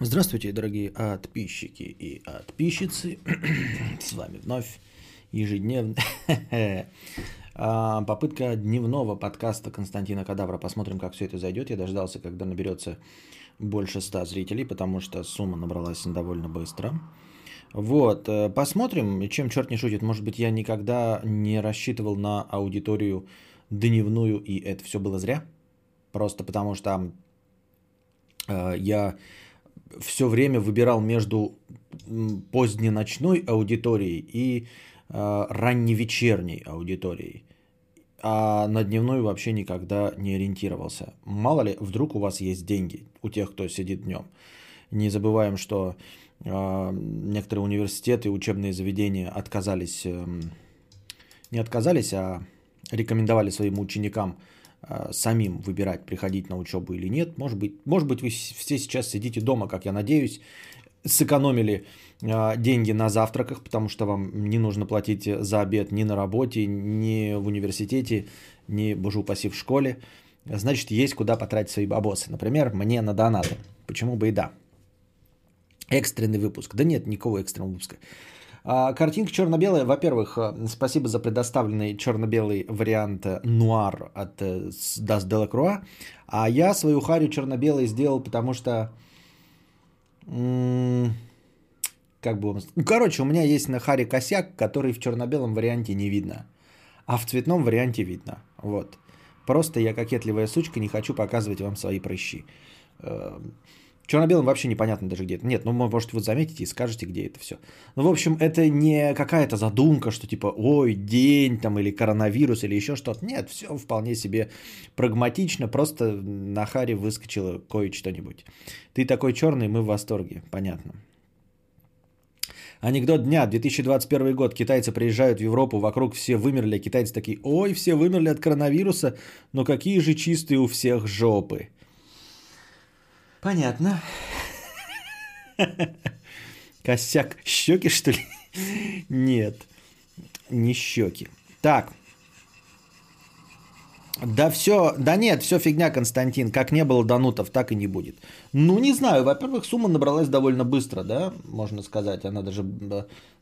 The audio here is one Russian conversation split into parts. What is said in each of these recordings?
Здравствуйте, дорогие подписчики и подписчицы. С вами вновь ежедневно а, попытка дневного подкаста Константина Кадавра. Посмотрим, как все это зайдет. Я дождался, когда наберется больше ста зрителей, потому что сумма набралась довольно быстро. Вот, э, посмотрим, чем черт не шутит. Может быть, я никогда не рассчитывал на аудиторию дневную, и это все было зря. Просто потому что э, я все время выбирал между поздненочной аудиторией и э, ранневечерней аудиторией. А на дневную вообще никогда не ориентировался. Мало ли, вдруг у вас есть деньги у тех, кто сидит днем. Не забываем, что э, некоторые университеты, учебные заведения отказались, э, не отказались, а рекомендовали своим ученикам самим выбирать, приходить на учебу или нет. Может быть, может быть, вы все сейчас сидите дома, как я надеюсь, сэкономили э, деньги на завтраках, потому что вам не нужно платить за обед ни на работе, ни в университете, ни, боже упаси, в школе. Значит, есть куда потратить свои бабосы. Например, мне на донаты. Почему бы и да. Экстренный выпуск. Да нет, никакого экстренного выпуска. А, картинка черно-белая. Во-первых, э, спасибо за предоставленный черно-белый вариант э, нуар от Das э, Delacroix. А я свою харю черно-белой сделал, потому что... Как бы. Ну, короче, у меня есть на харе косяк, который в черно-белом варианте не видно. А в цветном варианте видно. Вот. Просто я кокетливая сучка, не хочу показывать вам свои прыщи. Черно-белым вообще непонятно даже где это. Нет, ну, может, вы заметите и скажете, где это все. Ну, в общем, это не какая-то задумка, что типа, ой, день там или коронавирус или еще что-то. Нет, все вполне себе прагматично, просто на харе выскочило кое-что-нибудь. Ты такой черный, мы в восторге, понятно. Анекдот дня, 2021 год, китайцы приезжают в Европу, вокруг все вымерли, а китайцы такие, ой, все вымерли от коронавируса, но какие же чистые у всех жопы. Понятно. Косяк. Щеки, что ли? Нет, не щеки. Так. Да все, да нет, все фигня, Константин. Как не было донутов, так и не будет. Ну, не знаю. Во-первых, сумма набралась довольно быстро, да, можно сказать. Она даже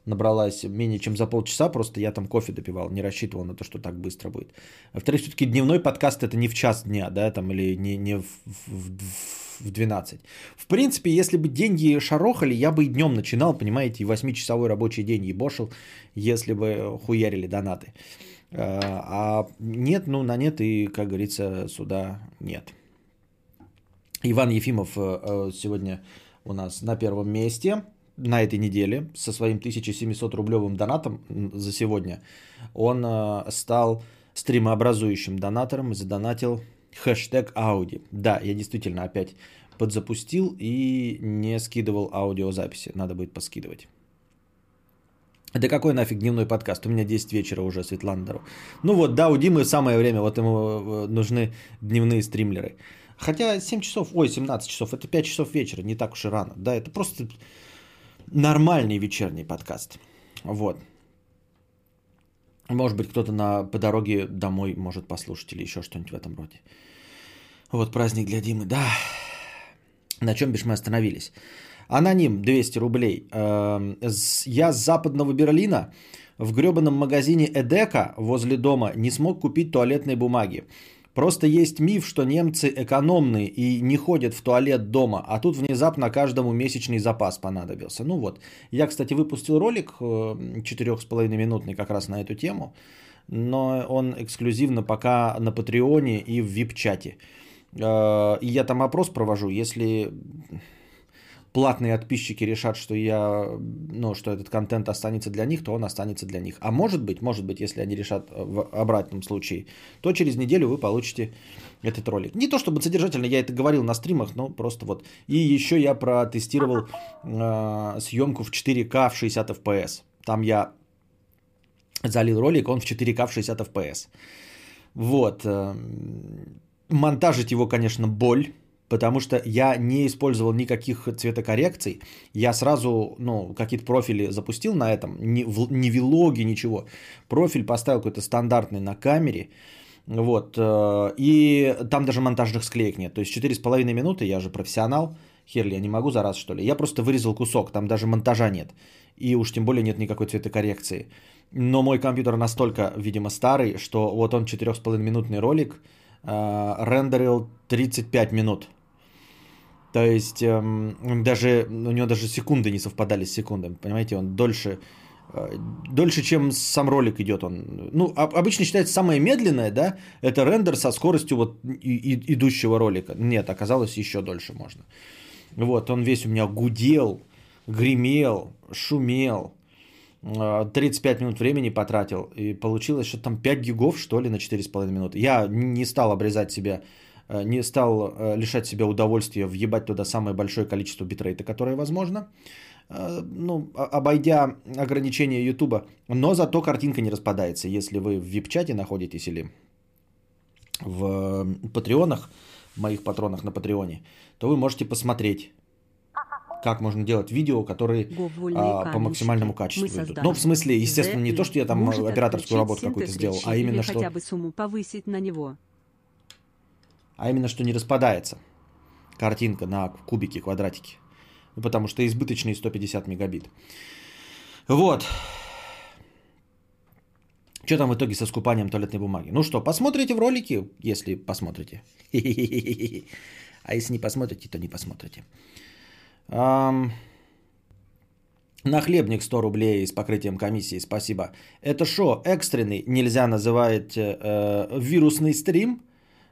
набралась менее чем за полчаса, просто я там кофе допивал, не рассчитывал на то, что так быстро будет. Во-вторых, все-таки дневной подкаст это не в час дня, да, там, или не, не в, в, в 12. В принципе, если бы деньги шарохали, я бы и днем начинал, понимаете, и 8-часовой рабочий день ебошил, если бы хуярили донаты. А, а нет, ну на нет и, как говорится, сюда нет. Иван Ефимов э, э, сегодня у нас на первом месте на этой неделе со своим 1700 рублевым донатом за сегодня. Он э, стал стримообразующим донатором и задонатил хэштег Ауди. Да, я действительно опять подзапустил и не скидывал аудиозаписи. Надо будет поскидывать. Да какой нафиг дневной подкаст? У меня 10 вечера уже, Светлана Ну вот, да, у Димы самое время, вот ему э, нужны дневные стримлеры. Хотя 7 часов, ой, 17 часов, это 5 часов вечера, не так уж и рано. Да, это просто нормальный вечерний подкаст. Вот. Может быть, кто-то на, по дороге домой может послушать или еще что-нибудь в этом роде. Вот праздник для Димы, да. На чем бишь мы остановились? Аноним 200 рублей. Эм, я с западного Берлина в гребаном магазине Эдека возле дома не смог купить туалетной бумаги. Просто есть миф, что немцы экономные и не ходят в туалет дома, а тут внезапно каждому месячный запас понадобился. Ну вот, я, кстати, выпустил ролик 4,5 э, как раз на эту тему, но он эксклюзивно пока на Патреоне и в VIP-чате. Э, и я там опрос провожу, если платные подписчики решат, что я, ну, что этот контент останется для них, то он останется для них. А может быть, может быть, если они решат в обратном случае, то через неделю вы получите этот ролик. Не то чтобы содержательно, я это говорил на стримах, но просто вот. И еще я протестировал э, съемку в 4К в 60 FPS. Там я залил ролик, он в 4К в 60 FPS. Вот. Монтажить его, конечно, боль потому что я не использовал никаких цветокоррекций. Я сразу, ну, какие-то профили запустил на этом, не, в, не вилоги, ничего. Профиль поставил какой-то стандартный на камере. Вот, э, и там даже монтажных склеек нет. То есть 4,5 минуты, я же профессионал, Херли, я не могу за раз, что ли? Я просто вырезал кусок, там даже монтажа нет. И уж тем более нет никакой цветокоррекции. Но мой компьютер настолько, видимо, старый, что вот он 4,5-минутный ролик э, рендерил 35 минут. То есть эм, даже у него даже секунды не совпадали с секундами, понимаете, он дольше, э, дольше, чем сам ролик идет. Он, ну, обычно считается самое медленное, да, это рендер со скоростью вот и, и, идущего ролика. Нет, оказалось еще дольше можно. Вот, он весь у меня гудел, гремел, шумел, 35 минут времени потратил, и получилось, что там 5 гигов, что ли, на 4,5 минуты. Я не стал обрезать себя, э, не стал э, лишать себя удовольствия въебать туда самое большое количество битрейта, которое возможно, э, ну, обойдя ограничения YouTube, но зато картинка не распадается. Если вы в вип-чате находитесь или в патреонах, моих патронах на патреоне, то вы можете посмотреть как можно делать видео, которые а, по максимальному качеству идут. Ну, в смысле, естественно, не то, что я там операторскую работу какую-то сделал, а именно что... хотя бы сумму повысить на него. А именно, что не распадается картинка на кубики, квадратики. Ну, потому что избыточные 150 мегабит. Вот. Что там в итоге со скупанием туалетной бумаги? Ну что, посмотрите в ролике, если посмотрите. А если не посмотрите, то не посмотрите. Um, Нахлебник 100 рублей с покрытием комиссии, спасибо. Это что, экстренный, нельзя называть э, вирусный стрим?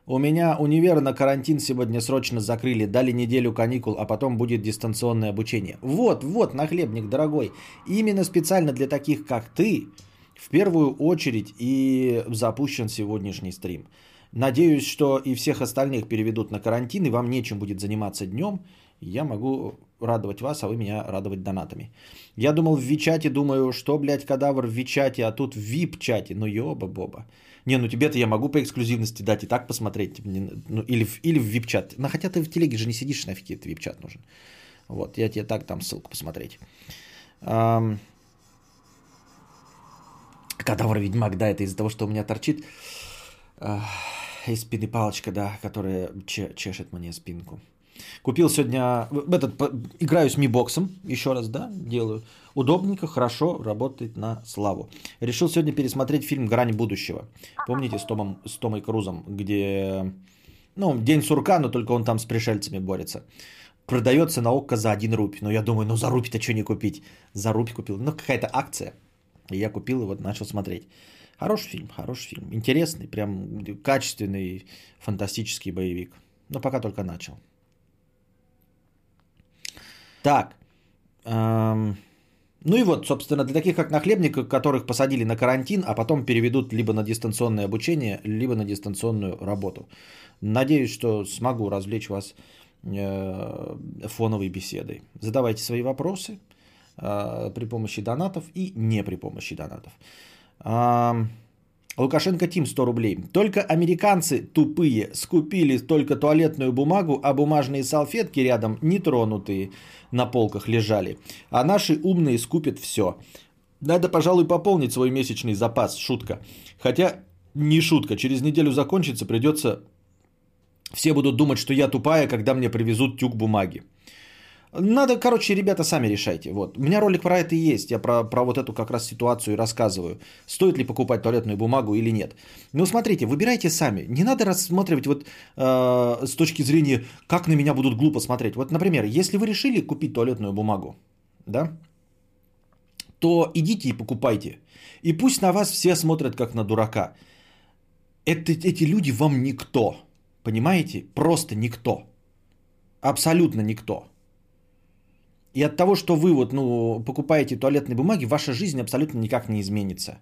У меня универ на карантин сегодня срочно закрыли, дали неделю каникул, а потом будет дистанционное обучение. Вот, вот, нахлебник, дорогой. Именно специально для таких, как ты, в первую очередь и запущен сегодняшний стрим. Надеюсь, что и всех остальных переведут на карантин, и вам нечем будет заниматься днем я могу радовать вас, а вы меня радовать донатами. Я думал в Вичате, думаю, что, блядь, кадавр в Вичате, а тут в Вип-чате. Ну, ёба-боба. Не, ну тебе-то я могу по эксклюзивности дать и так посмотреть. Ну, или, в, или в Вип-чат. Ну, хотя ты в телеге же не сидишь, нафиг этот Вип-чат нужен. Вот, я тебе так там ссылку посмотреть. Кадавр Ведьмак, да, это из-за того, что у меня торчит из спины палочка, да, которая чешет мне спинку. Купил сегодня, этот, играю с Mi боксом, еще раз, да, делаю. Удобненько, хорошо, работает на славу. Решил сегодня пересмотреть фильм «Грань будущего». Помните с, Томом, с Томой Крузом, где, ну, День сурка, но только он там с пришельцами борется. Продается на ОККО за 1 рубль. Но я думаю, ну за рубль-то что не купить? За рубль купил. Ну, какая-то акция. И я купил и вот начал смотреть. Хороший фильм, хороший фильм. Интересный, прям качественный, фантастический боевик. Но пока только начал. Так. Эм... Ну и вот, собственно, для таких как нахлебник, которых посадили на карантин, а потом переведут либо на дистанционное обучение, либо на дистанционную работу. Надеюсь, что смогу развлечь вас э, фоновой беседой. Задавайте свои вопросы э, при помощи донатов и не при помощи донатов. Э, Лукашенко Тим 100 рублей. Только американцы тупые скупили только туалетную бумагу, а бумажные салфетки рядом нетронутые на полках лежали. А наши умные скупят все. Надо, пожалуй, пополнить свой месячный запас. Шутка. Хотя не шутка. Через неделю закончится, придется... Все будут думать, что я тупая, когда мне привезут тюк бумаги. Надо, короче, ребята, сами решайте. Вот. У меня ролик про это есть. Я про, про вот эту как раз ситуацию рассказываю. Стоит ли покупать туалетную бумагу или нет. Ну, смотрите, выбирайте сами. Не надо рассматривать вот э, с точки зрения, как на меня будут глупо смотреть. Вот, например, если вы решили купить туалетную бумагу, да, то идите и покупайте. И пусть на вас все смотрят как на дурака. Это, эти люди вам никто. Понимаете? Просто никто. Абсолютно никто. И от того, что вы вот, ну, покупаете туалетные бумаги, ваша жизнь абсолютно никак не изменится.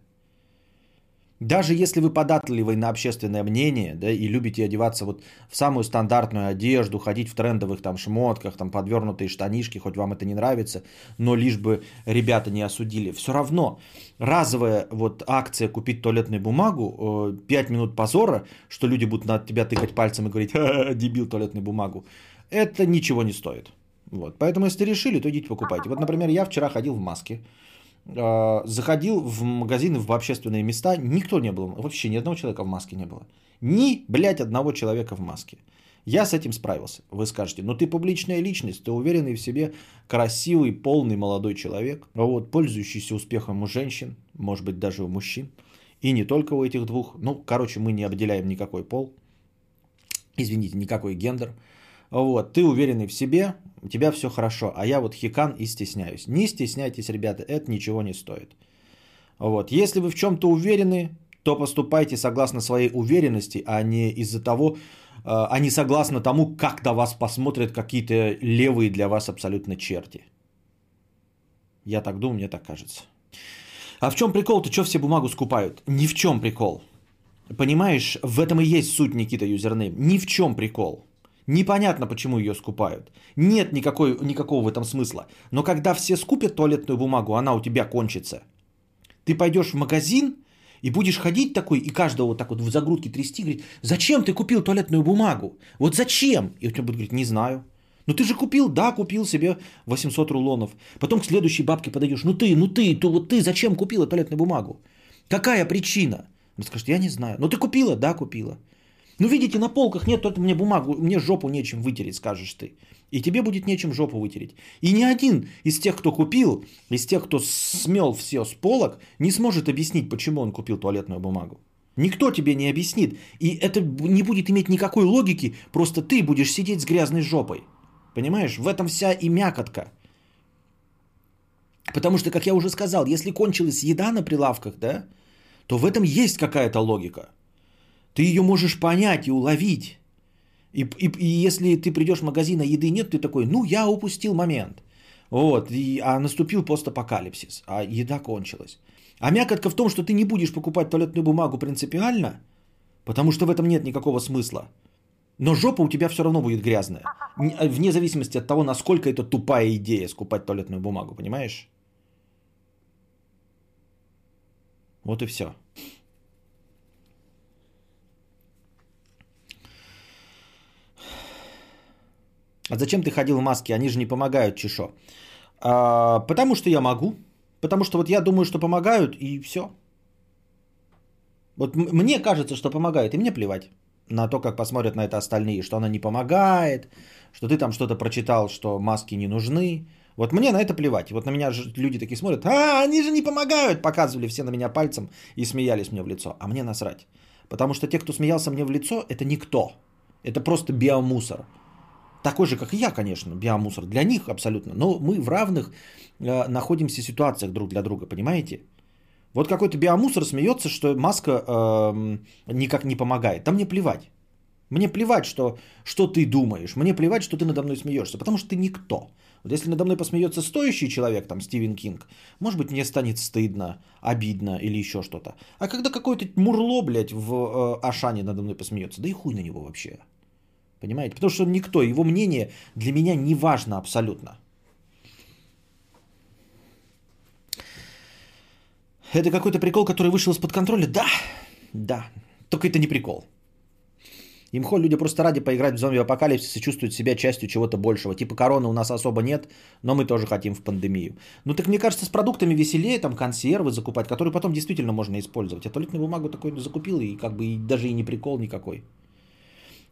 Даже если вы податливы на общественное мнение, да, и любите одеваться вот в самую стандартную одежду, ходить в трендовых там шмотках, там подвернутые штанишки, хоть вам это не нравится, но лишь бы ребята не осудили, все равно разовая вот акция купить туалетную бумагу, 5 э, минут позора, что люди будут на тебя тыкать пальцем и говорить, дебил туалетную бумагу, это ничего не стоит. Вот. Поэтому, если решили, то идите покупайте. Вот, например, я вчера ходил в маске, а, заходил в магазины, в общественные места, никто не был, вообще ни одного человека в маске не было. Ни, блядь, одного человека в маске. Я с этим справился. Вы скажете, ну ты публичная личность, ты уверенный в себе, красивый, полный молодой человек, вот, пользующийся успехом у женщин, может быть даже у мужчин. И не только у этих двух. Ну, короче, мы не обделяем никакой пол. Извините, никакой гендер. Вот, ты уверенный в себе, у тебя все хорошо, а я вот хикан и стесняюсь. Не стесняйтесь, ребята, это ничего не стоит. Вот, если вы в чем-то уверены, то поступайте согласно своей уверенности, а не из-за того, а, а не согласно тому, как на вас посмотрят какие-то левые для вас абсолютно черти. Я так думаю, мне так кажется. А в чем прикол-то, что все бумагу скупают? Ни в чем прикол. Понимаешь, в этом и есть суть Никита Юзернейм. Ни в чем прикол. Непонятно, почему ее скупают. Нет никакой, никакого в этом смысла. Но когда все скупят туалетную бумагу, она у тебя кончится. Ты пойдешь в магазин и будешь ходить такой, и каждого вот так вот в загрудке трясти, говорить, зачем ты купил туалетную бумагу? Вот зачем? И он тебе будет говорить, не знаю. Ну ты же купил, да, купил себе 800 рулонов. Потом к следующей бабке подойдешь, ну ты, ну ты, то вот ты зачем купила туалетную бумагу? Какая причина? Он скажет, я не знаю. Ну ты купила? Да, купила. Ну видите, на полках нет, только мне бумагу, мне жопу нечем вытереть, скажешь ты. И тебе будет нечем жопу вытереть. И ни один из тех, кто купил, из тех, кто смел все с полок, не сможет объяснить, почему он купил туалетную бумагу. Никто тебе не объяснит. И это не будет иметь никакой логики, просто ты будешь сидеть с грязной жопой. Понимаешь, в этом вся и мякотка. Потому что, как я уже сказал, если кончилась еда на прилавках, да, то в этом есть какая-то логика. Ты ее можешь понять и уловить. И, и, и если ты придешь в магазин, а еды нет, ты такой, ну, я упустил момент. Вот, и, а наступил постапокалипсис, а еда кончилась. А мякотка в том, что ты не будешь покупать туалетную бумагу принципиально, потому что в этом нет никакого смысла. Но жопа у тебя все равно будет грязная. Вне зависимости от того, насколько это тупая идея скупать туалетную бумагу, понимаешь? Вот и все. А зачем ты ходил в маске? Они же не помогают, чешо. А, потому что я могу. Потому что вот я думаю, что помогают, и все. Вот мне кажется, что помогает, и мне плевать на то, как посмотрят на это остальные, что она не помогает, что ты там что-то прочитал, что маски не нужны. Вот мне на это плевать. Вот на меня люди такие смотрят, а, они же не помогают, показывали все на меня пальцем и смеялись мне в лицо. А мне насрать. Потому что те, кто смеялся мне в лицо, это никто. Это просто биомусор такой же, как и я, конечно, биомусор для них абсолютно, но мы в равных э, находимся ситуациях друг для друга, понимаете? Вот какой-то биомусор смеется, что маска э, никак не помогает. Да мне плевать. Мне плевать, что, что ты думаешь. Мне плевать, что ты надо мной смеешься. Потому что ты никто. Вот если надо мной посмеется стоящий человек, там Стивен Кинг, может быть, мне станет стыдно, обидно или еще что-то. А когда какой-то мурло, блядь, в э, Ашане надо мной посмеется, да и хуй на него вообще. Понимаете? Потому что никто, его мнение для меня не важно абсолютно. Это какой-то прикол, который вышел из-под контроля? Да, да. Только это не прикол. Имхо люди просто ради поиграть в зомби-апокалипсис и чувствуют себя частью чего-то большего. Типа короны у нас особо нет, но мы тоже хотим в пандемию. Ну так мне кажется, с продуктами веселее, там консервы закупать, которые потом действительно можно использовать. Я туалетную бумагу такой закупил и как бы и даже и не прикол никакой.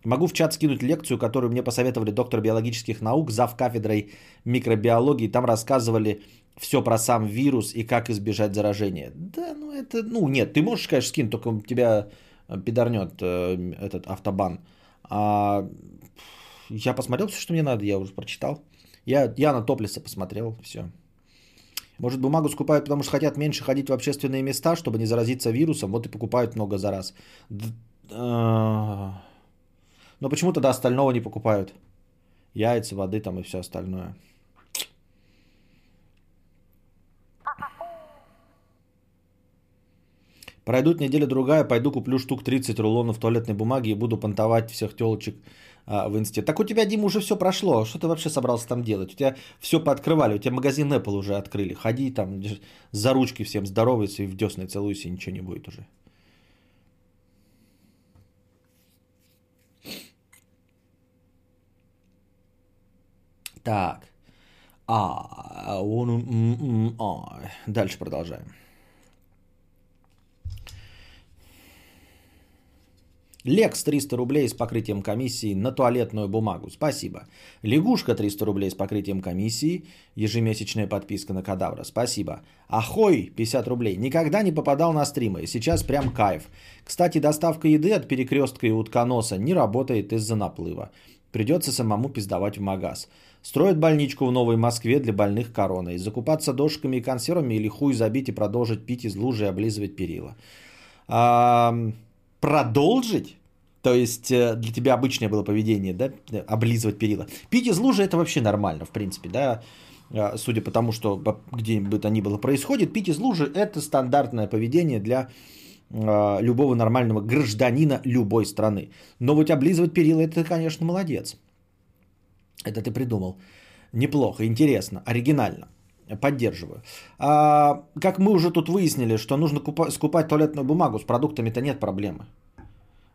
Могу в чат скинуть лекцию, которую мне посоветовали доктор биологических наук, зав кафедрой микробиологии. Там рассказывали все про сам вирус и как избежать заражения. Да, ну это, ну нет, ты можешь, конечно, скинуть, только тебя э, пидорнет э, этот автобан. А, я посмотрел все, что мне надо, я уже прочитал. Я, я на топлиса посмотрел, все. Может, бумагу скупают, потому что хотят меньше ходить в общественные места, чтобы не заразиться вирусом, вот и покупают много за раз. А, но почему тогда остального не покупают? Яйца, воды там и все остальное. Пройдут неделя другая, пойду куплю штук 30 рулонов туалетной бумаги и буду понтовать всех телочек а, в инсте. Так у тебя, Дима, уже все прошло. Что ты вообще собрался там делать? У тебя все пооткрывали, у тебя магазин Apple уже открыли. Ходи там за ручки всем здоровайся и в десны целуйся, ничего не будет уже. Так. А, он, а. Дальше продолжаем. Лекс 300 рублей с покрытием комиссии на туалетную бумагу. Спасибо. Лягушка 300 рублей с покрытием комиссии. Ежемесячная подписка на кадавра. Спасибо. Ахой 50 рублей. Никогда не попадал на стримы. Сейчас прям кайф. Кстати, доставка еды от перекрестка и утконоса не работает из-за наплыва. Придется самому пиздовать в магаз. Строят больничку в Новой Москве для больных короной. Закупаться дошками и консервами или хуй забить и продолжить пить из лужи и облизывать перила. А, продолжить? То есть э, для тебя обычное было поведение, да, облизывать перила. Пить из лужи это вообще нормально, в принципе, да, А, судя по тому, что где бы то ни было происходит, пить из лужи это стандартное поведение для а, любого нормального гражданина любой страны. Но вот облизывать перила это, конечно, молодец. Это ты придумал. Неплохо, интересно, оригинально. Поддерживаю. А, как мы уже тут выяснили, что нужно купа- скупать туалетную бумагу, с продуктами-то нет проблемы.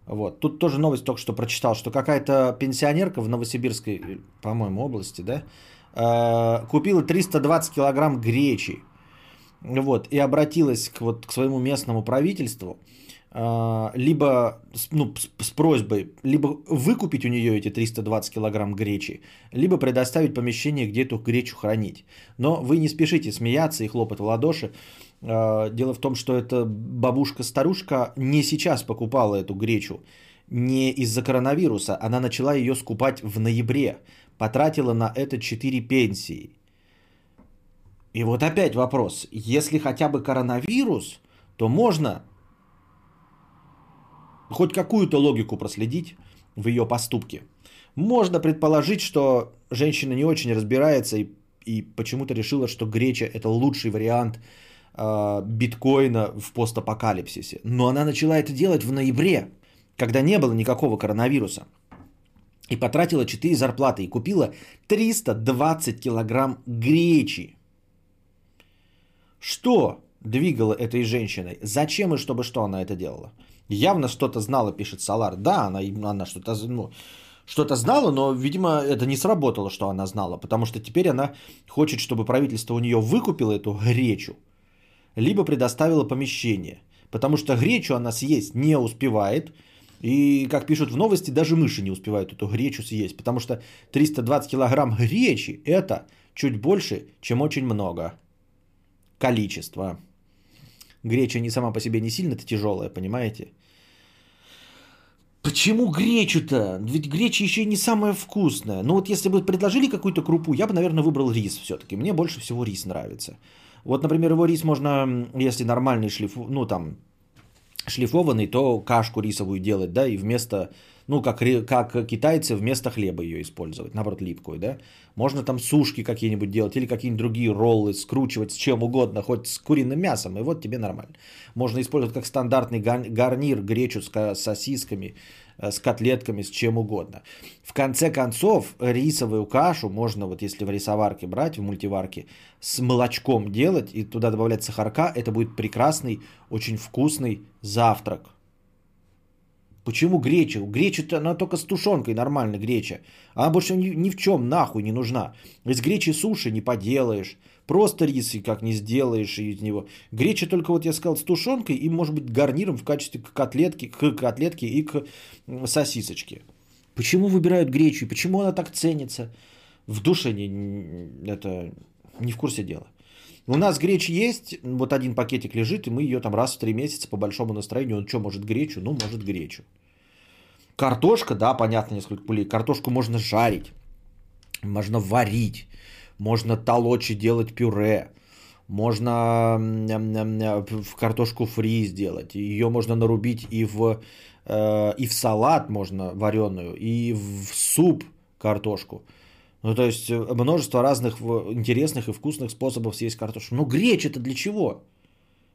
Вот. Тут тоже новость только что прочитал, что какая-то пенсионерка в Новосибирской, по-моему, области, да, э, купила 320 килограмм гречи. Вот, и обратилась к, вот, к своему местному правительству, э, либо с- ну, с, просьбой, либо выкупить у нее эти 320 килограмм гречи, либо предоставить помещение, где эту гречу хранить. Но вы не спешите смеяться и хлопать в ладоши. Э, Дело в том, что эта бабушка-старушка не сейчас покупала эту гречу, не из-за коронавируса. Она начала ее скупать в ноябре, потратила на это 4 пенсии. И вот опять вопрос. Если хотя бы коронавирус, то можно хоть какую-то логику проследить в ее поступке. Можно предположить, что женщина не очень разбирается и, и почему-то решила, что греча это лучший вариант э, биткоина в постапокалипсисе. Но она начала это делать в ноябре, когда не было никакого коронавируса. И потратила 4 зарплаты и купила 320 килограмм гречи. Что двигало этой женщиной? Зачем и чтобы что она это делала? Явно что-то знала, пишет Салар. Да, она, она что-то ну, что-то знала, но, видимо, это не сработало, что она знала, потому что теперь она хочет, чтобы правительство у нее выкупило эту гречу, либо предоставило помещение, потому что гречу она съесть не успевает, и, как пишут в новости, даже мыши не успевают эту гречу съесть, потому что 320 килограмм гречи – это чуть больше, чем очень много количество. Греча не сама по себе не сильно-то тяжелая, понимаете? Почему гречу-то? Ведь греча еще и не самая вкусная. Ну вот если бы предложили какую-то крупу, я бы, наверное, выбрал рис все-таки. Мне больше всего рис нравится. Вот, например, его рис можно, если нормальный шлиф, ну там шлифованный, то кашку рисовую делать, да, и вместо, ну, как, как китайцы, вместо хлеба ее использовать, наоборот, липкую, да. Можно там сушки какие-нибудь делать или какие-нибудь другие роллы скручивать с чем угодно, хоть с куриным мясом, и вот тебе нормально. Можно использовать как стандартный гар- гарнир гречу с ка- сосисками, э, с котлетками, с чем угодно. В конце концов, рисовую кашу можно, вот если в рисоварке брать, в мультиварке, с молочком делать и туда добавлять сахарка, это будет прекрасный, очень вкусный завтрак. Почему греча? Греча-то она только с тушенкой нормально греча. Она больше ни, ни в чем нахуй не нужна. Из гречи суши не поделаешь. Просто рис и как не сделаешь из него. Греча только вот я сказал с тушенкой и может быть гарниром в качестве котлетки, к котлетке и к сосисочке. Почему выбирают гречу почему она так ценится? В душе не- это не в курсе дела. У нас гречи есть, вот один пакетик лежит, и мы ее там раз в три месяца по большому настроению. Он что, может гречу? Ну, может гречу. Картошка, да, понятно, несколько пулей. Картошку можно жарить, можно варить, можно толочь и делать пюре. Можно м, ням, ням, ням, в картошку фри сделать. Ее можно нарубить и в, э, и в салат можно вареную, и в суп картошку. Ну, то есть э, множество разных интересных и вкусных способов съесть картошку. Но греча это для чего?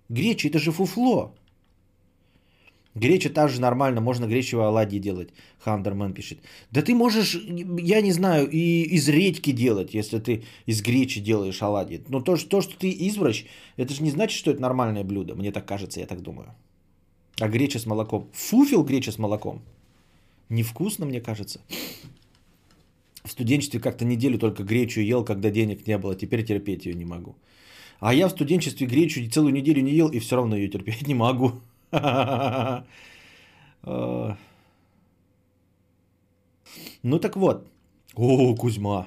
Греча это же фуфло. Греча также нормально, можно гречевые оладьи делать, Хандерман пишет. Да ты можешь, я не знаю, и из редьки делать, если ты из гречи делаешь оладьи. Но то, что- то, что ты извращ, это же не значит, что это нормальное блюдо. Мне так кажется, я так думаю. А греча с молоком? Фуфел греча с молоком? Невкусно, мне кажется. В студенчестве как-то неделю только гречу ел, когда денег не было. Теперь терпеть ее не могу. А я в студенчестве гречу целую неделю не ел и все равно ее терпеть не могу. Э, Ну так вот. О, Кузьма.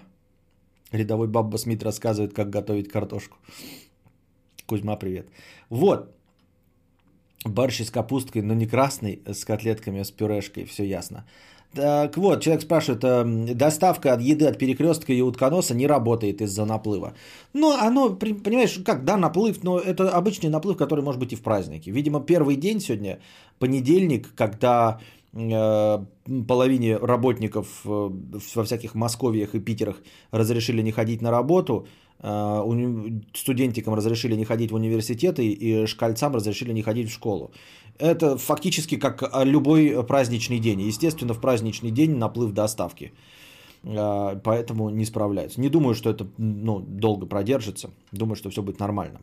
Рядовой Бабба Смит рассказывает, как готовить картошку. Кузьма, привет. Вот. Борщ с капусткой, но не красный, с котлетками, с пюрешкой, все ясно. Так вот, человек спрашивает, э, доставка от еды от перекрестка и утконоса не работает из-за наплыва. Ну, оно, понимаешь, как, да, наплыв, но это обычный наплыв, который может быть и в празднике. Видимо, первый день сегодня, понедельник, когда э, половине работников э, во всяких Московиях и Питерах разрешили не ходить на работу, студентикам разрешили не ходить в университеты и шкальцам разрешили не ходить в школу. Это фактически как а, любой праздничный день. Естественно, в праздничный день наплыв доставки. А, поэтому не справляются. Не думаю, что это ну, долго продержится. Думаю, что все будет нормально.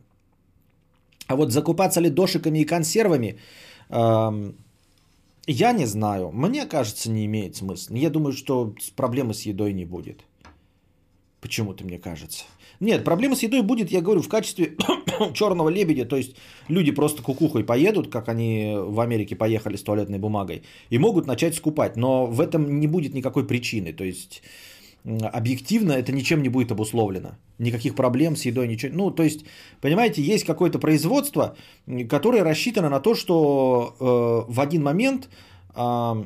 А вот закупаться ли дошиками и консервами, я не знаю. Мне кажется, не имеет смысла. Я думаю, что проблемы с едой не будет. Почему-то мне кажется. Нет, проблема с едой будет, я говорю, в качестве черного лебедя. То есть люди просто кукухой поедут, как они в Америке поехали с туалетной бумагой, и могут начать скупать. Но в этом не будет никакой причины. То есть объективно это ничем не будет обусловлено. Никаких проблем с едой, ничего. Ну, то есть, понимаете, есть какое-то производство, которое рассчитано на то, что э, в один момент э,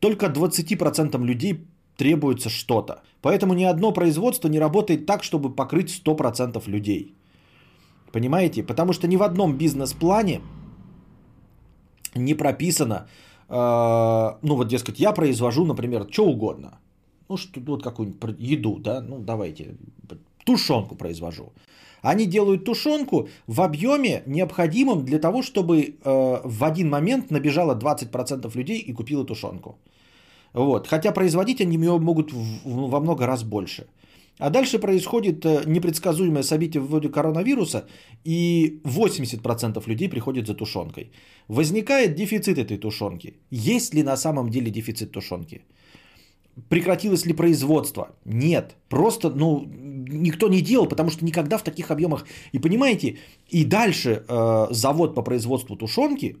только 20% людей требуется что-то. Поэтому ни одно производство не работает так, чтобы покрыть 100% людей. Понимаете? Потому что ни в одном бизнес-плане не прописано, э, ну вот, дескать, я произвожу, например, что угодно. Ну, что, вот какую-нибудь еду, да, ну давайте, тушенку произвожу. Они делают тушенку в объеме необходимом для того, чтобы э, в один момент набежало 20% людей и купило тушенку. Вот. Хотя производить они ее могут во много раз больше. А дальше происходит э, непредсказуемое событие вроде коронавируса, и 80% людей приходят за тушенкой. Возникает дефицит этой тушенки. Есть ли на самом деле дефицит тушенки? Прекратилось ли производство? Нет. Просто, ну, никто не делал, потому что никогда в таких объемах. И понимаете, и дальше э, завод по производству тушенки,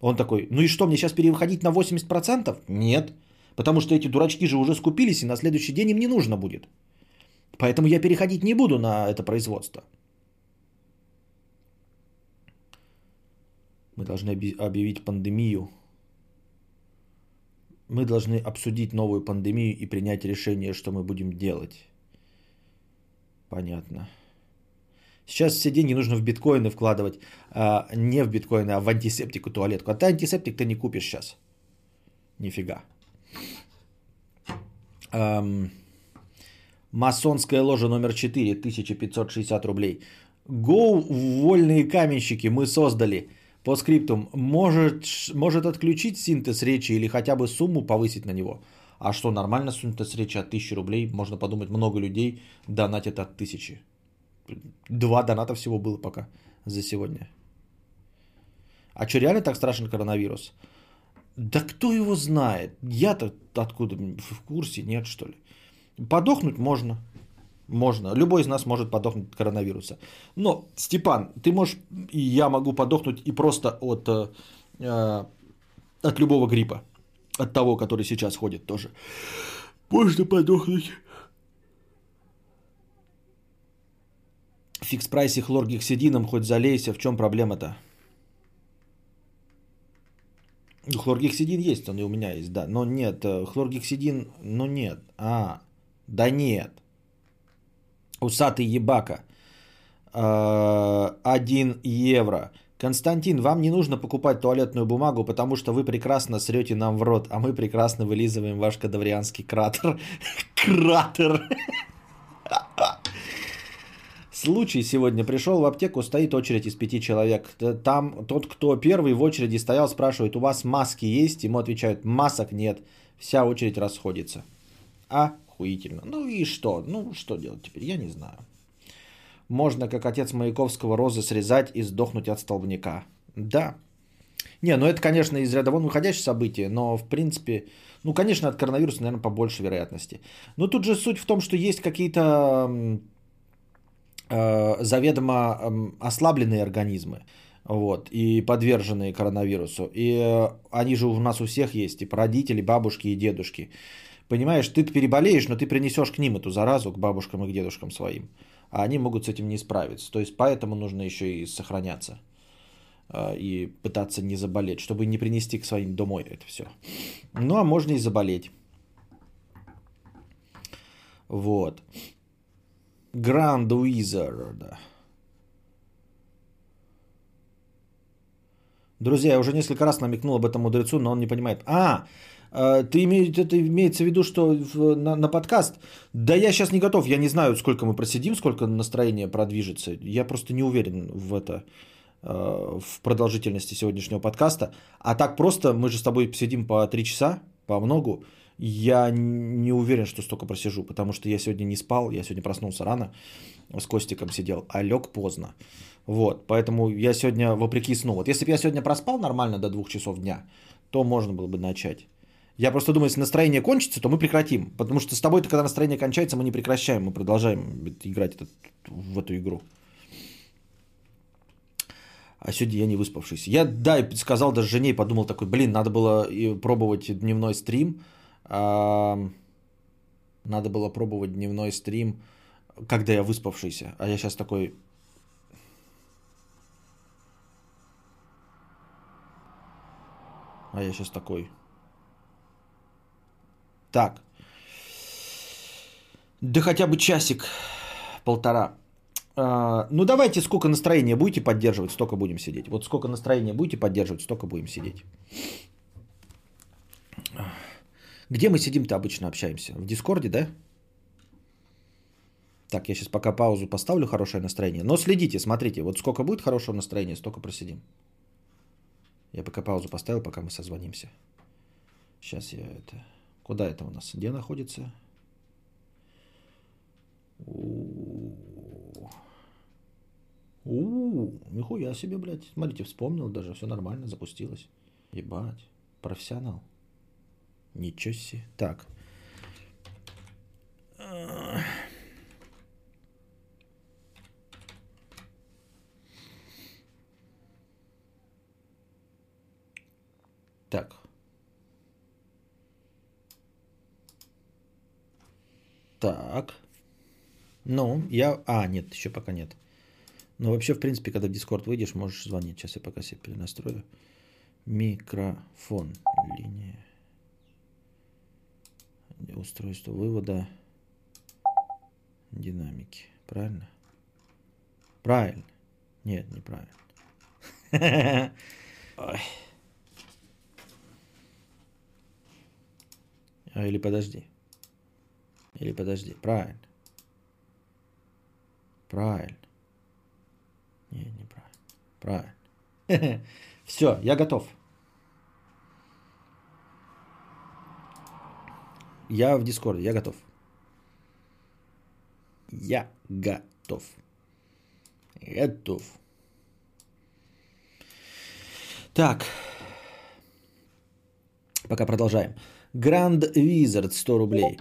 он такой, ну и что, мне сейчас переходить на 80%? Нет. Потому что эти дурачки же уже скупились, и на следующий день им не нужно будет. Поэтому я переходить не буду на это производство. Мы должны объявить пандемию. Мы должны обсудить новую пандемию и принять решение, что мы будем делать. Понятно. Сейчас все деньги нужно в биткоины вкладывать. А, не в биткоины, а в антисептику туалетку. А ты антисептик ты не купишь сейчас. Нифига. Эм, масонская ложа номер 4, 1560 рублей. Go, вольные каменщики, мы создали. По скриптум, может, может отключить синтез речи или хотя бы сумму повысить на него. А что, нормально синтез речи от 1000 рублей? Можно подумать, много людей донатят от 1000. Два доната всего было пока за сегодня. А что, реально так страшен коронавирус? Да кто его знает? Я-то откуда в курсе, нет что ли? Подохнуть можно. Можно. Любой из нас может подохнуть от коронавируса. Но, Степан, ты можешь, и я могу подохнуть и просто от, э, э, от любого гриппа. От того, который сейчас ходит тоже. Можно подохнуть. Фикс прайсе хлоргексидином хоть залейся. В чем проблема-то? Хлоргексидин есть, он и у меня есть, да. Но нет, э, хлоргексидин, ну нет. А, да нет. Усатый ебака. Э, один евро. Константин, вам не нужно покупать туалетную бумагу, потому что вы прекрасно срете нам в рот, а мы прекрасно вылизываем ваш кадаврианский кратер. Кратер. Случай сегодня. Пришел в аптеку, стоит очередь из пяти человек. Там тот, кто первый в очереди стоял, спрашивает, у вас маски есть? Ему отвечают, масок нет. Вся очередь расходится. Охуительно. Ну и что? Ну что делать теперь? Я не знаю. Можно, как отец Маяковского, розы срезать и сдохнуть от столбняка. Да. Не, ну это, конечно, из ряда вон выходящее событие, но в принципе, ну, конечно, от коронавируса, наверное, побольше вероятности. Но тут же суть в том, что есть какие-то заведомо ослабленные организмы. вот, и подверженные коронавирусу. И э, они же у нас у всех есть, и родители, бабушки и дедушки. Понимаешь, ты переболеешь, но ты принесешь к ним эту заразу, к бабушкам и к дедушкам своим. А они могут с этим не справиться. То есть поэтому нужно еще и сохраняться. Э, и пытаться не заболеть, чтобы не принести к своим домой это все. Ну, а можно и заболеть. Вот. Grand Wizard. Друзья, я уже несколько раз намекнул об этом мудрецу, но он не понимает. А, э, ты имеешь, это имеется в виду, что в, на, на подкаст? Да я сейчас не готов, я не знаю, сколько мы просидим, сколько настроение продвижется. Я просто не уверен в это, э, в продолжительности сегодняшнего подкаста. А так просто мы же с тобой сидим по три часа, по многу. Я не уверен, что столько просижу, потому что я сегодня не спал, я сегодня проснулся рано, с Костиком сидел, а лег поздно. Вот, поэтому я сегодня, вопреки сну, вот если бы я сегодня проспал нормально до двух часов дня, то можно было бы начать. Я просто думаю, если настроение кончится, то мы прекратим. Потому что с тобой-то, когда настроение кончается, мы не прекращаем, мы продолжаем играть этот, в эту игру. А сегодня я не выспавшийся. Я, да, сказал даже жене, подумал такой, блин, надо было пробовать дневной стрим. Надо было пробовать дневной стрим, когда я выспавшийся. А я сейчас такой, А я сейчас такой. Так. Да хотя бы часик, полтора. А, ну давайте, сколько настроения будете поддерживать, столько будем сидеть. Вот сколько настроения будете поддерживать, столько будем сидеть. Где мы сидим-то обычно общаемся? В Дискорде, да? Так, я сейчас пока паузу поставлю, хорошее настроение. Но следите, смотрите, вот сколько будет хорошего настроения, столько просидим. Я пока паузу поставил, пока мы созвонимся. Сейчас я это... Куда это у нас? Где находится? У-у-у, нихуя себе, блядь. Смотрите, вспомнил даже, все нормально, запустилось. Ебать, профессионал. Ничего себе. Так. Так. Так. Ну, я... А, нет, еще пока нет. Но вообще, в принципе, когда в Discord выйдешь, можешь звонить. Сейчас я пока себе перенастрою. Микрофон. Линия. Устройство вывода. Динамики. Правильно? Правильно. Нет, неправильно. А, или подожди. Или подожди. Правильно. Правильно. Не, неправильно. Правильно. Все, я готов. Я в Дискорде, я готов. Я готов. Готов. Так. Пока продолжаем. Grand Wizard 100 рублей.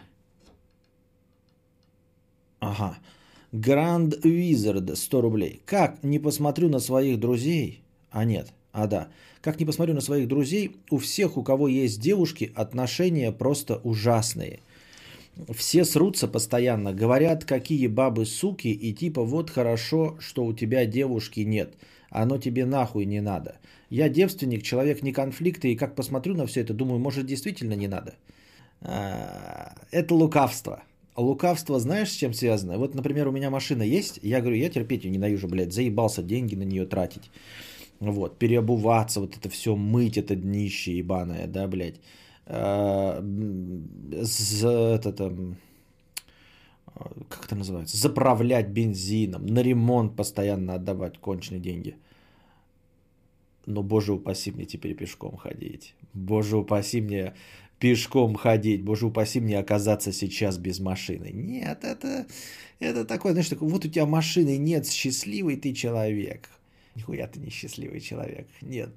Ага. Grand Wizard 100 рублей. Как не посмотрю на своих друзей? А нет, а да. Как не посмотрю на своих друзей, у всех, у кого есть девушки, отношения просто ужасные. Все срутся постоянно, говорят, какие бабы суки, и типа вот хорошо, что у тебя девушки нет. Оно тебе нахуй не надо. Я девственник, человек не конфликта, и как посмотрю на все это, думаю, может действительно не надо. А, это лукавство. Лукавство знаешь, с чем связано? Вот, например, у меня машина есть, я говорю, я терпеть ее ненавижу, блядь, заебался деньги на нее тратить. Вот, переобуваться, вот это все, мыть это днище ебаное, да, блядь. А, за это там, как это называется, заправлять бензином, на ремонт постоянно отдавать конченые деньги – но, боже упаси мне теперь пешком ходить. Боже упаси мне пешком ходить. Боже упаси мне оказаться сейчас без машины. Нет, это, это такое, знаешь, такое, вот у тебя машины нет, счастливый ты человек. Нихуя ты не счастливый человек. Нет,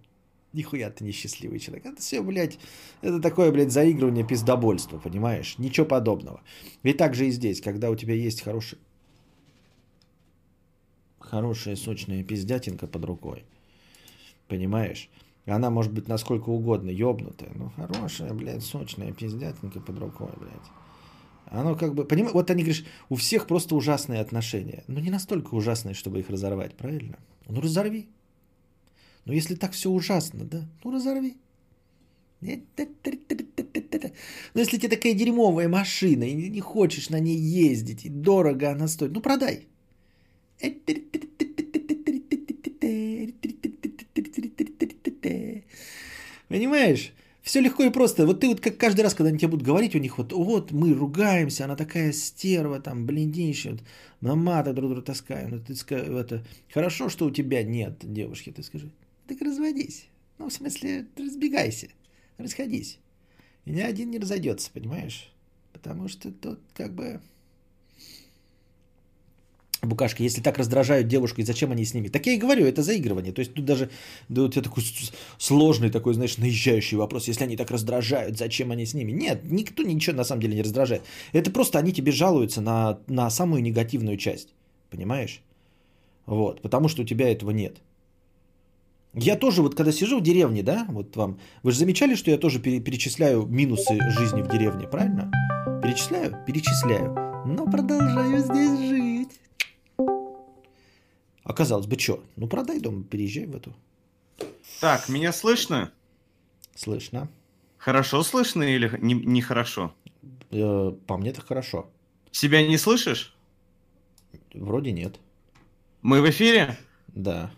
нихуя ты не счастливый человек. Это все, блядь, это такое, блядь, заигрывание пиздобольства, понимаешь? Ничего подобного. Ведь так же и здесь, когда у тебя есть хороший, хорошая сочная пиздятинка под рукой – Понимаешь? Она может быть насколько угодно ёбнутая, но хорошая, блядь, сочная пиздятинка под рукой, блядь. Оно как бы, понимаешь, вот они говоришь, у всех просто ужасные отношения. Но не настолько ужасные, чтобы их разорвать, правильно? Ну разорви. Ну если так все ужасно, да, ну разорви. Ну если тебе такая дерьмовая машина, и не хочешь на ней ездить, и дорого она стоит, ну продай. Понимаешь? Все легко и просто. Вот ты вот как каждый раз, когда они тебе будут говорить, у них вот, вот мы ругаемся, она такая стерва, там, блиндища, вот, на маты друг друга таскаем. Ну, ты скажи, это, хорошо, что у тебя нет девушки, ты скажи. Так разводись. Ну, в смысле, разбегайся, расходись. И ни один не разойдется, понимаешь? Потому что тут как бы Букашки, если так раздражают девушку, и зачем они с ними? Так я и говорю, это заигрывание. То есть тут даже да, у тебя такой сложный, такой, знаешь, наезжающий вопрос. Если они так раздражают, зачем они с ними? Нет, никто ничего на самом деле не раздражает. Это просто они тебе жалуются на, на самую негативную часть. Понимаешь? Вот, потому что у тебя этого нет. Я тоже вот когда сижу в деревне, да, вот вам, вы же замечали, что я тоже перечисляю минусы жизни в деревне, правильно? Перечисляю? Перечисляю. Но продолжаю здесь жить. А казалось бы, что? Ну, продай дом, переезжай в эту. Так, меня слышно? Слышно. Хорошо слышно или нехорошо? Не э, по мне это хорошо. Себя не слышишь? Вроде нет. Мы в эфире? Да.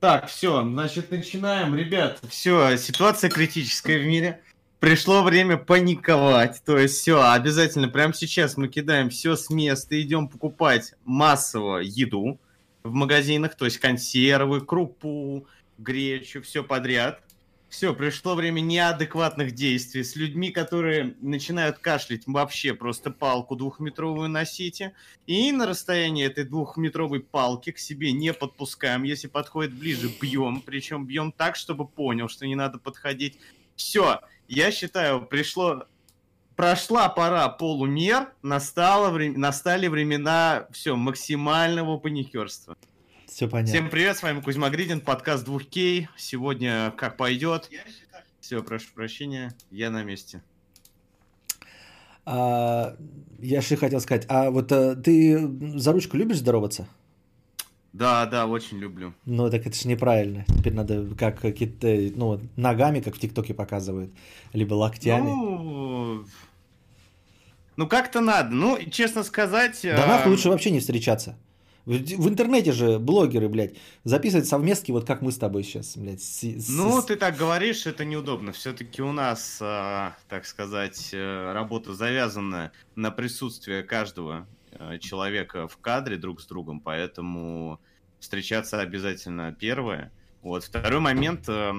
Так, все, значит, начинаем. Ребят, все, ситуация критическая в мире. Пришло время паниковать. То есть все, обязательно прямо сейчас мы кидаем все с места, идем покупать массово еду в магазинах, то есть консервы, крупу, гречу, все подряд. Все, пришло время неадекватных действий с людьми, которые начинают кашлять вообще просто палку двухметровую носите. И на расстоянии этой двухметровой палки к себе не подпускаем. Если подходит ближе, бьем. Причем бьем так, чтобы понял, что не надо подходить. Все, я считаю, пришло прошла пора полумер, настало, настали времена все максимального паникерства. Все понятно. Всем привет, с вами Кузьма Гридин, подкаст 2К. Сегодня как пойдет. Все, прошу прощения, я на месте. А, я же хотел сказать, а вот а, ты за ручку любишь здороваться? Да, да, очень люблю. Ну, так это же неправильно. Теперь надо как какие-то, ну, ногами, как в ТикТоке показывают, либо локтями. Ну, ну, как-то надо. Ну, честно сказать... Да нахуй лучше вообще не встречаться. В, интернете же блогеры, блядь, записывают совместки, вот как мы с тобой сейчас, блядь. С, с... Ну, ты так говоришь, это неудобно. Все-таки у нас, э, так сказать, э, работа завязана на присутствие каждого э, человека в кадре друг с другом, поэтому встречаться обязательно первое. Вот. Второй момент, э,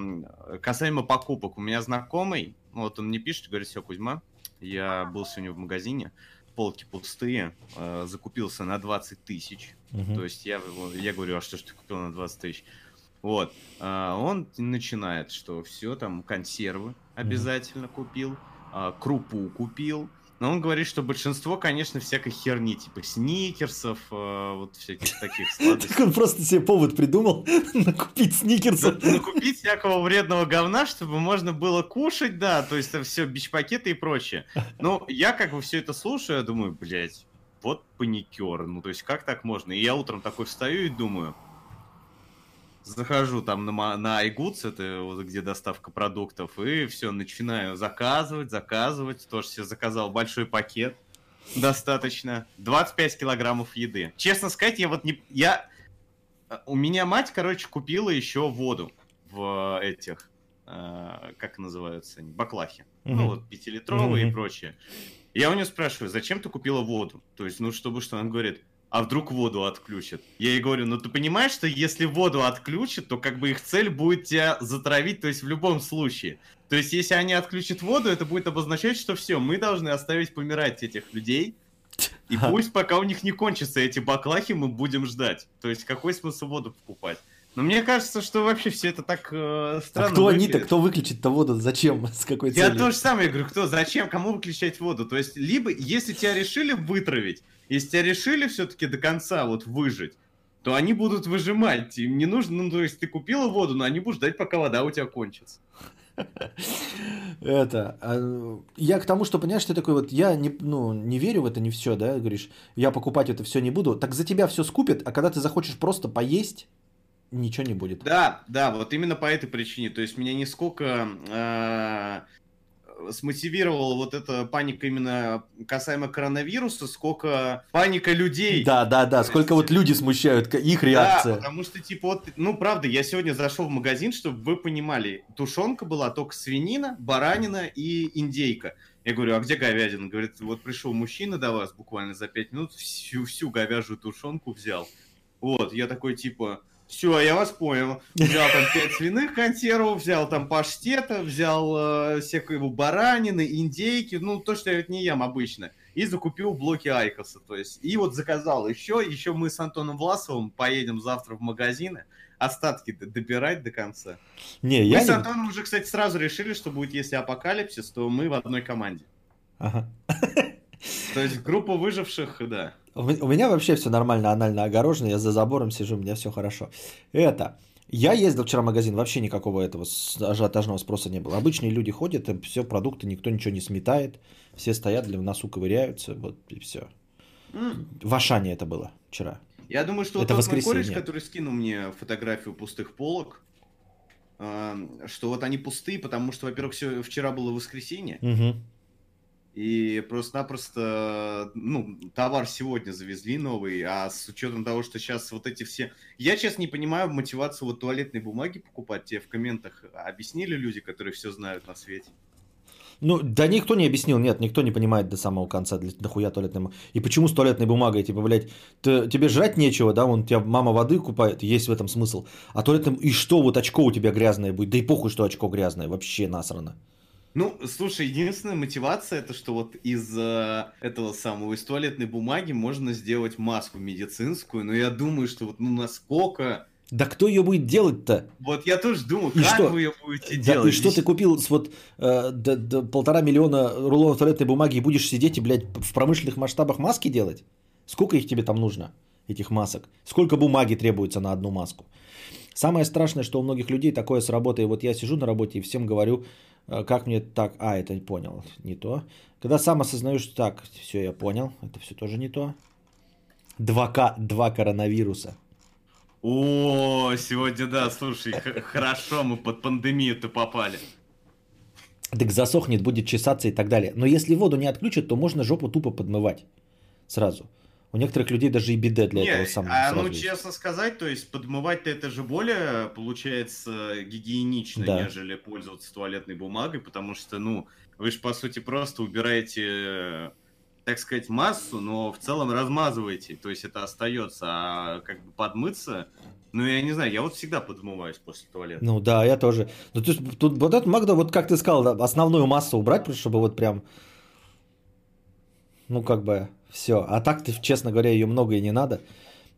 касаемо покупок. У меня знакомый, вот он мне пишет, говорит, все, Кузьма, я был сегодня в магазине, полки пустые, э, закупился на 20 тысяч. Угу. То есть я, я говорю, а что ж ты купил на 20 тысяч? Вот. Э, он начинает, что все, там, консервы обязательно угу. купил, э, крупу купил, но он говорит, что большинство, конечно, всякой херни, типа сникерсов, э, вот всяких таких сладостей. Так он просто себе повод придумал накупить сникерсов. Накупить всякого вредного говна, чтобы можно было кушать, да, то есть все, бич-пакеты и прочее. Но я как бы все это слушаю, я думаю, блядь, вот паникер, ну то есть как так можно? И я утром такой встаю и думаю, захожу там на, на iGoods, это вот где доставка продуктов, и все, начинаю заказывать, заказывать. Тоже себе заказал большой пакет. Достаточно. 25 килограммов еды. Честно сказать, я вот не... Я... У меня мать, короче, купила еще воду в этих... Э, как называются они? Баклахи. Mm-hmm. Ну, вот пятилитровые mm-hmm. и прочее. Я у нее спрашиваю, зачем ты купила воду? То есть, ну, чтобы что? Она говорит, а вдруг воду отключат? Я ей говорю, ну ты понимаешь, что если воду отключат, то как бы их цель будет тебя затравить, то есть в любом случае. То есть если они отключат воду, это будет обозначать, что все, мы должны оставить помирать этих людей, и пусть пока у них не кончатся эти баклахи, мы будем ждать. То есть какой смысл воду покупать? Но мне кажется, что вообще все это так э, странно. А кто они-то, кто выключит-то воду? Зачем? С какой целью? Я то же самое говорю, кто, зачем, кому выключать воду? То есть, либо, если тебя решили вытравить, если тебя решили все-таки до конца вот выжить, то они будут выжимать. Им не нужно, ну, то есть ты купила воду, но они будут ждать, пока вода у тебя кончится. Это, а, я к тому, что, понимаешь, ты такой вот, я не, ну, не верю в это, не все, да, говоришь, я покупать это все не буду, так за тебя все скупят, а когда ты захочешь просто поесть, ничего не будет. Да, да, вот именно по этой причине. То есть меня нисколько э, смотивировала вот эта паника именно касаемо коронавируса, сколько паника людей. Да, да, да, сколько вот люди смущают, их реакция. Да, потому что, типа, вот, ну, правда, я сегодня зашел в магазин, чтобы вы понимали, тушенка была только свинина, баранина и индейка. Я говорю, а где говядина? Говорит, вот пришел мужчина до вас буквально за пять минут, всю, всю говяжью тушенку взял. Вот, я такой, типа, все, я вас понял. Взял там 5 свиных консервов, взял там паштета, взял э, всякого баранины, индейки, ну, то, что я не ем обычно. И закупил блоки Айкоса, то есть. И вот заказал еще, еще мы с Антоном Власовым поедем завтра в магазины, остатки добирать до конца. Не, мы я с не... Антоном уже, кстати, сразу решили, что будет, если апокалипсис, то мы в одной команде. Ага. То есть группа выживших, да. У ме- у меня вообще все нормально, анально огорожено, я за забором сижу, у меня все хорошо. Это, я ездил вчера в магазин, вообще никакого этого ажиотажного спроса не было. Обычные люди ходят, все продукты, никто ничего не сметает, все стоят, для носу ковыряются, вот и все. М. В Ашане это было вчера. Я думаю, что Это вот тот мой кореш, который скинул мне фотографию пустых полок, эм, что вот они пустые, потому что, во-первых, всё- вчера было воскресенье, Мгм. И просто-напросто, ну, товар сегодня завезли новый, а с учетом того, что сейчас вот эти все... Я, честно, не понимаю мотивацию вот туалетной бумаги покупать. Тебе в комментах объяснили люди, которые все знают на свете? Ну, да никто не объяснил, нет, никто не понимает до самого конца, для, нахуя туалетная бумага. И почему с туалетной бумагой, типа, блядь, ты- тебе жрать нечего, да, вон тебя мама воды купает, есть в этом смысл. А туалетным, и что, вот очко у тебя грязное будет, да и похуй, что очко грязное, вообще насрано. Ну, слушай, единственная мотивация, это что вот из э, этого самого, из туалетной бумаги можно сделать маску медицинскую, но я думаю, что вот ну насколько... Да кто ее будет делать-то? Вот я тоже думаю, И как что? вы ее будете Да, делать? и что ты купил с вот э, до- до полтора миллиона рулонов туалетной бумаги и будешь сидеть и, блядь, в промышленных масштабах маски делать? Сколько их тебе там нужно, этих масок? Сколько бумаги требуется на одну маску? Самое страшное, что у многих людей такое с работой. Вот я сижу на работе и всем говорю, как мне так... А, это не понял, не то. Когда сам осознаю, что так, все, я понял, это все тоже не то. 2К, два коронавируса. О, сегодня, да, слушай, хорошо, мы под пандемию-то попали. Так засохнет, будет чесаться и так далее. Но если воду не отключат, то можно жопу тупо подмывать сразу. У некоторых людей даже и биде для Не, этого самого а ну есть. честно сказать, то есть подмывать-то это же более, получается, гигиенично, Да. нежели пользоваться туалетной бумагой, потому что, ну, вы же, по сути, просто убираете, э, так сказать, массу, но в целом размазываете, то есть это остается, а как бы подмыться, ну, я не знаю, я вот всегда подмываюсь после туалета. Ну да, я тоже. Ну, то есть, тут вот это Магда, вот как ты сказал, да, основную массу убрать, чтобы вот прям, ну как бы все. А так, ты, честно говоря, ее много и не надо.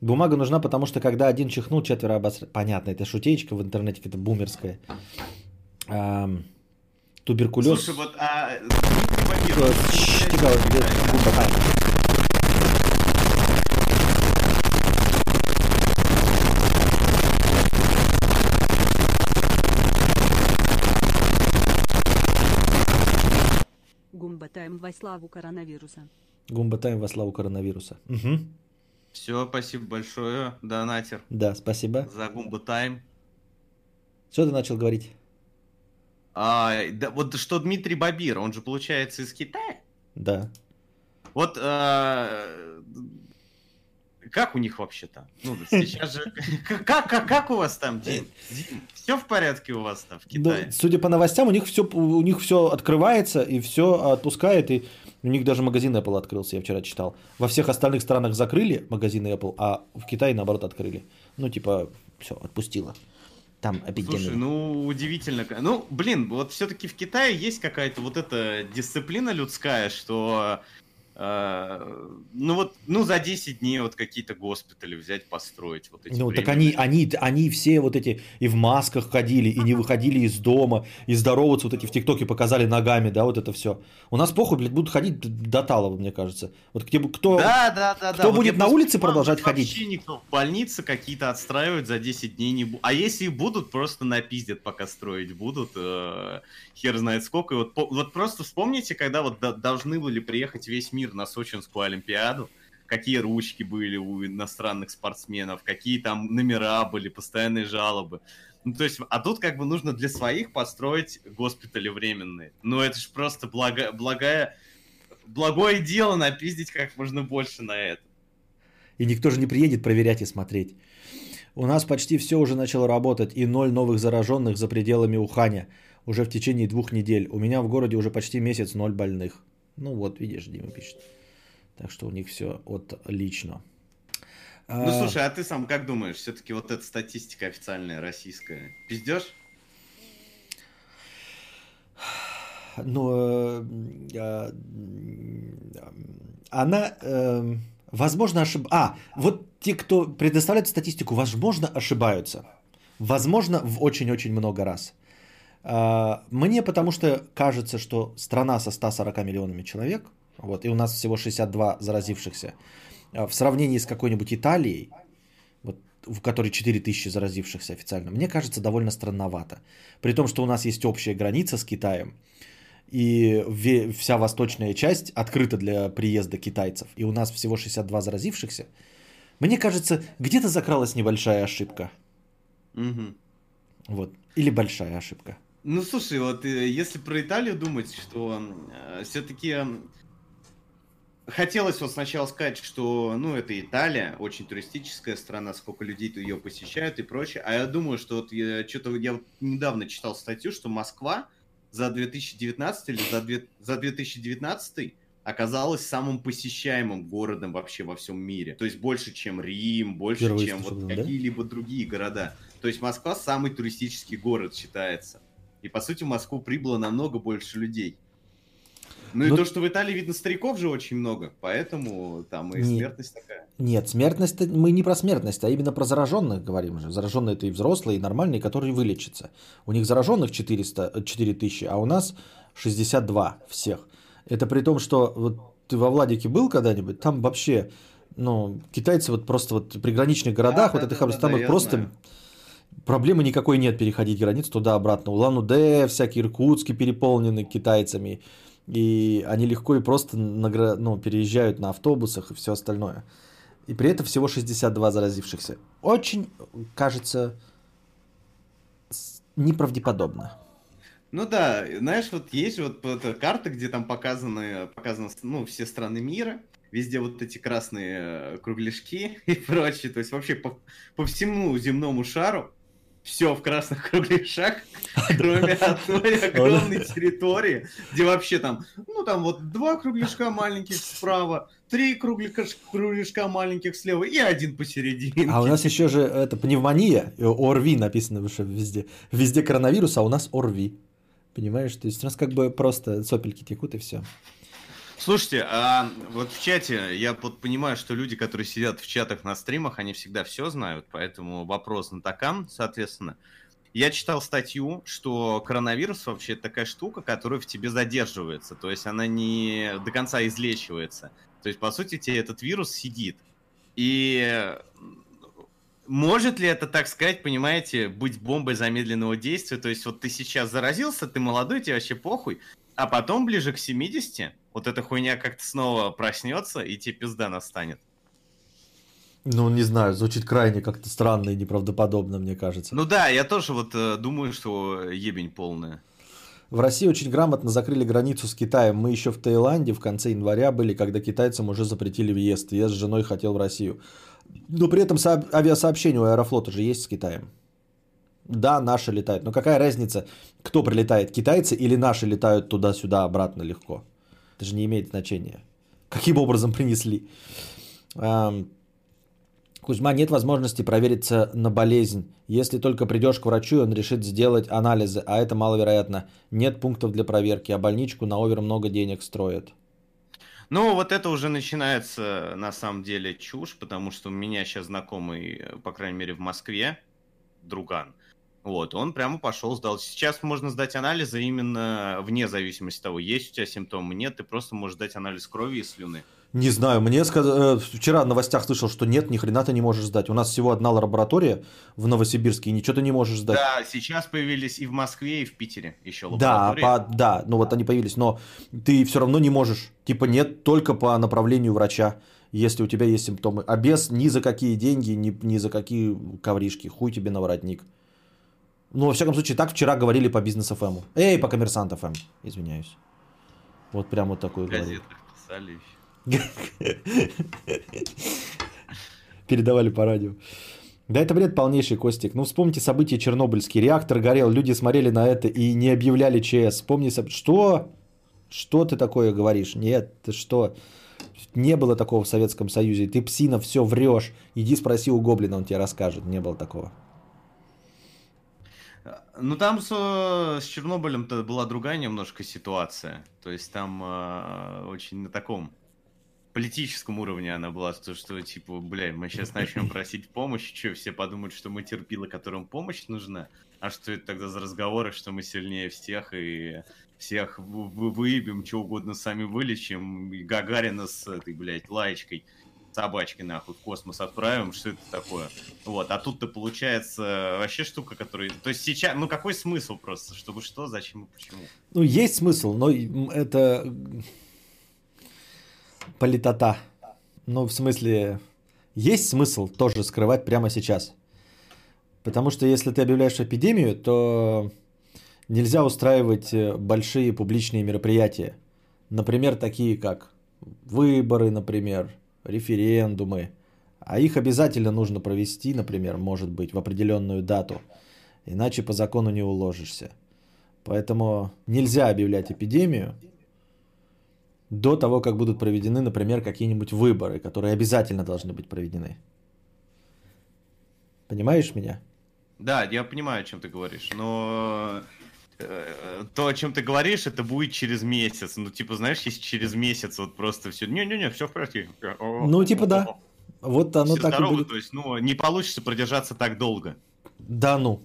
Бумага нужна, потому что когда один чихнул, четверо обосрали. Понятно, это шутеечка в интернете, это бумерская. Ам, туберкулез. Слушай, вот, а Бабиров, Э, чш, тихо, вот, где губа, а. Гумба тайм во славу коронавируса. Гумба тайм во славу коронавируса. Мгм. Все, спасибо большое, донатер, Да, спасибо. за Гумба Тайм. Что ты начал говорить? А, да, вот что Дмитрий Бабир, он же получается из Китая. Да. Вот а, как у них вообще-то? Ну, сейчас же как, как, как у вас там, Дим? все в порядке у вас там в Ну, Китае? судя по новостям, у них все, у них все открывается и все отпускает, и у них даже магазин Apple открылся, я вчера читал. Во всех остальных странах закрыли магазины Apple, а в Китае наоборот открыли. Ну типа все отпустило. Там эпидемия. Слушай, ну удивительно. Ну, блин, вот все-таки в Китае есть какая-то вот эта дисциплина людская, что ну вот, ну за 10 дней вот какие-то госпитали взять, построить. Вот эти Ну, так временные. они, они, они все вот эти и в масках ходили, и не выходили из дома, и здороваться вот эти в ТикТоке показали ногами, да, вот это все. У нас похуй, блядь, будут ходить до Талова, мне кажется. Вот где, кто... Да, да, да, да. Кто Вот будет я на улице понимаю, продолжать вот ходить? Вообще никто в больнице какие-то отстраивать за 10 дней не будет. А если и будут, просто напиздят, пока строить будут. э, Хер знает сколько. И вот, по- вот просто вспомните, когда вот до- должны были приехать весь мир на Сочинскую Олимпиаду, какие ручки были у иностранных спортсменов, какие там номера были, постоянные жалобы. Ну, то есть, а тут как бы нужно для своих построить госпитали временные. Ну, это же просто благо, благая, благое дело напиздить как можно больше на это. И никто же не приедет проверять и смотреть. У нас почти все уже начало работать, и ноль новых зараженных за пределами Уханя. Уже в течение двух недель. У меня в городе уже почти месяц ноль больных. Ну вот, видишь, Дима пишет. Так что у них все отлично. Ну, слушай, а ты сам как думаешь, все-таки вот эта статистика официальная российская, пиздешь? Ну, э, э, она, э, возможно, ошиб... А, вот те, кто предоставляет статистику, возможно, ошибаются. Возможно, в очень-очень много раз. А, Мне потому что кажется, что страна со 140 миллионами человек, вот, и у нас всего 62 заразившихся, а, в сравнении с какой-нибудь Италией, вот, в которой 4000 заразившихся официально, мне кажется, довольно странновато. При том, что у нас есть общая граница с Китаем, и вся восточная часть открыта для приезда китайцев, и у нас всего 62 заразившихся, мне кажется, где-то закралась небольшая ошибка. Мгм. Вот. Или большая ошибка. Ну, слушай, вот э, если про Италию думать, что все-таки хотелось вот сначала сказать, что, ну, это Италия, очень туристическая страна, сколько людей ее посещают и прочее. А я думаю, что вот я что-то я вот недавно читал статью, что Москва за 2019 или за, две- за 2019 оказалась самым посещаемым городом вообще во всем мире. То есть больше, чем Рим, больше, чем вот да? какие-либо другие города. То есть Москва самый туристический город считается. И по сути в Москву прибыло намного больше людей. Ну и Ну- то, что в Италии видно стариков же очень много, поэтому там и Не- смертность такая. Нет, смертность, мы не про смертность, а именно про зараженных говорим же. Зараженные это и взрослые, и нормальные, которые вылечатся. У них зараженных 400, э, 4000, а у нас 62 всех. Это при том, что вот ты во Владике был когда-нибудь, там вообще, ну, китайцы вот просто вот в приграничных городах, Да, вот да, этих да, да, там я их просто знаю. Проблемы никакой нет переходить границу туда-обратно. Улан-Удэ, всякие Иркутски переполнены китайцами, и они легко и просто награ- ну, переезжают на автобусах и все остальное. И при этом всего 62 заразившихся. Очень, кажется, неправдеподобно. Ну да, знаешь, вот есть вот эта карта, где там показаны, показаны ну, все страны мира, везде вот эти красные кругляшки и прочее, то есть вообще по, по всему земному шару все в красных кругляшах, кроме одной огромной территории, где вообще там, ну там вот два кругляшка маленьких справа, три кругляшка, маленьких слева и один посередине. А у нас еще же это пневмония, ОРВИ написано выше везде. Везде коронавирус, а у нас ОРВИ. Понимаешь? То есть у нас как бы просто сопельки текут и все. Слушайте, а вот в чате я вот понимаю, что люди, которые сидят в чатах на стримах, они всегда все знают, поэтому вопрос на такам, соответственно. Я читал статью, что коронавирус вообще такая штука, которая в тебе задерживается, то есть она не до конца излечивается. То есть, по сути, тебе этот вирус сидит. И может ли это, так сказать, понимаете, быть бомбой замедленного действия? То есть вот ты сейчас заразился, ты молодой, тебе вообще похуй, а потом ближе к 70 вот эта хуйня как-то снова проснется, и тебе пизда настанет. Ну, не знаю, звучит крайне как-то странно и неправдоподобно, мне кажется. Ну да, я тоже вот э, думаю, что ебень полная. В России очень грамотно закрыли границу с Китаем. Мы еще в Таиланде в конце января были, когда китайцам уже запретили въезд. Я с женой хотел в Россию. Но при этом сооб- авиасообщение у Аэрофлота же есть с Китаем. Да, наши летают. Но какая разница, кто прилетает, китайцы или наши летают туда-сюда обратно легко? Это же не имеет значения. Каким образом принесли? Кузьма, нет возможности провериться на болезнь. Если только придешь к врачу, он решит сделать анализы, а это маловероятно. Нет пунктов для проверки, а больничку на овер много денег строят. Ну, вот это уже начинается, на самом деле, чушь, потому что у меня сейчас знакомый, э, по крайней мере, в Москве, друган, вот, он прямо пошел, сдал. Сейчас можно сдать анализы именно вне зависимости от того, есть у тебя симптомы, нет, ты просто можешь сдать анализ крови и слюны. Не знаю, мне сказали, вчера в новостях слышал, что нет, ни хрена ты не можешь сдать. У нас всего одна лаборатория в Новосибирске, и ничего ты не можешь сдать. Да, сейчас появились и в Москве, и в Питере еще Да, лаборатории. по, да, ну вот они появились, но ты все равно не можешь. Типа нет только по направлению врача, если у тебя есть симптомы. А без ни за какие деньги, ни, ни за какие ковришки. Хуй тебе на воротник. Ну, во всяком случае, так вчера говорили по бизнес ФМ. Эй, по коммерсант ФМ, извиняюсь. Вот прям вот такой газетах писали. Передавали по радио. Да это бред полнейший, Костик. Ну вспомните события Чернобыльский. Реактор горел, люди смотрели на это и не объявляли ЧС. Вспомни, что? Что ты такое говоришь? Нет, ты что? Не было такого в Советском Союзе. Ты псина, все врешь. Иди спроси у Гоблина, он тебе расскажет. Не было такого. Ну, там с, с Чернобылем-то была другая немножко ситуация. То есть там э, очень на таком политическом уровне она была, то, что, типа, бля, мы сейчас начнем просить помощи, что все подумают, что мы терпилы, которым помощь нужна, а что это тогда за разговоры, что мы сильнее всех и всех вы- вы- выебем, что угодно сами вылечим, и Гагарина с этой, блядь, лаечкой, собачкой, нахуй, в космос отправим, что это такое? Вот, а тут-то получается вообще штука, которая... То есть сейчас, ну какой смысл просто, чтобы что, зачем и почему? Ну, есть смысл, но это политота. Ну, в смысле, есть смысл тоже скрывать прямо сейчас. Потому что если ты объявляешь эпидемию, то нельзя устраивать э, большие публичные мероприятия. Например, такие как выборы, например, референдумы. А их обязательно нужно провести, например, может быть, в определенную дату. Иначе по закону не уложишься. Поэтому нельзя объявлять эпидемию до того, как будут проведены, например, какие-нибудь выборы, которые обязательно должны быть проведены. Понимаешь меня? Да, я понимаю, о чем ты говоришь, но то, о чем ты говоришь, это будет через месяц. Ну, типа, знаешь, если через месяц вот просто все... Не-не-не, все в порядке. Ну, типа, да. Вот оно Все так и здоровы, будет. то есть, ну, не получится продержаться так долго. Да ну.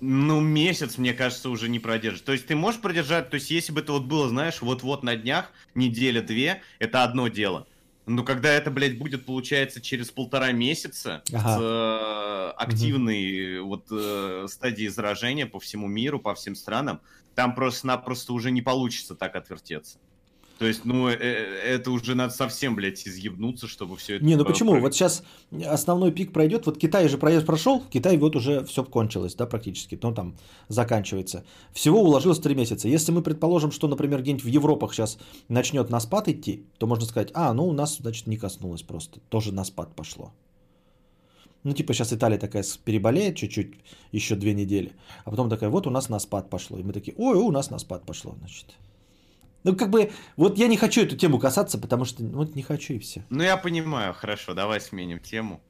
Ну, месяц, мне кажется, уже не продержишь. То есть ты можешь продержать, то есть если бы это вот было, знаешь, вот-вот на днях, неделя-две, это одно дело. Но когда это, блядь, будет, получается, через полтора месяца Ага. с э, активной вот э, стадии заражения по всему миру, по всем странам, там просто-напросто уже не получится так отвертеться. То есть, ну, э, э, это уже надо совсем, блядь, изъебнуться, чтобы все это... Не, ну почему? Вот сейчас основной пик пройдет. Вот Китай же проезд прошел, в Китае вот уже все кончилось, да, практически. Ну, там заканчивается. Всего уложилось 3 месяца. Если мы предположим, что, например, где-нибудь в Европах сейчас начнет на спад идти, то можно сказать, а, ну, у нас, значит, не коснулось просто. Тоже на спад пошло. Ну, типа сейчас Италия такая переболеет чуть-чуть, еще две недели. А потом такая, вот у нас на спад пошло. И мы такие, ой, у нас на спад пошло, значит. Ну, как бы, вот я не хочу эту тему касаться, потому что, ну, вот не хочу и все. Ну, я понимаю, хорошо, давай сменим тему.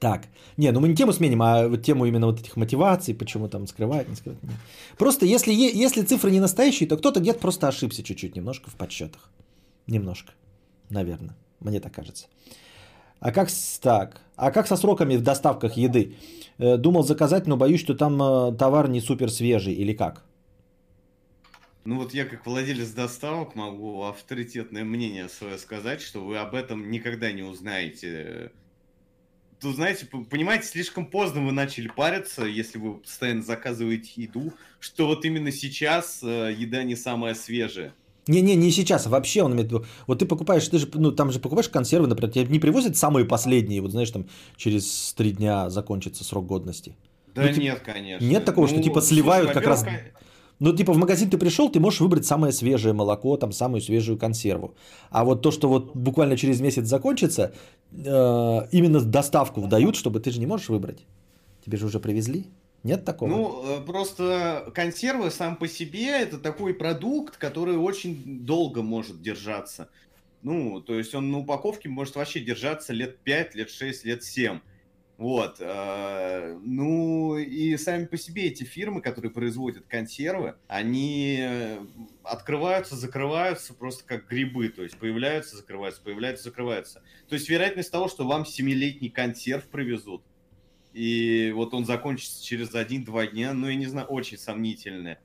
Так, не, ну мы не тему сменим, а вот тему именно вот этих мотиваций, почему там скрывать, не скрывать. нет. Просто если, если цифры не настоящие, то кто-то где-то просто ошибся чуть-чуть немножко в подсчетах. Немножко, наверное, мне так кажется. А как так? А как со сроками в доставках еды? Э, Думал заказать, но боюсь, что там э, товар не супер свежий или как? Ну вот я как владелец доставок могу авторитетное мнение свое сказать, что вы об этом никогда не узнаете. Тут, знаете, п- понимаете, слишком поздно вы начали париться, если вы постоянно заказываете еду, что вот именно сейчас э, еда не самая свежая. Не-не, не сейчас, а вообще он имеет. Вот ты покупаешь, ты же, ну, там же покупаешь консервы, например, тебе не привозят самые последние, вот знаешь, там через три дня закончится срок годности. Да Ну, типа, нет, конечно. нет такого, что, типа, слушай, сливают как раз- Ну, типа, в магазин ты пришел, ты можешь выбрать самое свежее молоко, там, самую свежую консерву. А вот то, что вот буквально через месяц закончится, э, именно доставку дают, чтобы ты же не можешь выбрать. Тебе же уже привезли? Нет такого? Ну, э, просто консервы сам по себе это такой продукт, который очень долго может держаться. Ну, то есть он на упаковке может вообще держаться лет 5, лет 6, лет 7. Вот. э, Ну, и сами по себе эти фирмы, которые производят консервы, они э, открываются, закрываются просто как грибы. То есть появляются, закрываются, появляются, закрываются. То есть вероятность того, что вам семилетний консерв привезут, и вот он закончится через один-два дня, ну, я не знаю, очень сомнительная.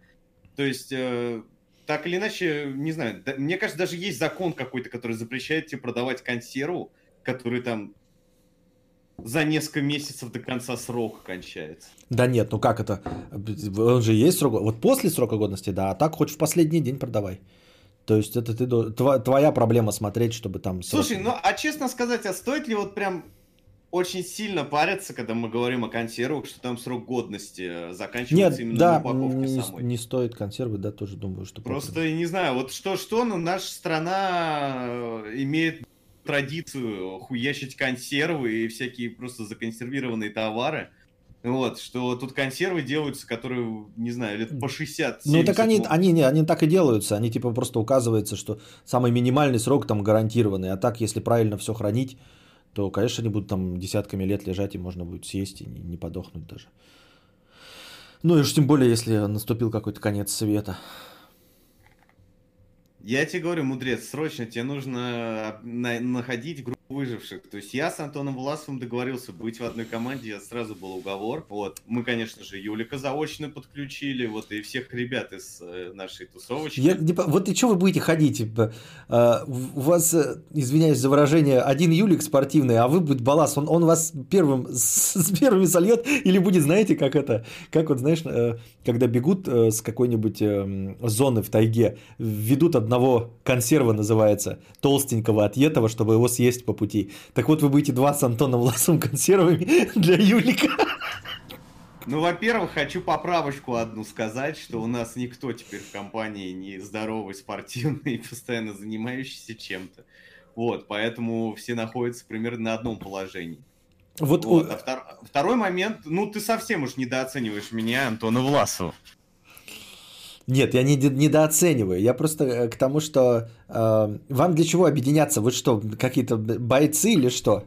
То есть, э, так или иначе, не знаю, мне кажется, даже есть закон какой-то, который запрещает тебе продавать консерву, который там за несколько месяцев до конца срока кончается. Да нет, ну как это? Он же есть срок. Вот после срока годности, да, а так хоть в последний день продавай. То есть это ты, твоя проблема смотреть, чтобы там... Слушай, ну а честно сказать, а стоит ли вот прям очень сильно париться, когда мы говорим о консервах, что там срок годности э, заканчивается Нет, именно да, на упаковке не, самой? не стоит консервы, да, тоже думаю, что... Просто, не знаю, вот что-что, но наша страна э, имеет традицию хуячить консервы и всякие просто законсервированные товары. Вот, что тут консервы делаются, которые, не знаю, лет по 60 Ну так они, ну, они, не, они так и делаются, они типа просто указывается, что самый минимальный срок там гарантированный, а так если правильно все хранить, то, конечно, они будут там десятками лет лежать и можно будет съесть и не, не подохнуть даже. Ну и уж тем более, если наступил какой-то конец света. Я тебе говорю, мудрец, срочно тебе нужно на- находить группу выживших. То есть я с Антоном Власовым договорился быть в одной команде, сразу был уговор. Вот. Мы, конечно же, Юлика заочно подключили, вот, и всех ребят из э, нашей тусовочки. Я по- вот и что вы будете ходить? Типа, а, у вас, э, извиняюсь за выражение, один Юлик спортивный, а вы будет Балас. Он, он вас первым с, с первыми сольет или будет, знаете, как это, как вот, знаешь, э, когда бегут э, с какой-нибудь э, зоны в тайге, ведут одного консерва, называется, толстенького, отъетого, чтобы его съесть по пути. Так вот, вы будете два с Антоном Власовым консервами для Юлика. Ну, во-первых, хочу поправочку одну сказать, что у нас никто теперь в компании не здоровый, спортивный, постоянно занимающийся чем-то. Вот, поэтому все находятся примерно на одном положении. Вот, Вот, а втор- Второй момент, ну ты совсем уж недооцениваешь меня, Антона Власова. Нет, я не недооцениваю. Я просто э, к тому, что э, вам для чего объединяться? Вы что, какие-то бойцы или что?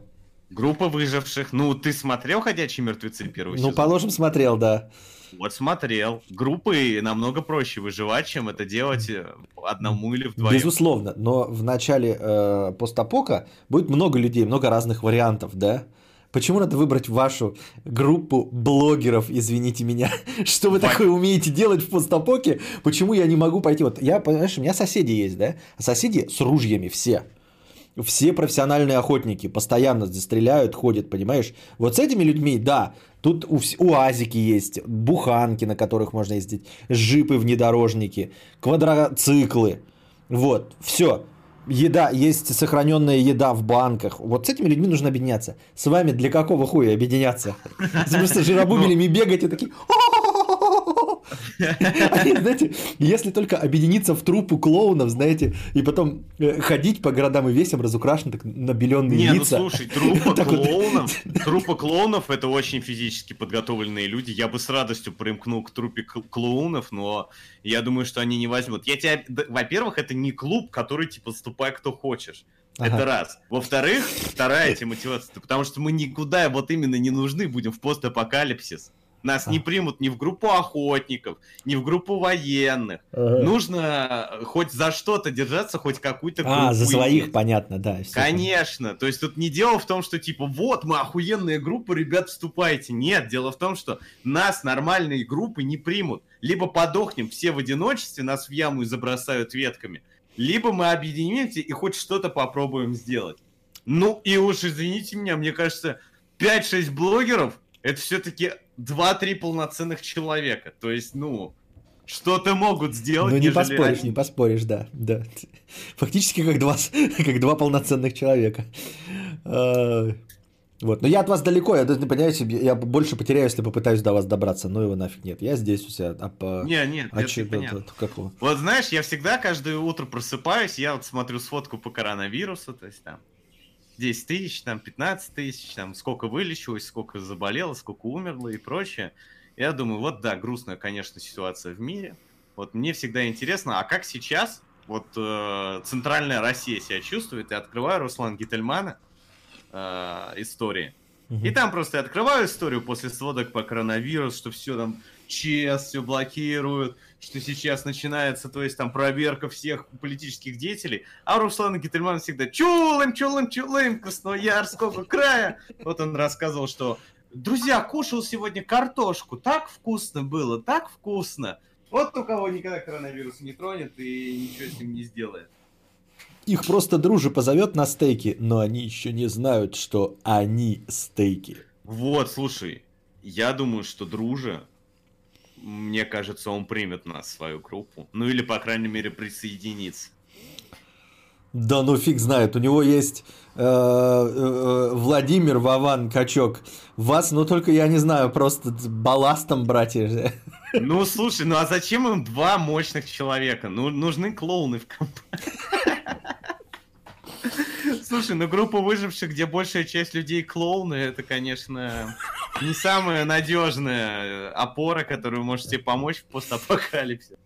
Группа выживших. Ну, ты смотрел «Ходячие мертвецы» первый Ну, сезон? положим, смотрел, да. Вот смотрел. Группы намного проще выживать, чем это делать э, одному или вдвоем. Безусловно. Но в начале э, постапока будет много людей, много разных вариантов, да? Почему надо выбрать вашу группу блогеров, извините меня? Что вы такое умеете делать в постапоке? Почему я не могу пойти? Вот я, понимаешь, у меня соседи есть, да? Соседи с ружьями все. Все профессиональные охотники постоянно здесь стреляют, ходят, понимаешь? Вот с этими людьми, да, тут у уазики есть, буханки, на которых можно ездить, джипы, внедорожники, квадроциклы. Вот, все. Еда, есть сохраненная еда в банках. Вот с этими людьми нужно объединяться. С вами для какого хуя объединяться? Просто жиробубелями бегать и такие... Они, знаете, если только объединиться в труппу клоунов, знаете, и потом э, ходить по городам и весям разукрашены, так набеленные Не, ну лица. слушай, труппа Так вот. клоунов, труппа клоунов это очень физически подготовленные люди. Я бы с радостью примкнул к труппе к- клоунов, но я думаю, что они не возьмут. Я тебя, во-первых, это не клуб, который типа ступай кто хочешь. Ага. Это раз. Во-вторых, вторая эта мотивация, потому что мы никуда вот именно не нужны будем в постапокалипсис. Нас не А. примут ни в группу охотников, ни в группу военных. Ага. Нужно э, хоть за что-то держаться, хоть какую-то А, за своих, иметь. понятно, да. Конечно. То есть тут не дело в том, что типа вот мы охуенная группа, ребят, вступайте. Нет, дело в том, что нас нормальные группы не примут. Либо подохнем все в одиночестве, нас в яму и забросают ветками, либо мы объединимся и хоть что-то попробуем сделать. Ну и уж извините меня, мне кажется, 5-6 блогеров это все-таки 2-3 полноценных человека. То есть, ну, что-то могут сделать. Ну, не поспоришь, один. не поспоришь, да, да. Фактически как два, как два полноценных человека. А, Вот, но я от вас далеко, я даже, понимаете, я больше потеряю, если попытаюсь до вас добраться, ну его нафиг нет. Я здесь у себя, а по... Не, нет, а чё- непонятно. это- какого? Вот знаешь, я всегда каждое утро просыпаюсь, я вот смотрю сфотку по коронавирусу, то есть там 10 тысяч, там 15 тысяч, там сколько вылечилось, сколько заболело, сколько умерло и прочее. Я думаю, вот да, грустная, конечно, ситуация в мире. Вот мне всегда интересно, а как сейчас вот э, центральная Россия себя чувствует? Я открываю Руслан Гительмана э, истории. И там просто я открываю историю после сводок по коронавирусу, что все там ЧС все блокируют, что сейчас начинается, то есть там проверка всех политических деятелей, а Руслан Гительман всегда чулым, чулым, чулым, Красноярского края. Вот он рассказывал, что друзья, кушал сегодня картошку, так вкусно было, так вкусно. Вот у кого никогда коронавирус не тронет и ничего с ним не сделает. Их просто дружи позовет на стейки, но они еще не знают, что они стейки. Вот, слушай, я думаю, что дружа, мне кажется, он примет нас в свою группу. Ну или, по крайней мере, присоединится. Да ну фиг знает, у него есть э, э, Владимир Вован Качок. Вас, ну только я не знаю, просто балластом братья. Ну слушай, ну а зачем им два мощных человека? Ну нужны клоуны в компании. Слушай, ну группа выживших, где большая часть людей клоуны, это, конечно, не самая надежная опора, которую можете помочь в постапокалипсисе.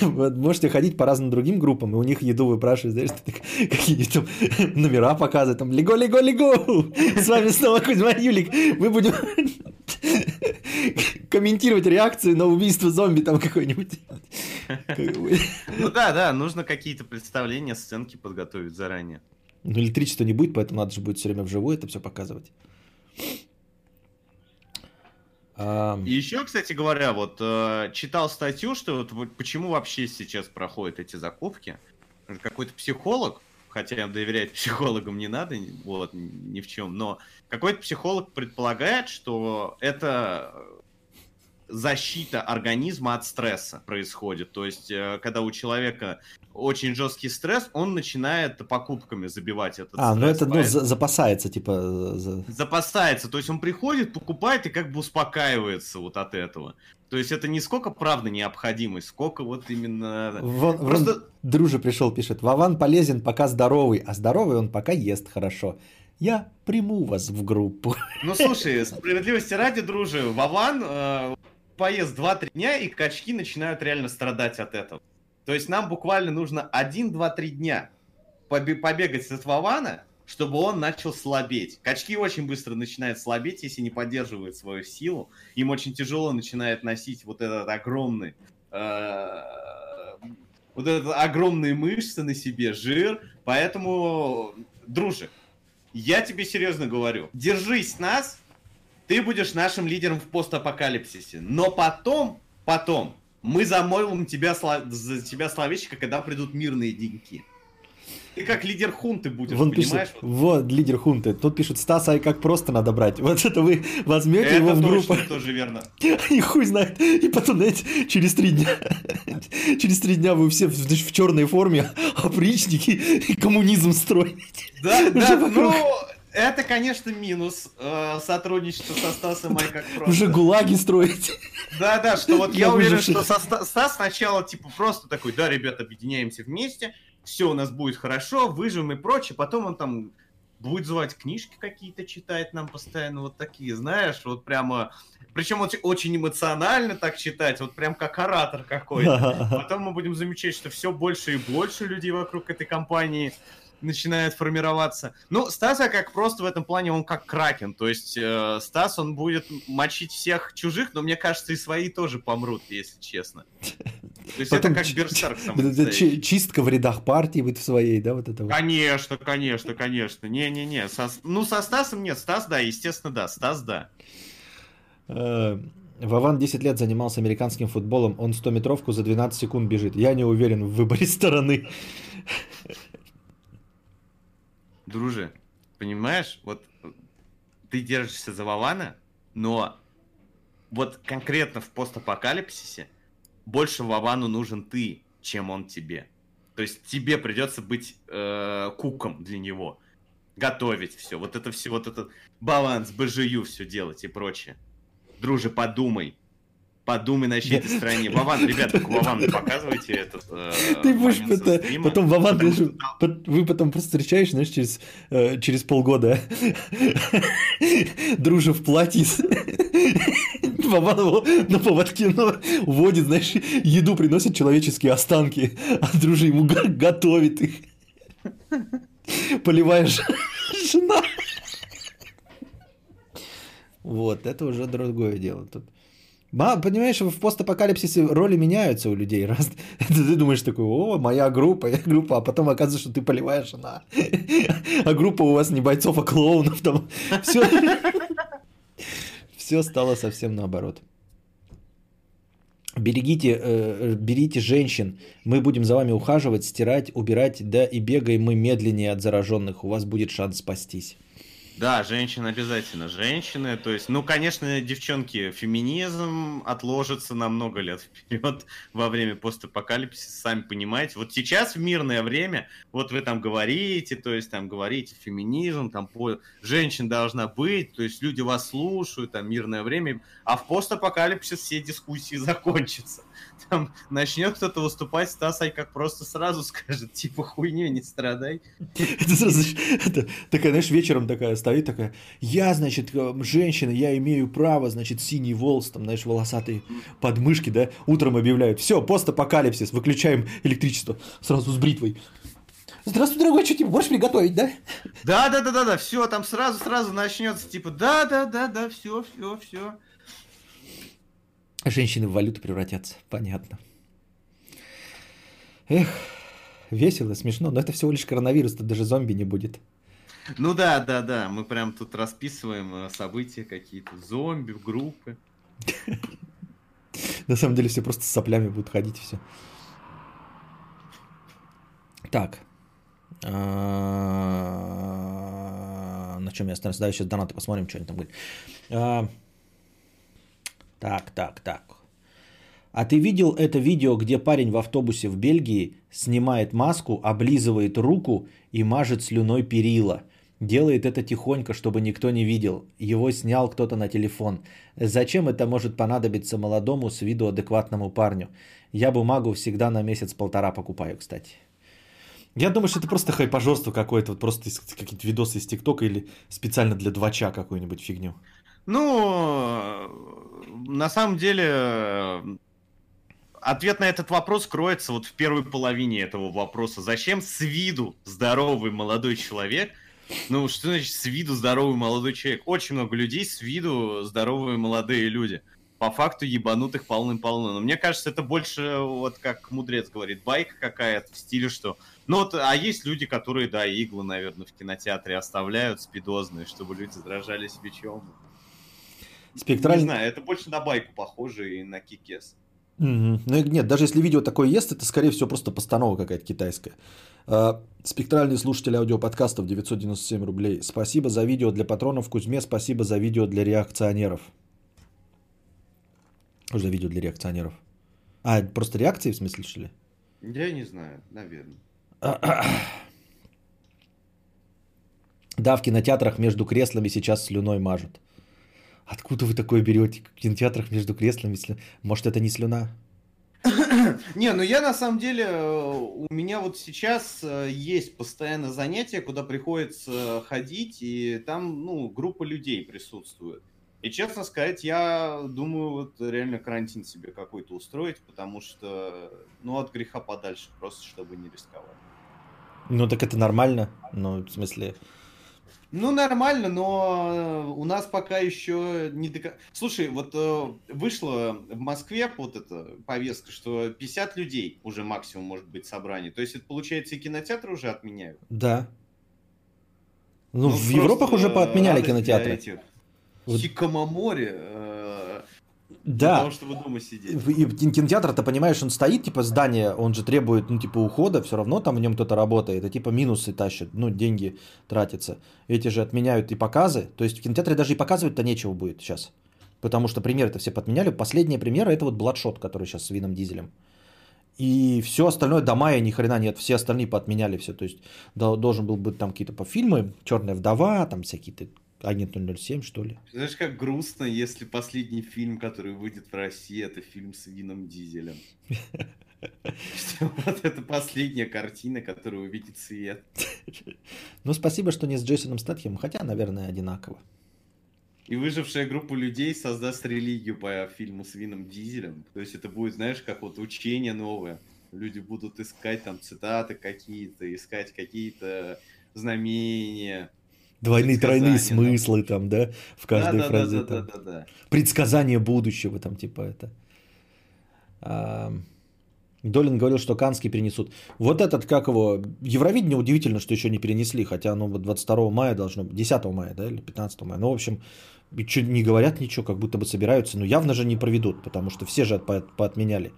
Вот можете ходить по разным другим группам, и у них еду выпрашивать, знаешь, какие-нибудь там номера показывать, там, лего, лего, лего, с вами снова Кузьма Юлик, мы будем комментировать реакцию на убийство зомби там какой-нибудь. Ну да, да, нужно какие-то представления, сценки подготовить заранее. Ну электричества не будет, поэтому надо же будет все время вживую это все показывать. И еще, кстати говоря, вот э, читал статью, что вот, почему вообще сейчас проходят эти закупки. Какой-то психолог, хотя доверять психологам не надо, вот, ни в чем, но какой-то психолог предполагает, что это защита организма от стресса происходит. То есть, э, когда у человека очень жесткий стресс, он начинает покупками забивать этот а, стресс. ну это ну, запасается, типа... За... Запасается, то есть он приходит, покупает и как бы успокаивается вот от этого. То есть это не сколько правда необходимость, сколько вот именно... Вон, Просто... вон друже пришел, пишет, Вован полезен пока здоровый, а здоровый он пока ест хорошо. Я приму вас в группу. Ну слушай, справедливости ради, друже, Вован э, поест 2-3 дня, и качки начинают реально страдать от этого. То есть нам буквально нужно 1-2-3 дня побегать с Вована, чтобы он начал слабеть. Качки очень быстро начинают слабеть, если не поддерживают свою силу. Им очень тяжело начинает носить вот этот огромный... Э, вот этот огромные мышцы на себе, жир. Поэтому, друже, я тебе серьезно говорю, держись нас, ты будешь нашим лидером в постапокалипсисе. Но потом, потом, мы замолвим тебя, за тебя словечко, когда придут мирные деньги. Ты как лидер хунты будешь, Вон понимаешь? Пишет, вот, лидер хунты. Тут пишут, Стаса, и как просто надо брать. Вот это вы возьмете это его в группу. Это тоже верно. И хуй знает. И потом, знаете, через три дня, через три дня вы все в, в черной форме, опричники и коммунизм строите. Да, да, ну, это, конечно, минус э, сотрудничества со Стасом Ай как просто. Уже гулаги строить. Да, да, что вот я, я уверен, что со, Стас сначала типа просто такой, да, ребят, объединяемся вместе, все у нас будет хорошо, выживем и прочее. Потом он там будет звать книжки какие-то читать нам постоянно, вот такие, знаешь, вот прямо... Причем очень, очень эмоционально так читать, вот прям как оратор какой-то. Потом мы будем замечать, что все больше и больше людей вокруг этой компании начинает формироваться. Ну, Стаса как просто в этом плане, он как кракен. То есть э, Стас, он будет мочить всех чужих, но мне кажется, и свои тоже помрут, если честно. То есть Потом это как Берсерк Чистка в рядах партии будет в своей, да, вот это вот? Конечно, конечно, конечно. Не-не-не. Ну, со Стасом нет. Стас, да, естественно, да. Стас, да. Э, Вован 10 лет занимался американским футболом, он 100-метровку за 12 секунд бежит. Я не уверен в выборе стороны. Друже, понимаешь, вот ты держишься за Вована, но вот конкретно в постапокалипсисе больше Вовану нужен ты, чем он тебе. То есть тебе придется быть э, куком для него, готовить все, вот это все, вот этот баланс, БЖЮ все делать и прочее. Друже, подумай, Подумай на чьей-то стороне. Вован, ребята, Вован, показывайте этот э, Ты будешь это, потом Вован, что... вы потом просто встречаешь, знаешь, через, э, через полгода. Дружа в платье. Вован его на поводке но уводит, знаешь, еду приносит человеческие останки, а дружи ему готовит их. Поливаешь жена. Вот, это уже другое дело. Тут Ма- Понимаешь, в постапокалипсисе роли меняются у людей. Раз ты думаешь такой, о, моя группа, я группа, а потом оказывается, что ты поливаешь она. А группа у вас не бойцов, а клоунов. Там все, все стало совсем наоборот. Берегите, э, берите женщин, мы будем за вами ухаживать, стирать, убирать, да и бегаем мы медленнее от зараженных, у вас будет шанс спастись. Да, женщины обязательно. Женщины, то есть, ну, конечно, девчонки, феминизм отложится на много лет вперед во время постапокалипсиса, сами понимаете. Вот сейчас в мирное время, вот вы там говорите, то есть там говорите феминизм, там по... женщин должна быть, то есть люди вас слушают, там мирное время, а в постапокалипсис все дискуссии закончатся там начнет кто-то выступать, Стас как просто сразу скажет, типа, хуйню не страдай. Такая, знаешь, вечером такая стоит, такая, я, значит, э, женщина, я имею право, значит, синий волос, там, знаешь, волосатые подмышки, да, утром объявляют, все, постапокалипсис, выключаем электричество, сразу с бритвой. Здравствуй, дорогой, что тебе борщ приготовить, да? Да, да, да, да, да, все, там сразу, сразу начнется, типа, да, да, да, да, все, все, все. Женщины в валюту превратятся, понятно. Эх, весело, смешно, но это всего лишь коронавирус, тут даже зомби не будет. Ну да, да, да, мы прям тут расписываем э, события какие-то, зомби, группы. На самом деле все просто с соплями будут ходить, все. Так. А, на чем я остановился? Да, сейчас донаты посмотрим, что они там говорят. Так, так, так. А ты видел это видео, где парень в автобусе в Бельгии снимает маску, облизывает руку и мажет слюной перила? Делает это тихонько, чтобы никто не видел. Его снял кто-то на телефон. Зачем это может понадобиться молодому с виду адекватному парню? Я бумагу всегда на месяц-полтора покупаю, кстати. Я думаю, что это просто хайпажорство какое-то, вот просто какие-то видосы из ТикТока или специально для двача какую-нибудь фигню. Ну, на самом деле, ответ на этот вопрос кроется вот в первой половине этого вопроса. Зачем с виду здоровый молодой человек? Ну, что значит с виду здоровый молодой человек? Очень много людей с виду здоровые молодые люди. По факту ебанутых полным-полно. Но мне кажется, это больше, вот как мудрец говорит, байка какая-то в стиле, что... Ну вот, а есть люди, которые, да, иглы, наверное, в кинотеатре оставляют спидозные, чтобы люди заражались бичом. Спектральный... Не знаю, это больше на байку похоже и на кикес. Угу. Ну нет, даже если видео такое есть, это скорее всего просто постанова какая-то китайская. А, спектральный слушатель аудиоподкастов 997 рублей. Спасибо за видео для патронов Кузьме, спасибо за видео для реакционеров. За видео для реакционеров? А, просто реакции в смысле, что ли? Я не знаю, наверное. Да, в кинотеатрах между креслами сейчас слюной мажут. Откуда вы такое берете в кинотеатрах между креслами? Может, это не слюна? Не, ну я на самом деле, э, у меня вот сейчас э, есть постоянно занятия, куда приходится ходить, и там, ну, группа людей присутствует. И честно сказать, я думаю, вот реально карантин себе какой-то устроить, потому что, ну, от греха подальше, просто чтобы не рисковать. Ну, так это нормально, ну, в смысле, ну, нормально, но э, у нас пока еще не до... Слушай, вот э, вышла в Москве вот эта повестка, что 50 людей уже максимум может быть собрание. То есть это, получается, и кинотеатры уже отменяют? Да. Ну, ну в Европах уже поотменяли кинотеатры. Этих... Вот... да. Того, чтобы дома сидеть. И кинотеатр, ты понимаешь, он стоит, типа, здание, он же требует, ну, типа, ухода, все равно там в нем кто-то работает, и, типа, минусы тащат, ну, деньги тратятся. Эти же отменяют и показы, то есть в кинотеатре даже и показывать-то нечего будет сейчас. Потому что примеры-то все подменяли. Последняя примера это вот Бладшот, который сейчас с Вином Дизелем. И все остальное до мая ни хрена нет, все остальные поотменяли все. То есть должен был быть там какие-то по фильмы, Черная вдова, там всякие Агент 007, что ли? Знаешь, как грустно, если последний фильм, который выйдет в России, это фильм с Вином Дизелем. Вот это последняя картина, которая увидит свет. Ну, спасибо, что не с Джейсоном Стэтхем, хотя, наверное, одинаково. И выжившая группа людей создаст религию по фильму с Вином Дизелем. То есть это будет, знаешь, как вот учение новое. Люди будут искать там цитаты какие-то, искать какие-то знамения, Двойные, тройные смыслы там, да, в каждой да, фразе. да, да, да, да, да. Предсказание будущего там, типа это. А, Долин говорил, что Канский перенесут. Вот этот, как его, Евровидение удивительно, что еще не перенесли, хотя оно вот 22 мая должно быть, 10 мая, да, или 15 мая. Ну, в общем, чё, не говорят ничего, как будто бы собираются, но явно же не проведут, потому что все же по- поотменяли.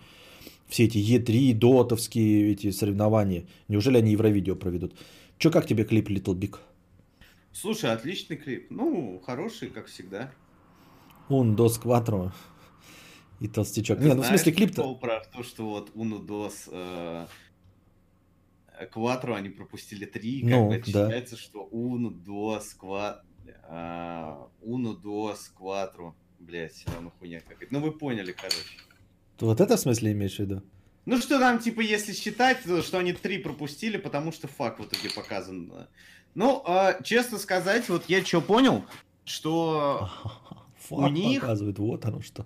Все эти Е3, дотовские эти соревнования. Неужели они Евровидео проведут? Че, как тебе клип Little Big? Слушай, отличный клип. Ну, хороший, как всегда. Un, dos, cuatro. И толстячок. Ты Не, ну в смысле клип-то... про то, что вот Dos э, Quattro они пропустили три, как Ну, бы это да. считается, что Uno Dos Quattro, Uno Dos Quattro, блять, все равно хуйня какая-то. Ну вы поняли, короче. Вот это в смысле имеешь в виду? Ну что там, типа, если считать, то, что они три пропустили, потому что факт в итоге показан. Ну, а, честно сказать, вот я что понял, что... Фак них- показывает, вот оно что.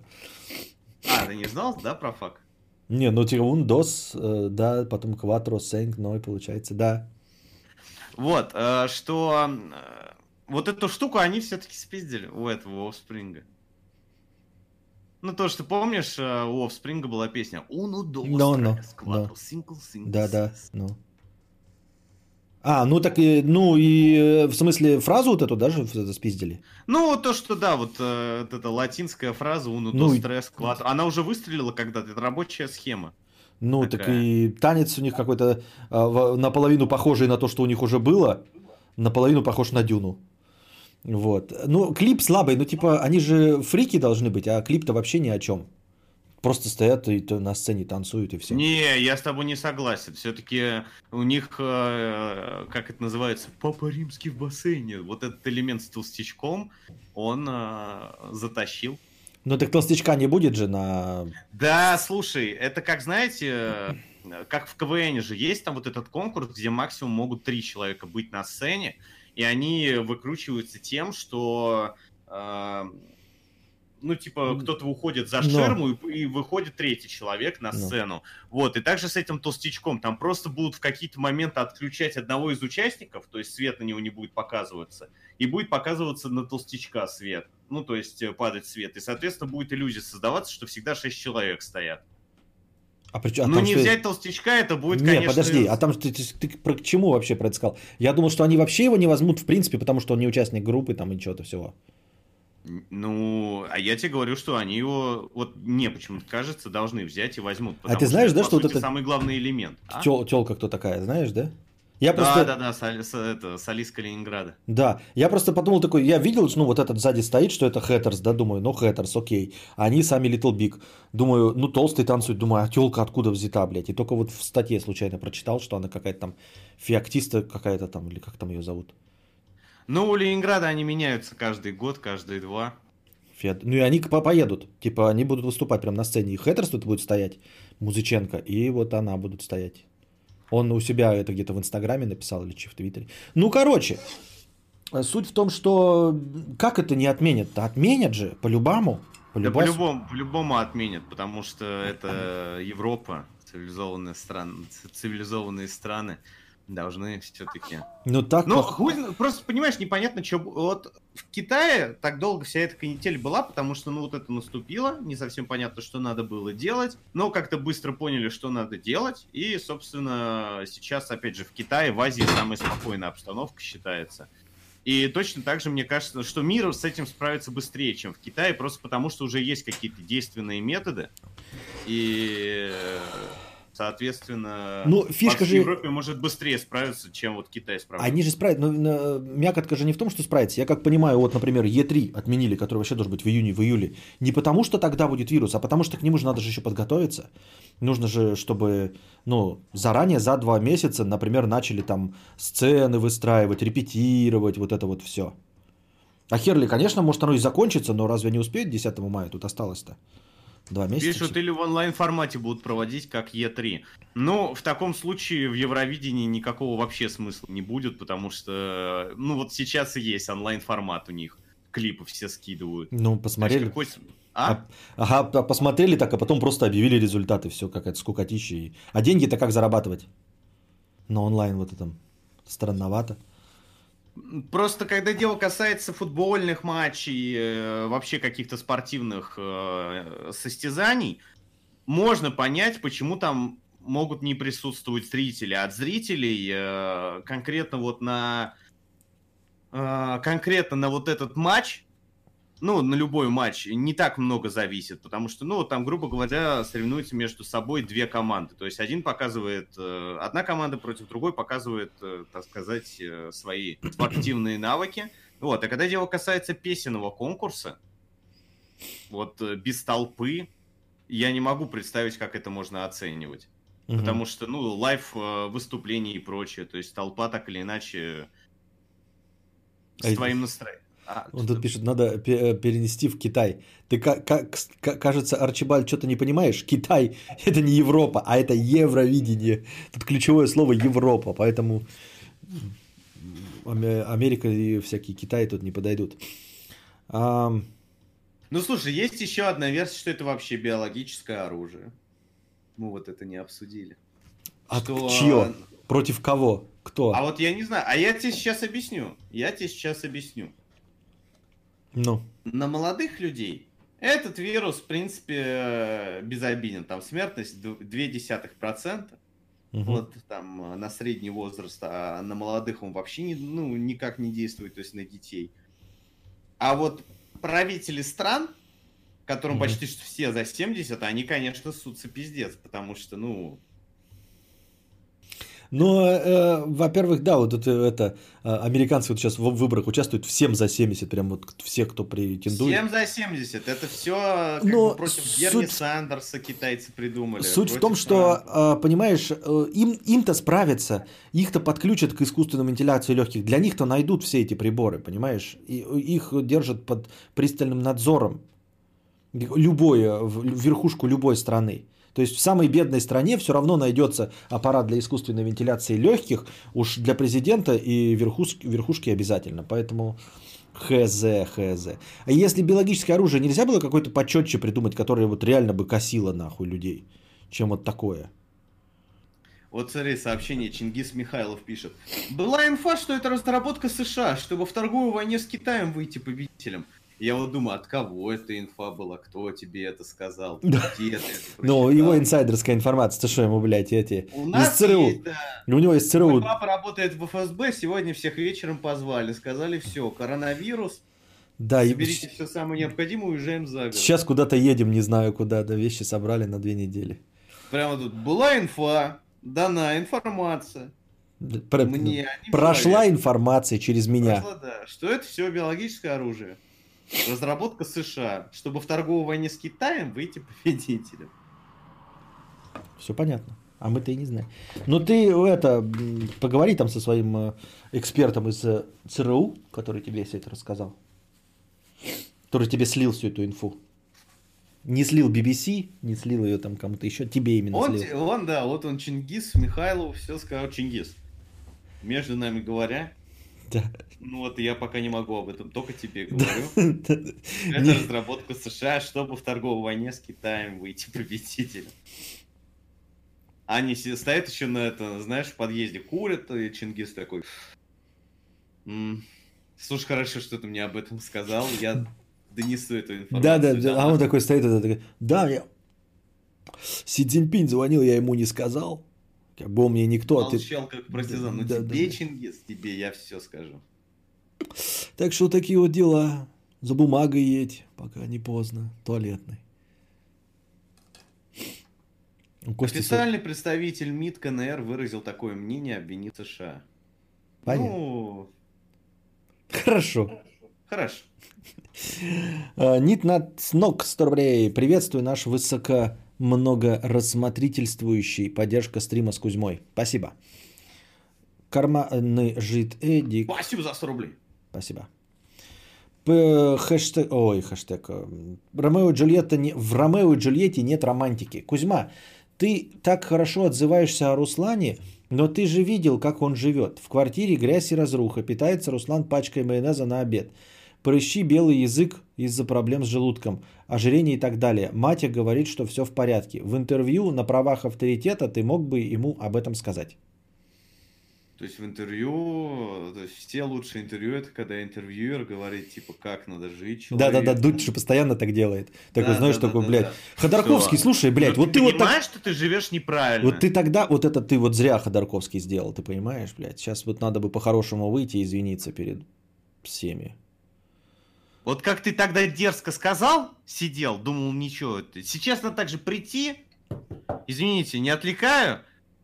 А, ты не знал, да, про факт? Не, ну типа un, dos, э, да, потом quattro, cinq, ной получается, да. Вот, э, что э, вот эту штуку они все-таки спиздили у этого Offspring. Ну, то, что помнишь, э, у Offspring была песня Uno, dos, No, no, tres, cuatro, cinco, cinco, Да, да, seis». ну. А, ну так и, ну и э, в смысле фразу вот эту даже в- спиздили? Ну, то, что да, вот, э, вот эта латинская фраза Uno, Ну tres, cuatro, она уже выстрелила когда-то, это рабочая схема. Ну, так Такая. и танец у них какой-то в- наполовину похожий на то, что у них уже было, наполовину похож на Дюну. Вот. Ну, клип слабый, ну, типа, они же фрики должны быть, а клип-то вообще ни о чем. Просто стоят и на сцене танцуют, и все. Не, я с тобой не согласен. Все-таки у них, э, как это называется, папа римский в бассейне. Вот этот элемент с толстячком, он э, затащил. Ну, так толстячка не будет же на... Да, слушай, это как, знаете, э, как в КВН же есть там вот этот конкурс, где максимум могут три человека быть на сцене, и они выкручиваются тем, что э, ну, типа, кто-то уходит за Но. ширму, и, и выходит третий человек на Но. сцену. Вот, и также с этим толстячком. Там просто будут в какие-то моменты отключать одного из участников, то есть свет на него не будет показываться, и будет показываться на толстячка свет. Ну, то есть э, падать свет. И, соответственно, будет иллюзия создаваться, что всегда шесть человек стоят. А при чём- а ну, не что- взять толстячка, это будет, Не, конечно... подожди, а там ты, ты- ты про к чему вообще про это сказал? Я думал, что они вообще его не возьмут в принципе, потому что он не участник группы там и чего-то всего. Ну, а я тебе говорю, что они его, вот мне почему-то кажется, должны взять и возьмут. А ты знаешь, это, да, что вот это- самый главный элемент. а? Тел- Телка кто такая, знаешь, да? Я Да, просто... да, да, соли- с- это, солист Калининграда. Да, я просто подумал такой, я видел, ну вот этот сзади стоит, что это Хэттерс, да, думаю, ну Хэттерс, окей. А они сами Little Big. Думаю, ну толстый танцует, думаю, а телка откуда взята, блядь. И только вот в статье случайно прочитал, что она какая-то там феоктиста какая-то там, или как там ее зовут. Ну, у Ленинграда они меняются каждый год, каждые два. Фед. Ну и они по- поедут, типа они будут выступать прямо на сцене. И Хэттерс тут будет стоять, Музыченко, и вот она будет стоять. Он у себя это где-то в Инстаграме написал или в Твиттере. Ну, короче, суть в том, что как это не отменят-то? Отменят же, по-любому. Да По-любому. по-любому, отменят, потому что это Европа, цивилизованные страны, цивилизованные страны должны все-таки Ну так Ну, как- хуй просто понимаешь, непонятно, что... Вот в Китае так долго вся эта канитель была, потому что, ну, вот это наступило, не совсем понятно, что надо было делать, но как-то быстро поняли, что надо делать, и, собственно, сейчас, опять же, в Китае, в Азии самая спокойная обстановка считается. И точно так же, мне кажется, что мир с этим справится быстрее, чем в Китае, просто потому что уже есть какие-то действенные методы, и, соответственно, Ну, фишка же- Европе может быстрее справиться, чем вот Китай справится. Они же справятся, но, но мякотка же не в том, что справится. Я как понимаю, вот, например, Е3 отменили, который вообще должен быть в июне, в июле. Не потому, что тогда будет вирус, а потому, что к нему же надо же еще подготовиться. Нужно же, чтобы, ну, заранее, за два месяца, например, начали там сцены выстраивать, репетировать, вот это вот все. А Херли, конечно, может оно и закончится, но разве не успеет 10 мая? Тут осталось-то два месяца. Пишут, или в онлайн-формате будут проводить, как Е3. Ну, в таком случае в Евровидении никакого вообще смысла не будет, потому что, ну, вот сейчас и есть онлайн-формат у них. Клипы все скидывают. Ну, посмотрели. какой А? А- Ага, п- посмотрели так, а потом просто объявили результаты. Все, какая-то скукотища. и- А деньги-то как зарабатывать? На онлайн вот этом. Странновато. Просто когда дело касается футбольных матчей, э, вообще каких-то спортивных э, состязаний, можно понять, почему там могут не присутствовать зрители. От зрителей э, конкретно вот на конкретно на вот этот матч, ну, на любой матч, не так много зависит, потому что, ну, там, грубо говоря, соревнуются между собой две команды. То есть один показывает, э, одна команда против другой показывает, э, так сказать, э, свои спортивные навыки. Вот, а когда дело касается песенного конкурса, вот без толпы, я не могу представить, как это можно оценивать. Мгм. Потому что, ну, live э, выступления и прочее, то есть толпа так или иначе с А твоим настроением. А, Он тут пишет, надо э, перенести в Китай. Ты, как, как, ка- кажется, Арчибальд, что-то не понимаешь? Китай – это не Европа, а это Евровидение. Тут ключевое слово Европа, поэтому Аме- Америка и всякие Китаи тут не подойдут. Ам, Ну, слушай, есть еще одна версия, что это вообще биологическое оружие. Мы вот это не обсудили. а Что- чье? Против кого? Кто? А вот я не знаю, а я тебе сейчас объясню. Я тебе сейчас объясню. Ну, На молодых людей этот вирус, в принципе, э, безобиден. Там смертность 0,2%. мгм. Вот там э, на средний возраст, а на молодых он вообще не, ну, никак не действует, то есть на детей. А вот правители стран, которым Мгм. почти что все за 70, они, конечно, ссутся пиздец, потому что, ну, Ну, э, во-первых, да, вот это, это э, американцы вот сейчас в выборах участвуют всем за 70, прям вот все, кто претендует. всем за 70. Это все как Но бы против суть- Сандерса китайцы придумали. Суть в против том, что, э, понимаешь, э, им, им-то справиться, их-то подключат к искусственной вентиляции легких, для них-то найдут все эти приборы, понимаешь? И их держат под пристальным надзором. Любое, в- верхушку любой страны. То есть в самой бедной стране все равно найдется аппарат для искусственной вентиляции легких, уж для президента и верхушки, верхушки обязательно. Поэтому хз, хз. А если биологическое оружие нельзя было какое-то почетче придумать, которое вот реально бы косило нахуй людей, чем вот такое? Вот смотри, сообщение Чингис Михайлов пишет. Была инфа, что это разработка США, чтобы в торговой войне с Китаем выйти победителем. Я вот думаю, от кого эта инфа была, кто тебе это сказал, Да. где это Ну, его инсайдерская информация, ты что ему, блядь, эти... У Из нас ЦРУ. есть, да. У него из Мой ЦРУ. папа работает в ФСБ, сегодня всех вечером позвали, сказали, все, коронавирус, Да, и соберите все самое необходимое, уезжаем за город. сейчас куда-то едем, не знаю куда, да, вещи собрали на две недели. Прямо тут была инфа, дана информация. Про- Мне, а Прошла информация через меня. Прошла, да, что это все биологическое оружие. Разработка США, чтобы в торговой войне с Китаем выйти победителем. Все понятно. А мы-то и не знаем. Ну ты это, поговори там со своим э, экспертом из э, ЦРУ, который тебе все это рассказал. Который тебе слил всю эту инфу. Не слил BBC, не слил ее там кому-то еще, тебе именно Он, слил. он, да, вот он Чингис, Михайлов, все сказал Чингис. Между нами говоря, Да. ну вот я пока не могу об этом, только тебе говорю. Это Не- разработка США, чтобы в торговой войне с Китаем выйти победителем. Они стоят еще на это, знаешь, в подъезде курят, и Чингис такой... «М, Слушай, хорошо, что ты мне об этом сказал, я донесу эту информацию. Да, да, да. А он нас». такой стоит, это, такой, да, я... Си Цзиньпинь звонил, я ему не сказал. Он мне никто, а ты... Молчал как партизан, ну Да, да, тебе, да. Чингис, тебе я все скажу. Так что такие вот дела. За бумагой едь, пока не поздно. Туалетный. У Кости со- Официальный представитель МИД КНР выразил такое мнение об вине США. Понятно. Ну, Хорошо. хорошо. А, Нит над ног 100 рублей. Приветствую наш высоко много рассмотрительствующий. Поддержка стрима с Кузьмой. Спасибо. Карманный жид Эдик. Спасибо за 100 рублей. Спасибо. П- Хэштег, ой, хэштег. Ромео и Джульетта не, в Ромео и Джульетте нет романтики. Кузьма, ты так хорошо отзываешься о Руслане, но ты же видел, как он живет. В квартире грязь и разруха. Питается Руслан пачкой майонеза на обед. Прыщи, белый язык из-за проблем с желудком, ожирение и так далее. Матя говорит, что все в порядке. В интервью на правах авторитета ты мог бы ему об этом сказать. То есть в интервью, то есть все лучшие интервью это когда интервьюер говорит, типа, как надо жить Да-да-да, человеку. Дудь же постоянно так делает. Такой, Да, знаешь, да, такой, да, блядь, да. Ходорковский, Всё. слушай, блядь, Но вот ты вот так... понимаешь, что ты живешь неправильно. Вот ты тогда, вот это ты вот зря Ходорковский сделал, ты понимаешь, блядь? Сейчас вот надо бы по-хорошему выйти и извиниться перед всеми. Вот как ты тогда дерзко сказал, сидел, думал, ничего. Сейчас надо также прийти, извините, не отвлекаю,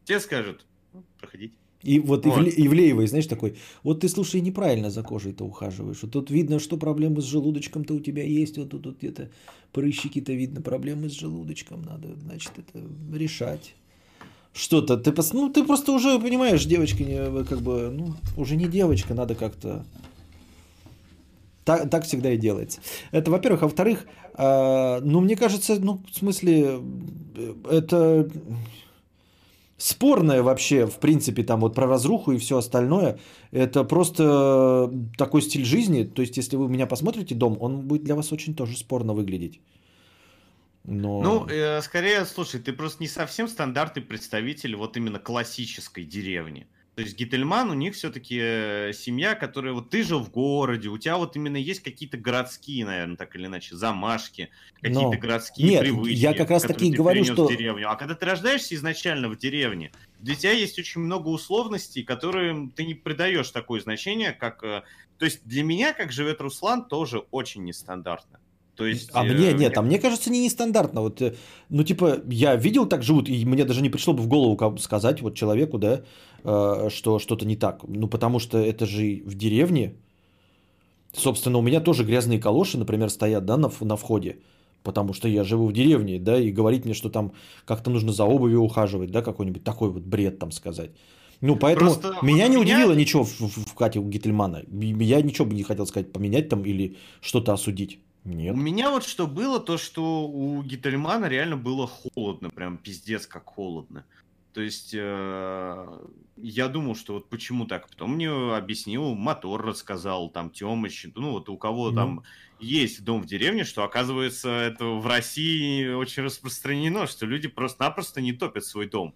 тебе скажут, «Ну, проходите. И вот Вот. Ивле- Ивлеевой, знаешь, такой, вот ты, слушай, неправильно за кожей-то ухаживаешь. Вот тут видно, что проблемы с желудочком-то у тебя есть, вот тут вот где-то прыщики-то видно, проблемы с желудочком надо, значит, это решать. Что-то, ты, ну, ты просто уже, понимаешь, девочка, не, как бы, ну, уже не девочка, надо как-то... Так, так всегда и делается. Это, во-первых. А во-вторых, а, ну, мне кажется, ну, в смысле, э, это спорное вообще, в принципе, там вот про разруху и все остальное. Это просто такой стиль жизни. То есть, если вы у меня посмотрите дом, он будет для вас очень тоже спорно выглядеть. Но... Ну, э, скорее, слушай, ты просто не совсем стандартный представитель вот именно классической деревни. То есть Гительман, у них все-таки семья, которая вот ты жил в городе, у тебя вот именно есть какие-то городские, наверное, так или иначе, замашки, какие-то Но- городские Нет, привычки. я как раз которые таки говорю, что- в деревню. А когда ты рождаешься изначально в деревне, для тебя есть очень много условностей, которым ты не придаешь такое значение, как... э, То есть для меня, как живет Руслан, тоже очень нестандартно. То есть, А э, мне нет, а мне кажется, не нестандартно. Вот, э, ну, типа, я видел, так живут, и мне даже не пришло бы в голову сказать вот человеку, да, э, что что-то не так. Ну, потому что это же в деревне. Собственно, у меня тоже грязные калоши, например, стоят, да, на, на входе. Потому что я живу в деревне, да, и говорить мне, что там как-то нужно за обувью ухаживать, да, какой-нибудь такой вот бред там сказать. Ну, поэтому Просто меня вот не меня- удивило ничего в, в, в Кате Гительмана. Я ничего бы не хотел сказать, поменять там или что-то осудить. Нет. У меня вот что было, то что у Гительмана реально было холодно, прям пиздец как холодно. То есть э, я думал, что вот почему так. Потом мне объяснил, мотор рассказал, там Тёмыч, ну вот у кого Ну. там есть дом в деревне, что оказывается это в России очень распространено, что люди просто-напросто не топят свой дом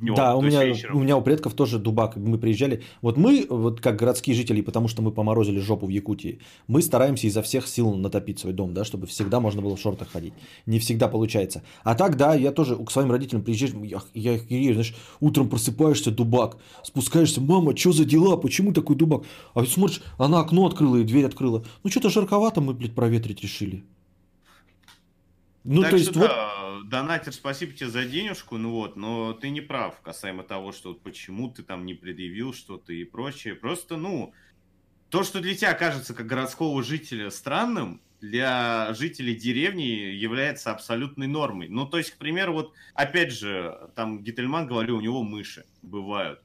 днем, Да, у меня, вечером. у меня у предков тоже дубак. Мы приезжали. Вот мы, вот как городские жители, потому что мы поморозили жопу в Якутии, мы стараемся изо всех сил натопить свой дом, да, чтобы всегда можно было в шортах ходить. Не всегда получается. А так, да, я тоже к своим родителям приезжаешь, я, я их охерею, знаешь, утром просыпаешься, дубак, спускаешься, мама, что за дела, почему такой дубак? А ведь смотришь, она окно открыла и дверь открыла. Ну, что-то жарковато мы, блядь, проветрить решили. Ну, так то есть, что вот, да, донатер, спасибо тебе за денежку, ну вот, но ты не прав касаемо того, что вот почему ты там не предъявил что-то и прочее. Просто, ну, то, что для тебя кажется как городского жителя странным, для жителей деревни является абсолютной нормой. Ну, то есть, к примеру, вот, опять же, там Гительман говорил, у него мыши бывают.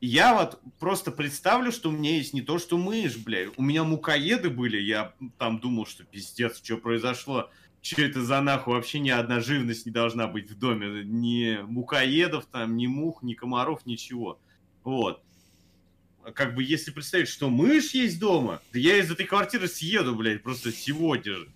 Я вот просто представлю, что у меня есть не то, что мышь, блядь. У меня мукоеды были, я там думал, что пиздец, что произошло. Что это за нахуй? Вообще ни одна живность не должна быть в доме. Ни мукоедов там, ни мух, ни комаров, ничего. Вот. Как бы если представить, что мышь есть дома, да я из этой квартиры съеду, блядь, просто сегодня же.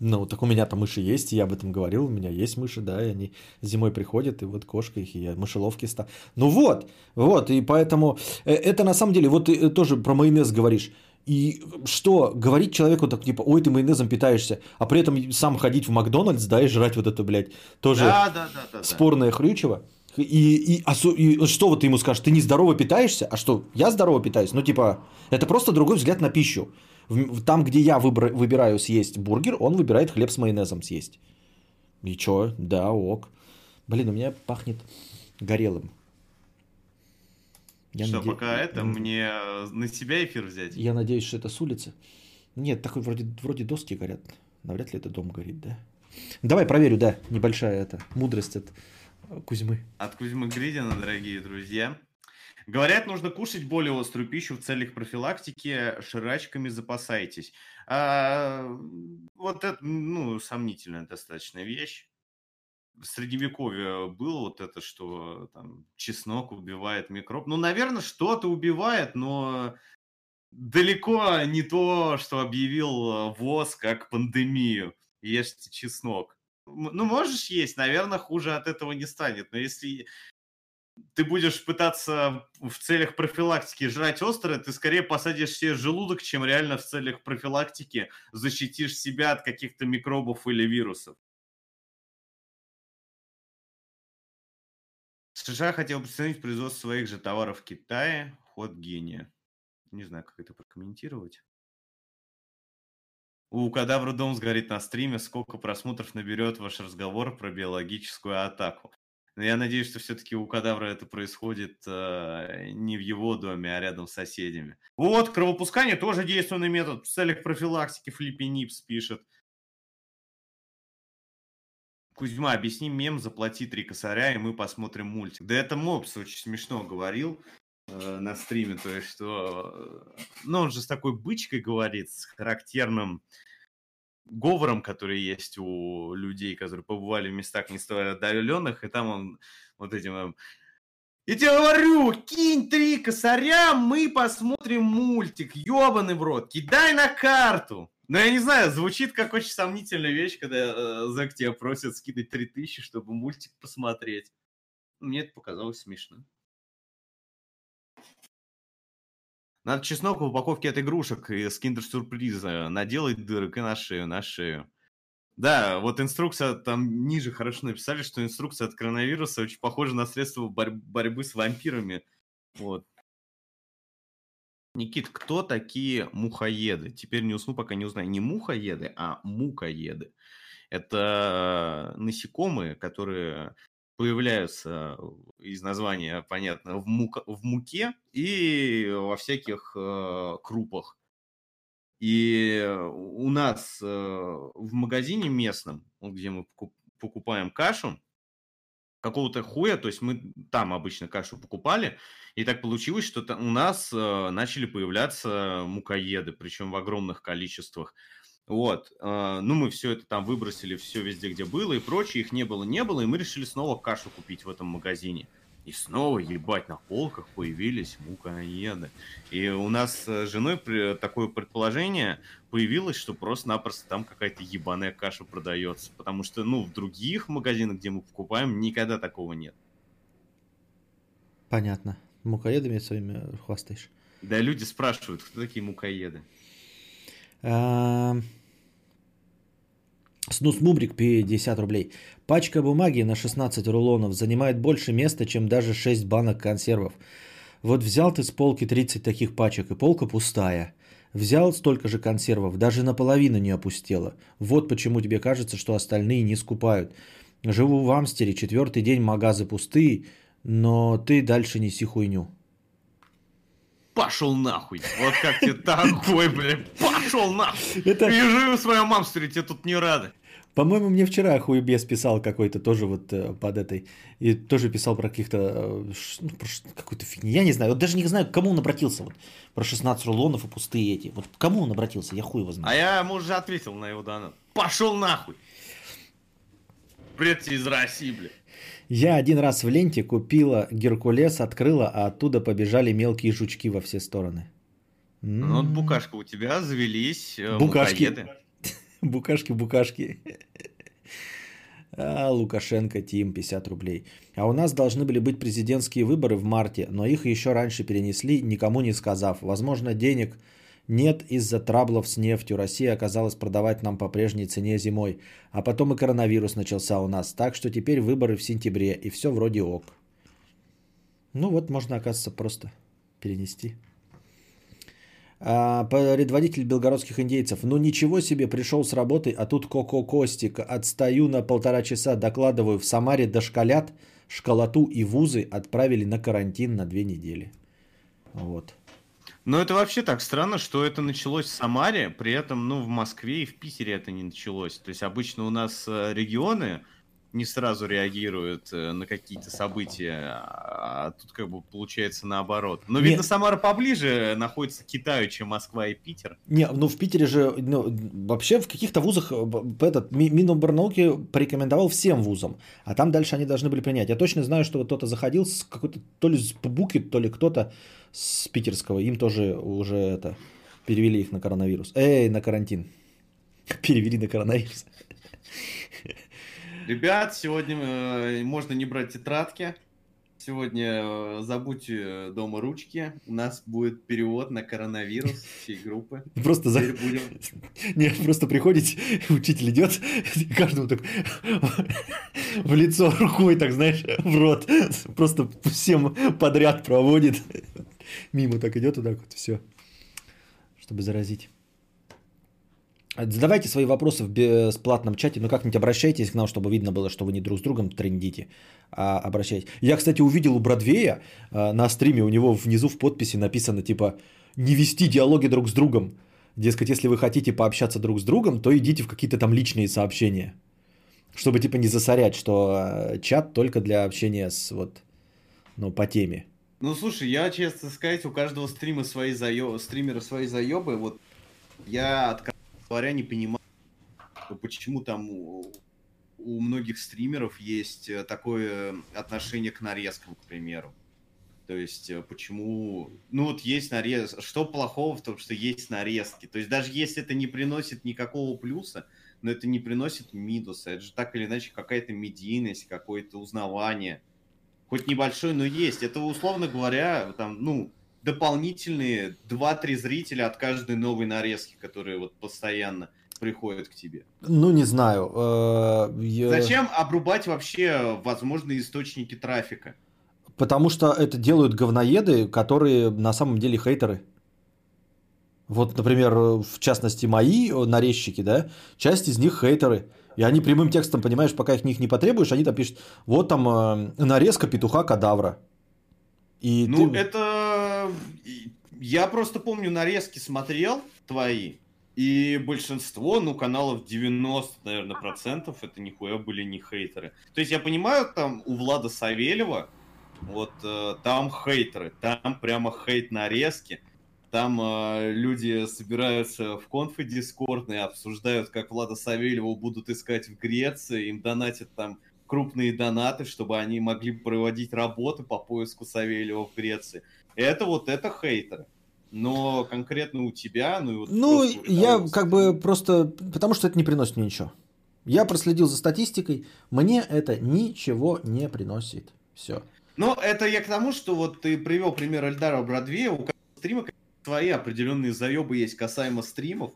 Ну, так у меня-то мыши есть, я об этом говорил, у меня есть мыши, да, и они зимой приходят, и вот кошка их, и я мышеловки ста. Ну вот, вот, и поэтому э, это на самом деле, вот ты э, тоже про майонез говоришь. И что, говорить человеку так, типа, ой, ты майонезом питаешься, а при этом сам ходить в Макдональдс, да, и жрать вот это, блядь, тоже Да, да, да, да. да. спорное хрючево. И, и, осу- и что вот ты ему скажешь, ты не здорово питаешься? А что, я здорово питаюсь? Ну, типа, это просто другой взгляд на пищу. Там, где я выбра- выбираю съесть бургер, он выбирает хлеб с майонезом съесть. И чё? Да, ок. Блин, у меня пахнет горелым. Я что, наде- пока это, мне э, на себя эфир взять? Я надеюсь, что это с улицы. Нет, такой вроде, вроде доски горят. Навряд ли это дом горит, да? Давай проверю, да, небольшая это мудрость от э, Кузьмы. От Кузьмы Гридина, дорогие друзья. Говорят, нужно кушать более острую пищу в целях профилактики, ширачками запасайтесь. А, вот это, ну, сомнительная достаточно вещь. В средневековье было вот это, что там чеснок убивает микроб. Ну, наверное, что-то убивает, но далеко не то, что объявил э, ВОЗ как пандемию. Ешьте чеснок. Ну, можешь есть, наверное, хуже от этого не станет. Но если ты будешь пытаться в целях профилактики жрать острое, ты скорее посадишь себе желудок, чем реально в целях профилактики защитишь себя от каких-то микробов или вирусов. США хотел представить производство своих же товаров в Китае. Ход гения. Не знаю, как это прокомментировать. У Кадавра дом сгорит на стриме. Сколько просмотров наберет ваш разговор про биологическую атаку? Но я надеюсь, что все-таки у Кадавра это происходит э, не в его доме, а рядом с соседями. Вот, кровопускание тоже действенный метод. В целях профилактики Флиппи Нипс пишет. Кузьма, объясни мем, заплати три косаря, и мы посмотрим мультик. Да это Мопс очень смешно говорил э, на стриме, то есть что... Э, ну, он же с такой бычкой говорит, с характерным говором, который есть у людей, которые побывали в местах не столь отдаленных, и там он вот этим... Эм, я тебе говорю, кинь три косаря, мы посмотрим мультик, ебаный в рот, кидай на карту. Ну, я не знаю, звучит как очень сомнительная вещь, когда э, Зак тебя просит скидать 3000, чтобы мультик посмотреть. Мне это показалось смешно. Надо чеснок в упаковке от игрушек из киндер-сюрприза наделать дырок и на шею, на шею. Да, вот инструкция там ниже хорошо написали, что инструкция от коронавируса очень похожа на средство борь- борьбы с вампирами. Вот. Никит, кто такие мухоеды? Теперь не усну, пока не узнаю. Не мухоеды, а мукоеды. Это насекомые, которые появляются из названия, понятно, в, мука, в муке и во всяких э, крупах. И у нас э, в магазине местном, где мы покупаем кашу, какого-то хуя, то есть мы там обычно кашу покупали, и так получилось, что у нас э, начали появляться мукоеды, причем в огромных количествах. Вот, э, ну мы все это там выбросили, все везде, где было и прочее, их не было, не было, и мы решили снова кашу купить в этом магазине. И снова, ебать, на полках появились мукоеды. И у нас с женой такое предположение появилось, что просто-напросто там какая-то ебаная каша продается. Потому что, ну, в других магазинах, где мы покупаем, никогда такого нет. Понятно. Мукоедами своими хвастаешь. Да, люди спрашивают, кто такие мукоеды. Снус Мубрик 50 рублей. Пачка бумаги на 16 рулонов занимает больше места, чем даже 6 банок консервов. Вот взял ты с полки 30 таких пачек, и полка пустая. Взял столько же консервов, даже наполовину не опустела. Вот почему тебе кажется, что остальные не скупают. Живу в Амстере, четвертый день магазы пустые, но ты дальше неси хуйню. Пошел нахуй. Вот как тебе такой, блядь, пошел нахуй. Это... Вижу в своем Амстере, тебе тут не рады. По-моему, мне вчера хуебес писал какой-то тоже вот э, под этой. И тоже писал про каких-то... Э, ну, про какую-то фигню. Я не знаю. Вот даже не знаю, к кому он обратился. Вот, про 16 рулонов и пустые эти. Вот к кому он обратился? Я хуй его знаю. А я ему уже ответил на его донат. Пошел нахуй. Бред из России, блядь. Я один раз в ленте купила Геркулес, открыла, а оттуда побежали мелкие жучки во все стороны. Ну, вот букашка у тебя завелись э, Букашки. Мукоеды. Букашки, букашки. А, Лукашенко, Тим, 50 рублей. А у нас должны были быть президентские выборы в марте, но их еще раньше перенесли, никому не сказав. Возможно, денег нет из-за траблов с нефтью. Россия оказалась продавать нам по прежней цене зимой. А потом и коронавирус начался у нас. Так что теперь выборы в сентябре. И все вроде ок. Ну вот, можно, оказывается, просто перенести. А, предводитель белгородских индейцев. Ну ничего себе, пришел с работы, а тут Коко Костик. Отстаю на полтора часа, докладываю. В Самаре дошколят, школоту и вузы отправили на карантин на две недели. Вот. Но это вообще так странно, что это началось в Самаре, при этом, ну, в Москве и в Питере это не началось. То есть обычно у нас э, регионы, не сразу реагируют э, на какие-то события, а тут как бы получается наоборот. Но, видно, Самара поближе находится к Китаю, чем Москва и Питер. Не, ну в Питере же, ну, вообще в каких-то вузах э, этот Миноборнауки порекомендовал всем вузам, а там дальше они должны были принять. Я точно знаю, что вот кто-то заходил с какой-то, то ли с Буки, то ли кто-то с питерского, им тоже уже это, перевели их на коронавирус. Эй, на карантин. Перевели на коронавирус. Ребят, сегодня э, можно не брать тетрадки. сегодня э, забудьте дома ручки. У нас будет перевод на коронавирус всей группы. Просто за... Будем... Нет, просто приходите, учитель идет, и каждому так в лицо рукой, так знаешь, в рот. Просто всем подряд проводит. Мимо так идет, вот так вот, все. Чтобы заразить. Задавайте свои вопросы в бесплатном чате, но как-нибудь обращайтесь к нам, чтобы видно было, что вы не друг с другом трендите, а обращайтесь. Я, кстати, увидел у Бродвея а, на стриме, у него внизу в подписи написано, типа, не вести диалоги друг с другом. Дескать, если вы хотите пообщаться друг с другом, то идите в какие-то там личные сообщения. Чтобы, типа, не засорять, что а, чат только для общения с, вот, ну, по теме. Ну, слушай, я, честно сказать, у каждого стрима свои заё... стримера свои заебы. Вот я, откровенно говоря, не понимаю, почему там у, многих стримеров есть э, такое отношение к нарезкам, к примеру. То есть, э, почему... Ну, вот есть нарез... Что плохого в том, что есть нарезки? То есть, даже если это не приносит никакого плюса, но это не приносит минуса. Это же так или иначе какая-то медийность, какое-то узнавание. Хоть небольшой, но есть. Это, условно говоря, там, ну, дополнительные 2-3 зрителя от каждой новой нарезки, которые вот постоянно приходят к тебе. Ну, не знаю. Э, я... Зачем обрубать вообще возможные источники трафика? Потому что это делают говноеды, которые на самом деле хейтеры. Вот, например, в частности, мои нарезчики, да, часть из них хейтеры. И они прямым текстом, понимаешь, пока их них не потребуешь, они там пишут, вот там э, нарезка петуха кадавра. И ну, ты... это... Я просто помню, нарезки смотрел твои, и большинство, ну, каналов 90, наверное, процентов, это нихуя были не хейтеры. То есть я понимаю, там у Влада Савельева, вот э, там хейтеры, там прямо хейт нарезки, там э, люди собираются в конфы дискордные, обсуждают, как Влада Савельева будут искать в Греции, им донатят там крупные донаты, чтобы они могли проводить работы по поиску Савельева в Греции. Это вот это хейтеры. Но конкретно у тебя, ну, вот ну я как бы просто, потому что это не приносит мне ничего. Я проследил за статистикой, мне это ничего не приносит. Все. Но это я к тому, что вот ты привел пример Эльдара Бродвея, у стрима свои определенные заебы есть касаемо стримов.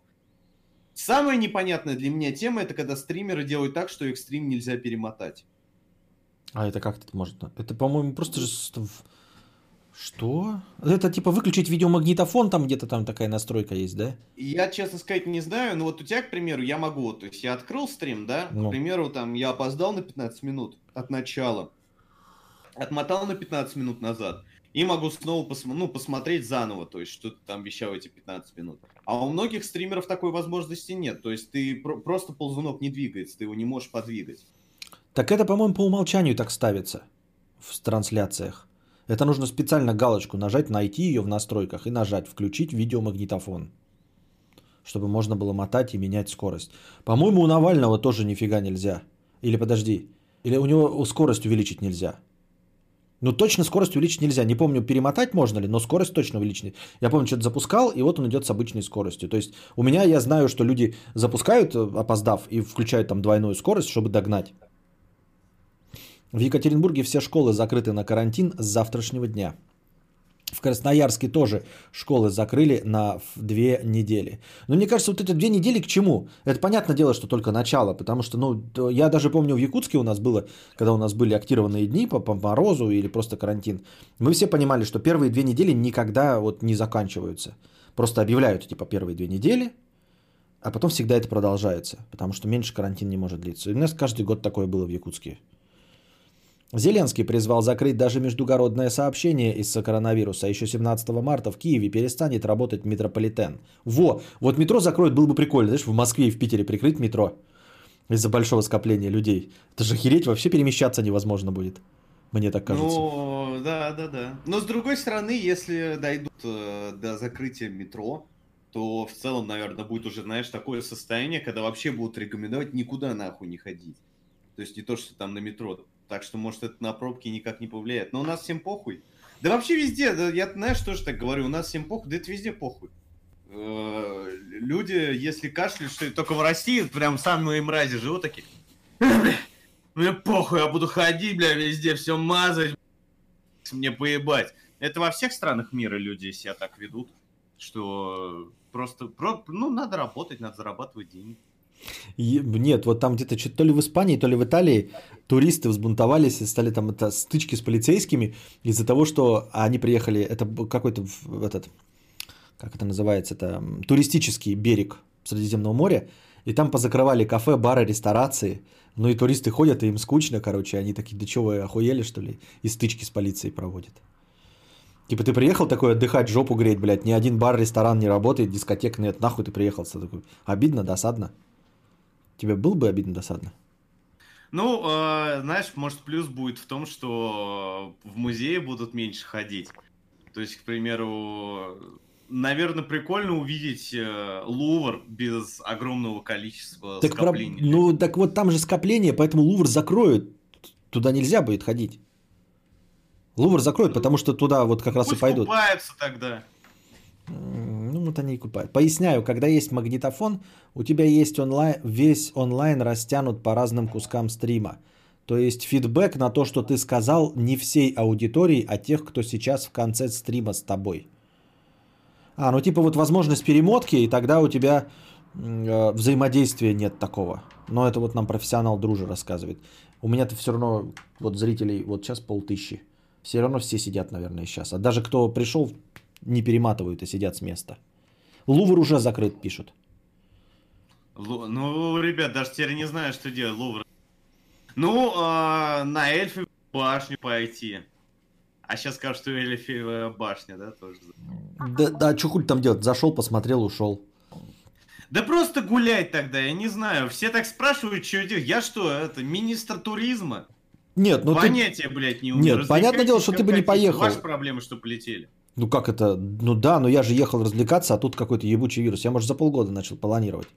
Самая непонятная для меня тема это когда стримеры делают так, что их стрим нельзя перемотать. А это как это может? Это, по-моему, просто же... Что? Это типа выключить видеомагнитофон, там где-то там такая настройка есть, да? Я, честно сказать, не знаю, но вот у тебя, к примеру, я могу, то есть я открыл стрим, да, ну. к примеру, там я опоздал на 15 минут от начала, отмотал на 15 минут назад, и могу снова пос ну, посмотреть заново, то есть что ты там вещал эти 15 минут. А у многих стримеров такой возможности нет, то есть ты про просто ползунок не двигается, ты его не можешь подвигать. Так это, по-моему, по умолчанию так ставится в трансляциях. Это нужно специально галочку нажать, найти ее в настройках и нажать «Включить видеомагнитофон», чтобы можно было мотать и менять скорость. По-моему, у Навального тоже нифига нельзя. Или подожди, или у него скорость увеличить нельзя. Ну, точно скорость увеличить нельзя. Не помню, перемотать можно ли, но скорость точно увеличить. Я помню, что-то запускал, и вот он идет с обычной скоростью. То есть у меня, я знаю, что люди запускают, э, опоздав, и включают там двойную скорость, чтобы догнать. В Екатеринбурге все школы закрыты на карантин с завтрашнего дня. В Красноярске тоже школы закрыли на две недели. Но мне кажется, вот эти две недели к чему? Это понятное дело, что только начало, потому что, ну, я даже помню, в Якутске у нас было, когда у нас были актированные дни по, по морозу или просто карантин, мы все понимали, что первые две недели никогда вот не заканчиваются. Просто объявляют, типа, первые две недели, а потом всегда это продолжается, потому что меньше карантин не может длиться. И у нас каждый год такое было в Якутске. Зеленский призвал закрыть даже междугородное сообщение из-за коронавируса. Еще 17 марта в Киеве перестанет работать метрополитен. Во, вот метро закроют, было бы прикольно. Знаешь, в Москве и в Питере прикрыть метро из-за большого скопления людей. Это же хереть, вообще перемещаться невозможно будет. Мне так кажется. Ну, да, да, да. Но с другой стороны, если дойдут э, до закрытия метро, то в целом, наверное, будет уже, знаешь, такое состояние, когда вообще будут рекомендовать никуда нахуй не ходить. То есть не то, что там на метро так что, может, это на пробки никак не повлияет. Но у нас всем похуй. Да вообще везде, да, я, знаешь, тоже так говорю, у нас всем похуй, да это везде похуй. Э, люди, если кашляют, что только в России, прям самые мрази живут такие. Мне похуй, я буду ходить, бля, везде все мазать. мне поебать. Это во всех странах мира люди себя так ведут, что просто, про- ну, надо работать, надо зарабатывать деньги. Нет, вот там где-то чё- то ли в Испании, то ли в Италии туристы взбунтовались и стали там это стычки с полицейскими из-за того, что они приехали, это какой-то этот, как это называется, это туристический берег Средиземного моря, и там позакрывали кафе, бары, ресторации, ну и туристы ходят, и им скучно, короче, они такие, да что вы охуели, что ли, и стычки с полицией проводят. Типа ты приехал такой отдыхать, жопу греть, блядь, ни один бар, ресторан не работает, дискотек нет, нахуй ты приехал, такой, обидно, досадно. Тебе было бы обидно, досадно? Ну, э, знаешь, может, плюс будет в том, что в музее будут меньше ходить. То есть, к примеру, наверное, прикольно увидеть э, Лувр без огромного количества Так про- скоплений. Ну, так вот там же скопление, поэтому Лувр закроют. Туда нельзя будет ходить. Лувр закроют, потому что туда вот как раз Пусть и пойдут. купаются тогда. Ну, вот они и купают. Поясняю, когда есть магнитофон, у тебя есть онлайн, весь онлайн растянут по разным кускам стрима. То есть фидбэк на то, что ты сказал, не всей аудитории, а тех, кто сейчас в конце стрима с тобой. А, ну типа вот возможность перемотки, и тогда у тебя э, взаимодействия нет такого. Но это вот нам профессионал дружи рассказывает. У меня-то все равно вот зрителей вот сейчас полтыщи. Все равно все сидят, наверное, сейчас. А даже кто пришел, не перематывают и сидят с места. Лувр уже закрыт, пишут. Лу- Ну, ребят, даже теперь не знаю, что делать, Лувр. Ну, а, на Эльфе башню пойти. А сейчас скажут, что Эльфевая башня, да, тоже. Да, да что хуй там делать? Зашел, посмотрел, ушел. Да просто гулять тогда, я не знаю. Все так спрашивают, что делать. Я что, это, министр туризма? Нет, ну ты... Понятия, блядь, не умею. Нет, понятное дело, что ты бы не поехал. Ваши проблемы, что полетели. Ну как это? Ну да, но я же ехал развлекаться, а тут какой-то ебучий вирус. Я, может, за полгода начал планировать.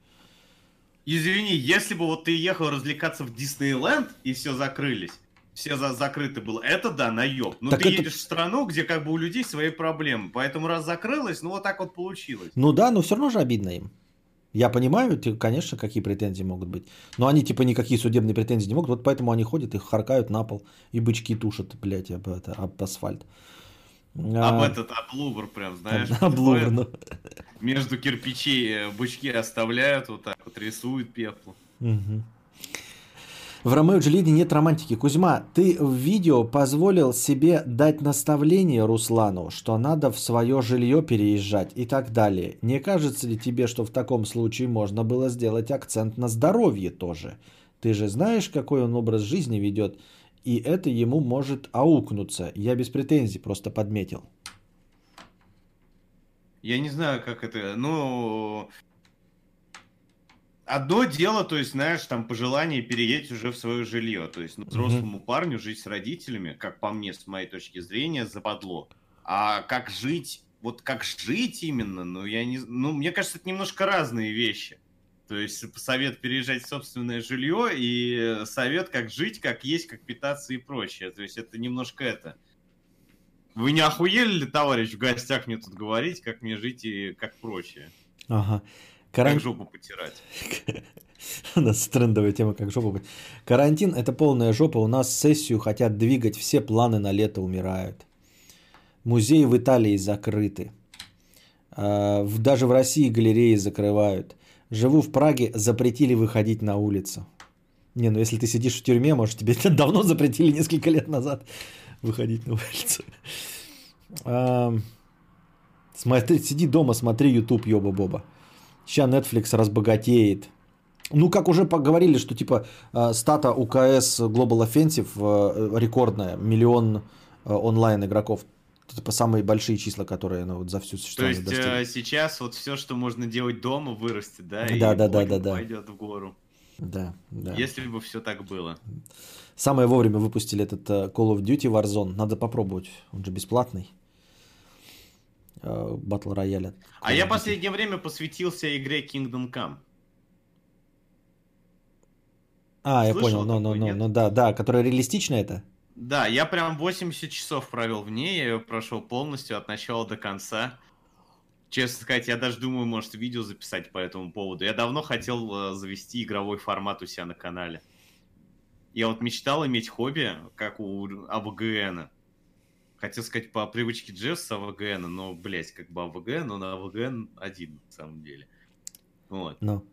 Извини, если бы вот ты ехал развлекаться в Диснейленд и все закрылись, все за закрыто было, это да, наеб. Но Так ты это- едешь в страну, где как бы у людей свои проблемы. Поэтому раз закрылось, ну вот так вот получилось. Ну да, но все равно же обидно им. Я понимаю, конечно, какие претензии могут быть. Но они типа никакие судебные претензии не могут. Вот поэтому они ходят и харкают на пол. И бычки тушат, блядь, об, это, об асфальт. Об А, этот, об Лувр прям, знаешь. об Лувр, ходят, ну. Между кирпичей э, бычки оставляют, вот так вот рисуют пеплу. Мгм. В Ромео и Джульетте нет романтики. Кузьма, ты в видео позволил себе дать наставление Руслану, что надо в свое жилье переезжать и так далее. Не кажется ли тебе, что в таком случае можно было сделать акцент на здоровье тоже? Ты же знаешь, какой он образ жизни ведет, и это ему может аукнуться. Я без претензий просто подметил. Я не знаю, как это, ну... Одно дело, то есть, знаешь, там пожелание переехать уже в свое жилье. То есть, ну, взрослому парню жить с родителями, как по мне, с моей точки зрения, западло. А как жить, вот как жить именно, ну, я не... Ну, мне кажется, это немножко разные вещи. То есть, совет переезжать в собственное жилье и совет, как жить, как есть, как питаться и прочее. То есть, это немножко это. Вы не охуели ли, товарищ, в гостях мне тут говорить, как мне жить и как прочее? Ага. Как Каран- жопу потирать? У нас трендовая тема, как жопа быть. Карантин – это полная жопа. У нас сессию хотят двигать, все планы на лето умирают. Музеи в Италии закрыты. А, Даже в России галереи закрывают. Живу в Праге, запретили выходить на улицу. Не, ну если ты сидишь в тюрьме, может тебе давно запретили несколько лет назад выходить на улицу. Смотри, сиди дома, смотри YouTube, ёба-боба. Сейчас Netflix разбогатеет. Ну, как уже поговорили, что типа э, стата УКС Global Offensive э, рекордная, миллион э, онлайн игроков. Типа самые большие числа, которые ну, вот за всю То существование есть достигли. э, сейчас вот все, что можно делать дома, вырастет, да? и Да, да, да, да, да. Пойдет в гору. Да, да. Если бы все так было. Самое вовремя выпустили этот э, Call of Duty Warzone. Надо попробовать. Он же бесплатный. Э, Батл рояля. А я последнее время посвятился игре Kingdom Come. А, я Слышал понял. Ну, ну, ну, ну, да, да, которая реалистичная это. Да, я прям 80 часов провел в ней, я ее прошел полностью от начала до конца. Честно сказать, я даже думаю, может, видео записать по этому поводу. Я давно хотел э, завести игровой формат у себя на канале. Я вот мечтал иметь хобби, как у АВГН. Хотел сказать по привычке Джесс с АВГН, но, блядь, как бы АВГН, но на АВГН один, на самом деле. Вот. Ну.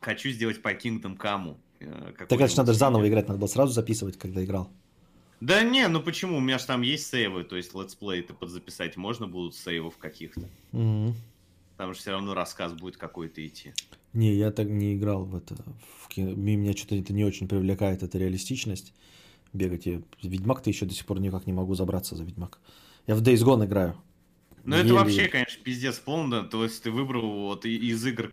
Хочу сделать по Kingdom Come. э, Так же надо же заново играть, надо было сразу записывать, когда играл. Да не, ну почему? У меня же там есть сейвы, то есть летсплей ты подзаписать можно будут сейвов каких-то. Мгм. Там же все равно рассказ будет какой-то идти. Не, я так не играл в это. В кино. Меня что-то это не очень привлекает, эта реалистичность. Бегать я... Ведьмак-то еще до сих пор никак не могу забраться за Ведьмак. Я в Days Gone играю. Ну это вообще, конечно, пиздец полно. То есть ты выбрал вот из игр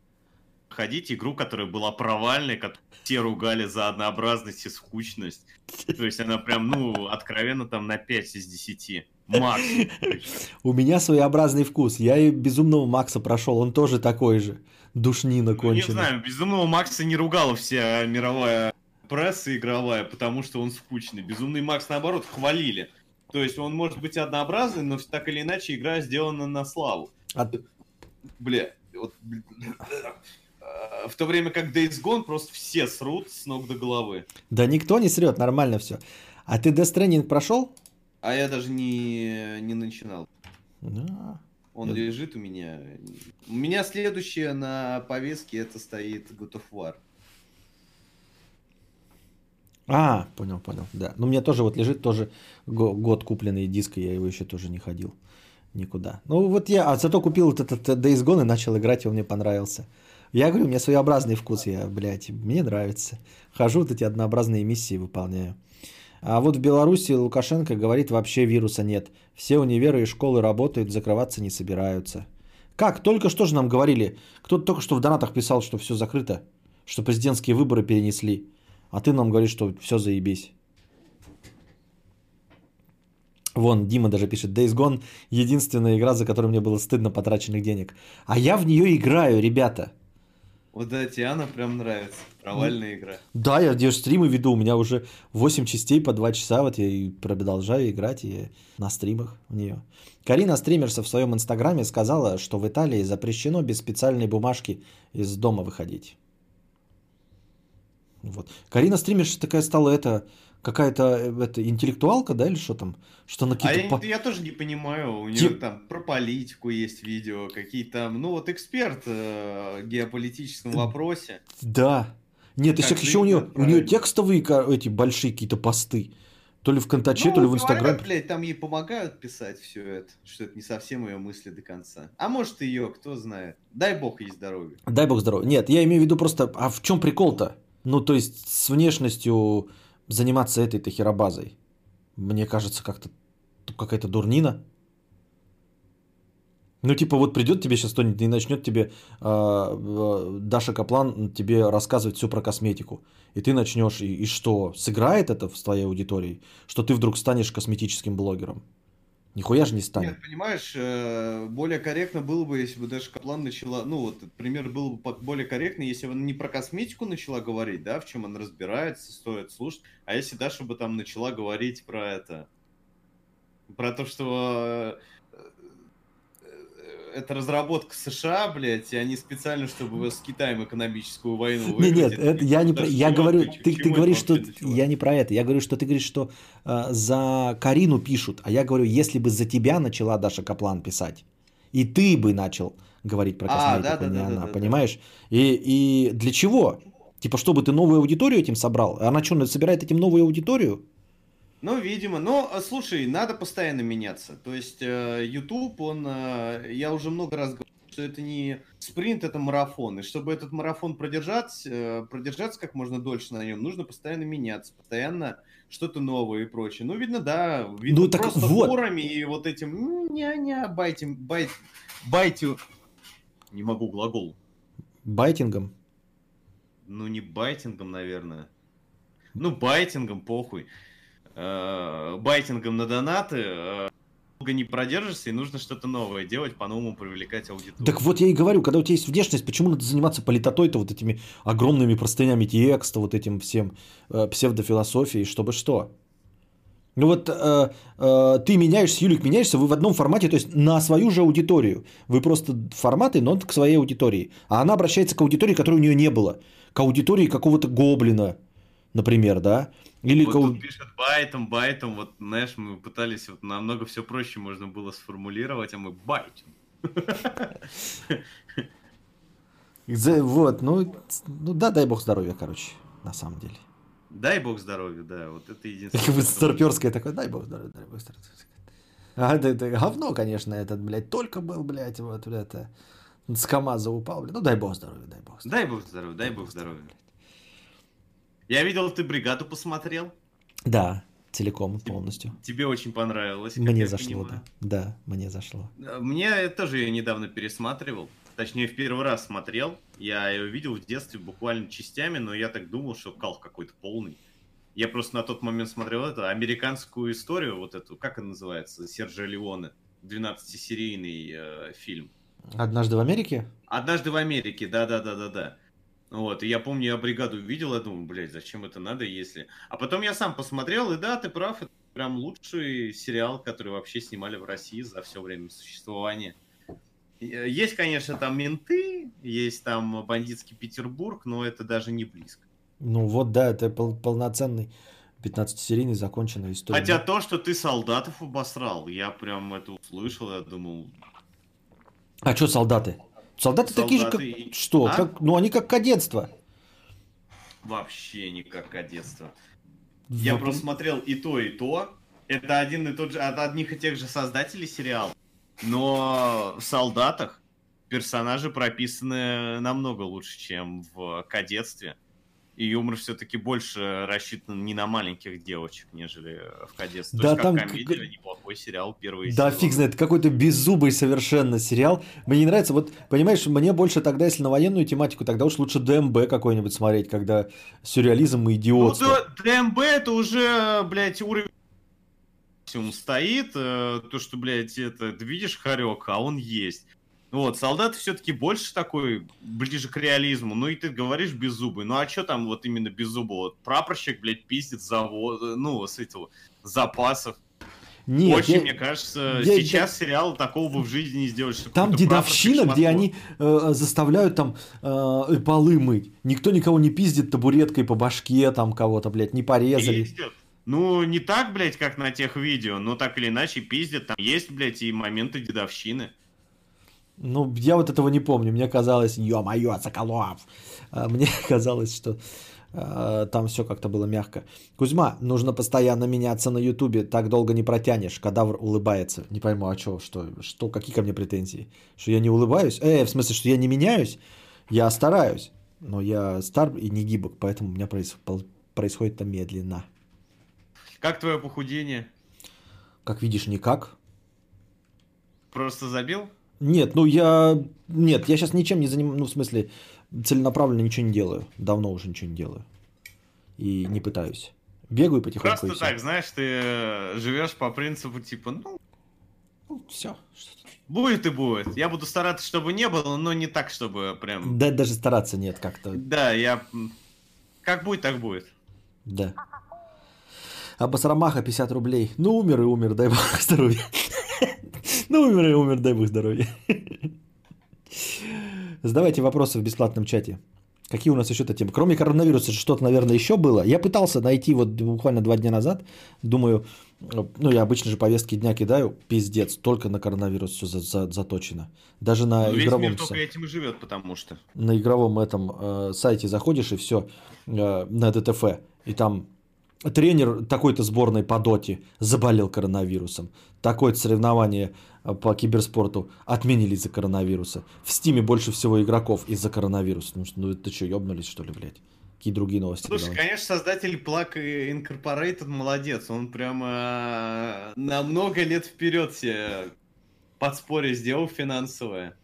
ходить игру, которая была провальной, которую все ругали за однообразность и скучность. То есть она прям, ну, откровенно там на 5 из 10. Макс. У меня своеобразный вкус. Я и Безумного Макса прошел, он тоже такой же. Душнина Ну, не конченый. знаю, Безумного Макса не ругала вся мировая пресса игровая, потому что он скучный. Безумный Макс, наоборот, хвалили. То есть он может быть однообразный, но так или иначе игра сделана на славу. А- Бля, вот, в то время как Days Gone просто все срут с ног до головы. Да никто не срет, нормально все. А ты Death Stranding прошел? А я даже не, не начинал. Да. Он Я- лежит у меня. У меня следующее на повестке это стоит God of War. А, понял, понял, да. Ну, у меня тоже вот лежит тоже го- год купленный диск, и я его еще тоже не ходил никуда. Ну, вот я, а зато купил вот этот Days Gone и начал играть, и он мне понравился. Я говорю, у меня своеобразный вкус, я, блядь, мне нравится. Хожу, вот эти однообразные миссии выполняю. А вот в Беларуси Лукашенко говорит, вообще вируса нет. Все универы и школы работают, закрываться не собираются. Как? Только что же нам говорили, кто-то только что в донатах писал, что все закрыто, что президентские выборы перенесли. А ты нам говоришь, что все заебись. Вон, Дима даже пишет, Days Gone единственная игра, за которую мне было стыдно потраченных денег. А я в нее играю, ребята. Вот да, Тиана прям нравится. Провальная игра. Да, я где стримы веду, у меня уже 8 частей по 2 часа, вот я и продолжаю играть и на стримах в нее. Карина Стримерса в своем инстаграме сказала, что в Италии запрещено без специальной бумажки из дома выходить. Вот. Карина Стримерша такая стала это какая-то э, это, интеллектуалка, да, или что там? Что на А я, по- я тоже не понимаю, у нее там про политику есть видео, какие там, ну вот эксперт э, в геополитическом вопросе. Да. Нет, Как еще, у нее, у нее текстовые эти большие какие-то посты. То ли в Контаче, то ли в Ну, Инстаграме. блядь, там ей помогают писать все это, что это не совсем ее мысли до конца. А может ее, кто знает. Дай бог ей здоровья. Дай бог здоровья. Нет, я имею в виду просто, а в чем прикол-то? Ну, то есть с внешностью заниматься этой-то херобазой. Мне кажется, как-то какая-то дурнина. Ну, типа, вот придет тебе сейчас кто-нибудь и начнет тебе, а, э, Даша Каплан, тебе рассказывать все про косметику. И ты начнешь, и, и что, сыграет это в твоей аудитории? Что ты вдруг станешь косметическим блогером? Нихуя же не станет. Нет, понимаешь, э, более корректно было бы, если бы даже Каплан начала, ну вот, например, было бы более корректно, если бы она не про косметику начала говорить, да, в чем она разбирается, стоит слушать, а если Даша бы там начала говорить про это, про то, что э, это разработка США, блядь, и они специально, чтобы с Китаем экономическую войну выиграть. нет, это это я не да про, я говорю, ты, ты, говоришь, что я не про это. Я говорю, что ты говоришь, что э, за Карину пишут, а я говорю, если бы за тебя начала Даша Каплан писать, и ты бы начал говорить про А, косметику, да, да, не да, она, да, да, понимаешь? И, и для чего? Типа, чтобы ты новую аудиторию этим собрал? Она что, собирает этим новую аудиторию? Ну, видимо. Но, э, слушай, надо постоянно меняться. То есть, э, YouTube, он, э, я уже много раз говорил, что это не спринт, это марафон. И чтобы этот марафон продержать, продержаться как можно дольше на нем, нужно постоянно меняться, постоянно что-то новое и прочее. Ну, видно, да, видно Ну, так просто вот. форами и вот этим ня-ня, байтим, байт, байтю, не могу глагол, Байтингом? ну, не байтингом, наверное. Ну, байтингом, похуй. Э, Байтингом на донаты. э, Долго не продержишься, и нужно что-то новое делать, по-новому привлекать аудиторию. Так вот я и говорю, когда у тебя есть внешность, почему надо заниматься политотой-то вот этими огромными простынями текста, вот этим всем э, псевдофилософией, чтобы что? Ну вот э, э, ты меняешься, Юлик, меняешься, вы в одном формате, то есть на свою же аудиторию. Вы просто форматы, но к своей аудитории. А она обращается к аудитории, которой у нее не было. К аудитории какого-то гоблина, например, да? Или Вот кол- тут пишет байтом, байтом, вот, знаешь, мы пытались, вот намного все проще можно было сформулировать, а мы байтим. За- Вот, ну, ну да, дай бог здоровья, короче, на самом деле. Дай бог здоровья, да, вот это единственное. Как бы старперское такое, дай бог здоровья, дай бог здоровья. А это, это говно, конечно, этот, блядь, только был, блядь, вот это, с КамАЗа упал, блядь, ну дай бог здоровья, дай бог здоровья. Дай бог здоровья, дай бог здоровья. Я видел, ты бригаду посмотрел. Да, целиком, полностью. Тебе очень понравилось. Мне я зашло, понимаю. да. Да, мне зашло. Э, Мне тоже ее недавно пересматривал. Точнее, в первый раз смотрел. Я ее видел в детстве буквально частями, но я так думал, что кал какой-то полный. Я просто на тот момент смотрел это, американскую историю, вот эту, как она называется, Серджио Леоне, 12-серийный э, фильм. Однажды в Америке? Однажды в Америке, да-да-да-да-да. Вот, и я помню, я бригаду видел, я думаю, блядь, зачем это надо, если... А потом я сам посмотрел, и да, ты прав, это прям лучший сериал, который вообще снимали в России за все время существования. Э, Есть, конечно, там менты, есть там бандитский Петербург, но это даже не близко. Ну вот, да, это пол- полноценный 15-серийный законченная история. Хотя то, что ты солдатов обосрал, я прям это услышал, я думал, А что солдаты? Солдаты, такие же, как... Солдаты- Что? А? Как... Ну, они как кадетство. вообще не как кадетство. Я Вот. просто смотрел и то, и то. Это один и тот же, от одних и тех же создателей сериала. Но в солдатах персонажи прописаны намного лучше, чем в кадетстве. И юмор все-таки больше рассчитан не на маленьких девочек, нежели в кадетстве. Да, То есть, там как как- комедия, неплохой сериал, первый Да, фиг знает, какой-то беззубый совершенно сериал. Мне не нравится, вот, понимаешь, мне больше тогда, если на военную тематику, тогда уж лучше ДМБ какой-нибудь смотреть, когда сюрреализм и Ну, идиотство. да, ДМБ это уже, блядь, уровень максимум стоит. э, То, что, блядь, это, ты видишь хорек, а он есть. Вот, солдат все-таки больше такой, ближе к реализму. Ну и ты говоришь беззубый. Ну а что там вот именно беззубый? Вот прапорщик, блядь, пиздит завод, ну, с этого, запасов. Нет, Очень, я- мне кажется, я- сейчас сериал такого бы в жизни не сделаешь. Там дедовщина, где шматко. они э, заставляют там э, полы мыть. Никто никого не пиздит табуреткой по башке, там кого-то, блядь, не порезали. Пиздят. Ну, не так, блядь, как на тех видео, но так или иначе пиздят. Там есть, блядь, и моменты дедовщины. Ну, я вот этого не помню. Мне казалось, ё-моё, Соколов. А Мне казалось, что э, там все как-то было мягко. Кузьма, нужно постоянно меняться на Ютубе. Так долго не протянешь. Кадавр улыбается. Не пойму, а чё, что, что, какие ко мне претензии? Что я не улыбаюсь? Э, в смысле, что я не меняюсь? Я стараюсь. Но я стар и не гибок, поэтому у меня проис- происходит это медленно. Как твое похудение? Как видишь, никак. Просто забил? Нет, ну я... Нет, я сейчас ничем не занимаюсь, ну в смысле, целенаправленно ничего не делаю. Давно уже ничего не делаю. И не пытаюсь. Бегаю потихоньку Просто так, знаешь, ты э, живешь по принципу типа, ну, все. будет и будет. Я буду стараться, чтобы не было, но не так, чтобы прям... Да, даже стараться нет как-то. Да, я... Как будет, так будет. Да. А Басрамаха 50 рублей. Ну, умер и умер, дай бог здоровья. Ну, умер и умер, дай бог здоровья. Задавайте вопросы в бесплатном чате. Какие у нас еще-то темы? Кроме коронавируса что-то, наверное, еще было. Я пытался найти вот буквально два дня назад. Думаю, ну, я обычно же повестки дня кидаю. Пиздец, только на коронавирус все за- за- заточено. Даже на Ну, Весь игровом... мир са- только этим и живет, потому что... на игровом этом э, сайте заходишь и все на ДТФ, и там тренер такой-то сборной по доте заболел коронавирусом, такое-то соревнование э, по киберспорту отменили из-за коронавируса. В Стиме больше всего игроков из-за коронавируса. Ну, ну это что, ебнулись что ли, блядь? Какие другие новости? Слушай, давай? конечно, создатель Plug Incorporated молодец. Он прямо э, на много лет вперед себе подспорье сделал финансовое.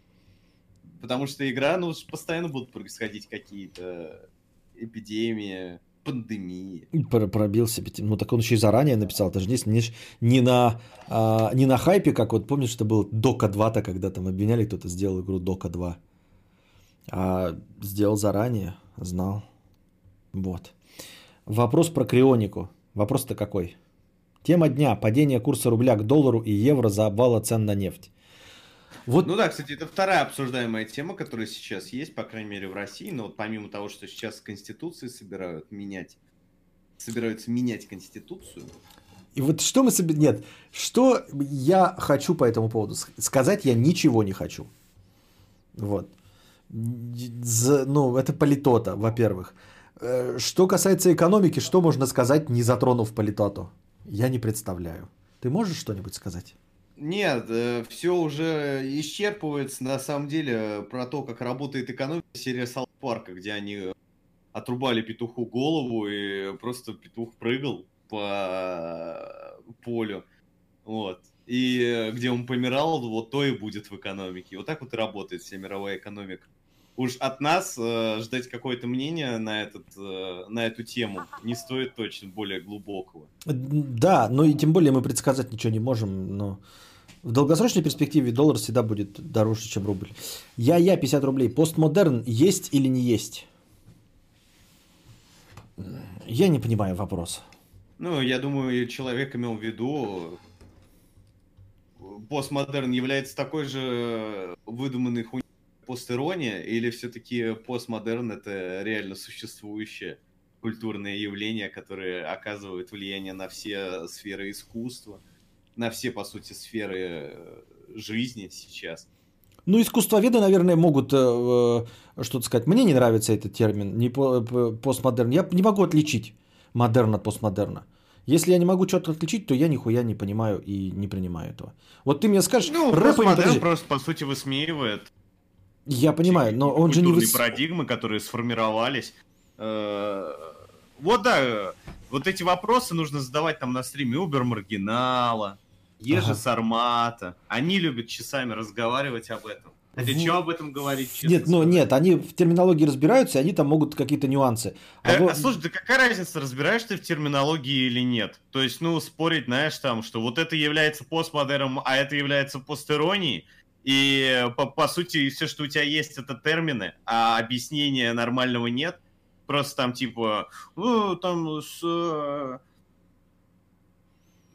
Потому что игра, ну, постоянно будут происходить какие-то эпидемии, пандемии. Про- Пробил себе. Ну, так он еще и заранее написал. Это же не, не, не, на, а, не на хайпе, как вот помнишь, что было Дока 2-то, когда там обвиняли, кто-то сделал игру Дока 2. А сделал заранее, знал. Вот. Вопрос про крионику. Вопрос-то какой? Тема дня. Падение курса рубля к доллару и евро за обвала цен на нефть. Вот Ну да, кстати, это вторая обсуждаемая тема, которая сейчас есть, по крайней мере, в России. Но вот помимо того, что сейчас Конституции собирают менять, собираются менять конституцию. И вот что мы. Нет, что я хочу по этому поводу сказать, я ничего не хочу. Вот. Ну, это политота, во-первых. Э, что касается экономики, что можно сказать, не затронув политоту? Я не представляю. Ты можешь что-нибудь сказать? Нет, э, все уже исчерпывается на самом деле про то, как работает экономика серия Саут Парка, где они отрубали петуху голову и просто петух прыгал по полю. Вот. И где он помирал, вот то и будет в экономике. Вот так вот и работает вся мировая экономика. Уж от нас э, ждать какое-то мнение на, этот, э, на эту тему не стоит точно более глубокого. Да, ну и тем более мы предсказать ничего не можем, но в долгосрочной перспективе доллар всегда будет дороже, чем рубль. Я-я, 50 рублей. Постмодерн есть или не есть? Я не понимаю вопрос. Ну, я думаю, человек имел в виду, постмодерн является такой же выдуманной хуйней постирония, или все-таки постмодерн это реально существующее культурное явление, которое оказывает влияние на все сферы искусства, на все, по сути, сферы э, жизни сейчас? Ну, искусствоведы, наверное, могут э, э, что-то сказать. Мне не нравится этот термин, не по, по, постмодерн. Я не могу отличить модерн от постмодерна. Если я не могу что-то отличить, то я нихуя не понимаю и не принимаю этого. Вот ты мне скажешь, ну, рэп постмодерн просто, по сути, высмеивает. Я понимаю, но он же не... Выс... парадигмы, которые сформировались. Э, вот да, вот эти вопросы нужно задавать там на стриме Убер Маргинала, Ежи ага. Сармата. Они любят часами разговаривать об этом. Хотя в... что об этом говорить? Нет, ну нет, они в терминологии разбираются, и они там могут какие-то нюансы. А, а, а слушай, да какая разница, разбираешься ты в терминологии или нет? То есть, ну, спорить, знаешь, там, что вот это является постмодерном, а это является постеронией, и по, по сути все, что у тебя есть, это термины, а объяснения нормального нет. Просто там типа, ну, там с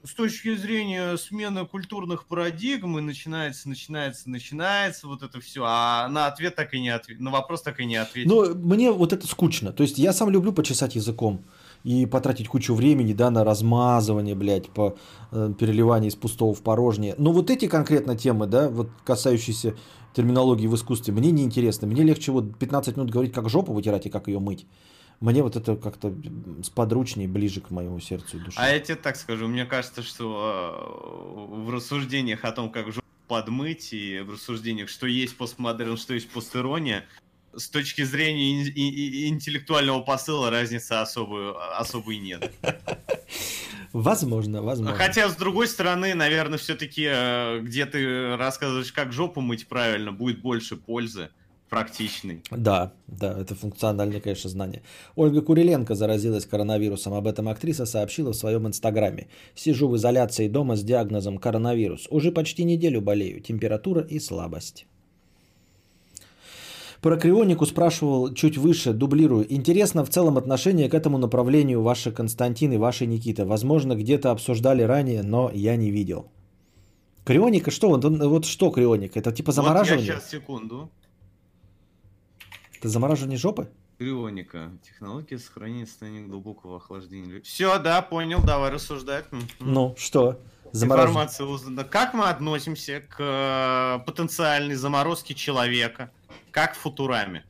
с точки зрения смены культурных парадигм и начинается, начинается, начинается вот это все, а на ответ так и не ответ, на вопрос так и не ответить. Ну, мне вот это скучно. То есть я сам люблю почесать языком и потратить кучу времени, да, на размазывание, блядь, по э, переливанию из пустого в порожнее. Но вот эти конкретно темы, да, вот касающиеся терминологии в искусстве, мне не интересно. Мне легче вот 15 минут говорить, как жопу вытирать и как ее мыть. Мне вот это как-то сподручнее, ближе к моему сердцу и душе. А я тебе так скажу, мне кажется, что э, в рассуждениях о том, как жопу подмыть, и в рассуждениях, что есть постмодерн, что есть постерония, с точки зрения интеллектуального посыла разницы особой, особой нет. Возможно, возможно. Хотя, с другой стороны, наверное, все-таки, э, где ты рассказываешь, как жопу мыть правильно, будет больше пользы практичный. Да, да, это функциональное, конечно, знание. Ольга Куриленко заразилась коронавирусом. Об этом актриса сообщила в своем инстаграме. Сижу в изоляции дома с диагнозом коронавирус. Уже почти неделю болею. Температура и слабость. Про крионику спрашивал чуть выше, дублирую. Интересно в целом отношение к этому направлению ваши Константин и ваши Никита. Возможно, где-то обсуждали ранее, но я не видел. Крионика, что? Вот, вот что крионика? Это типа замораживание? Вот я сейчас, секунду. Это замораживание жопы? Крионика. Технология сохранения состояния глубокого охлаждения. Все, да, понял, давай рассуждать. Ну, что? Информация узнана. Как мы относимся к э, потенциальной заморозке человека? Как в Футураме?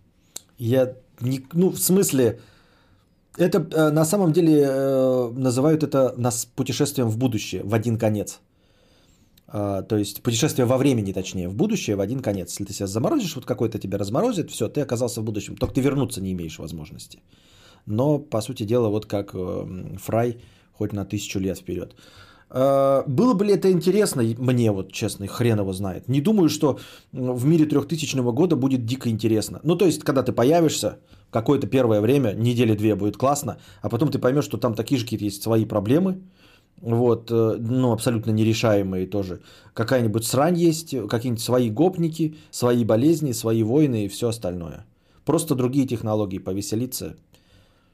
Я не... Ну, в смысле... Это э, на самом деле э, называют это нас путешествием в будущее, в один конец. А, то есть путешествие во времени, точнее, в будущее в один конец. Если ты себя заморозишь, вот какой-то тебя разморозит, все, ты оказался в будущем. Только ты вернуться не имеешь возможности. Но, по сути дела, вот как э, Фрай, хоть на тысячу лет вперед. А, было бы ли это интересно мне, вот честно, хрен его знает. Не думаю, что в мире трехтысячного года будет дико интересно. Ну, то есть, когда ты появишься, какое-то первое время, недели две будет классно, а потом ты поймешь, что там такие же какие-то есть свои проблемы, вот, э, ну, абсолютно нерешаемые тоже. Какая-нибудь срань есть, какие-нибудь свои гопники, свои болезни, свои войны и все остальное. Просто другие технологии, повеселиться.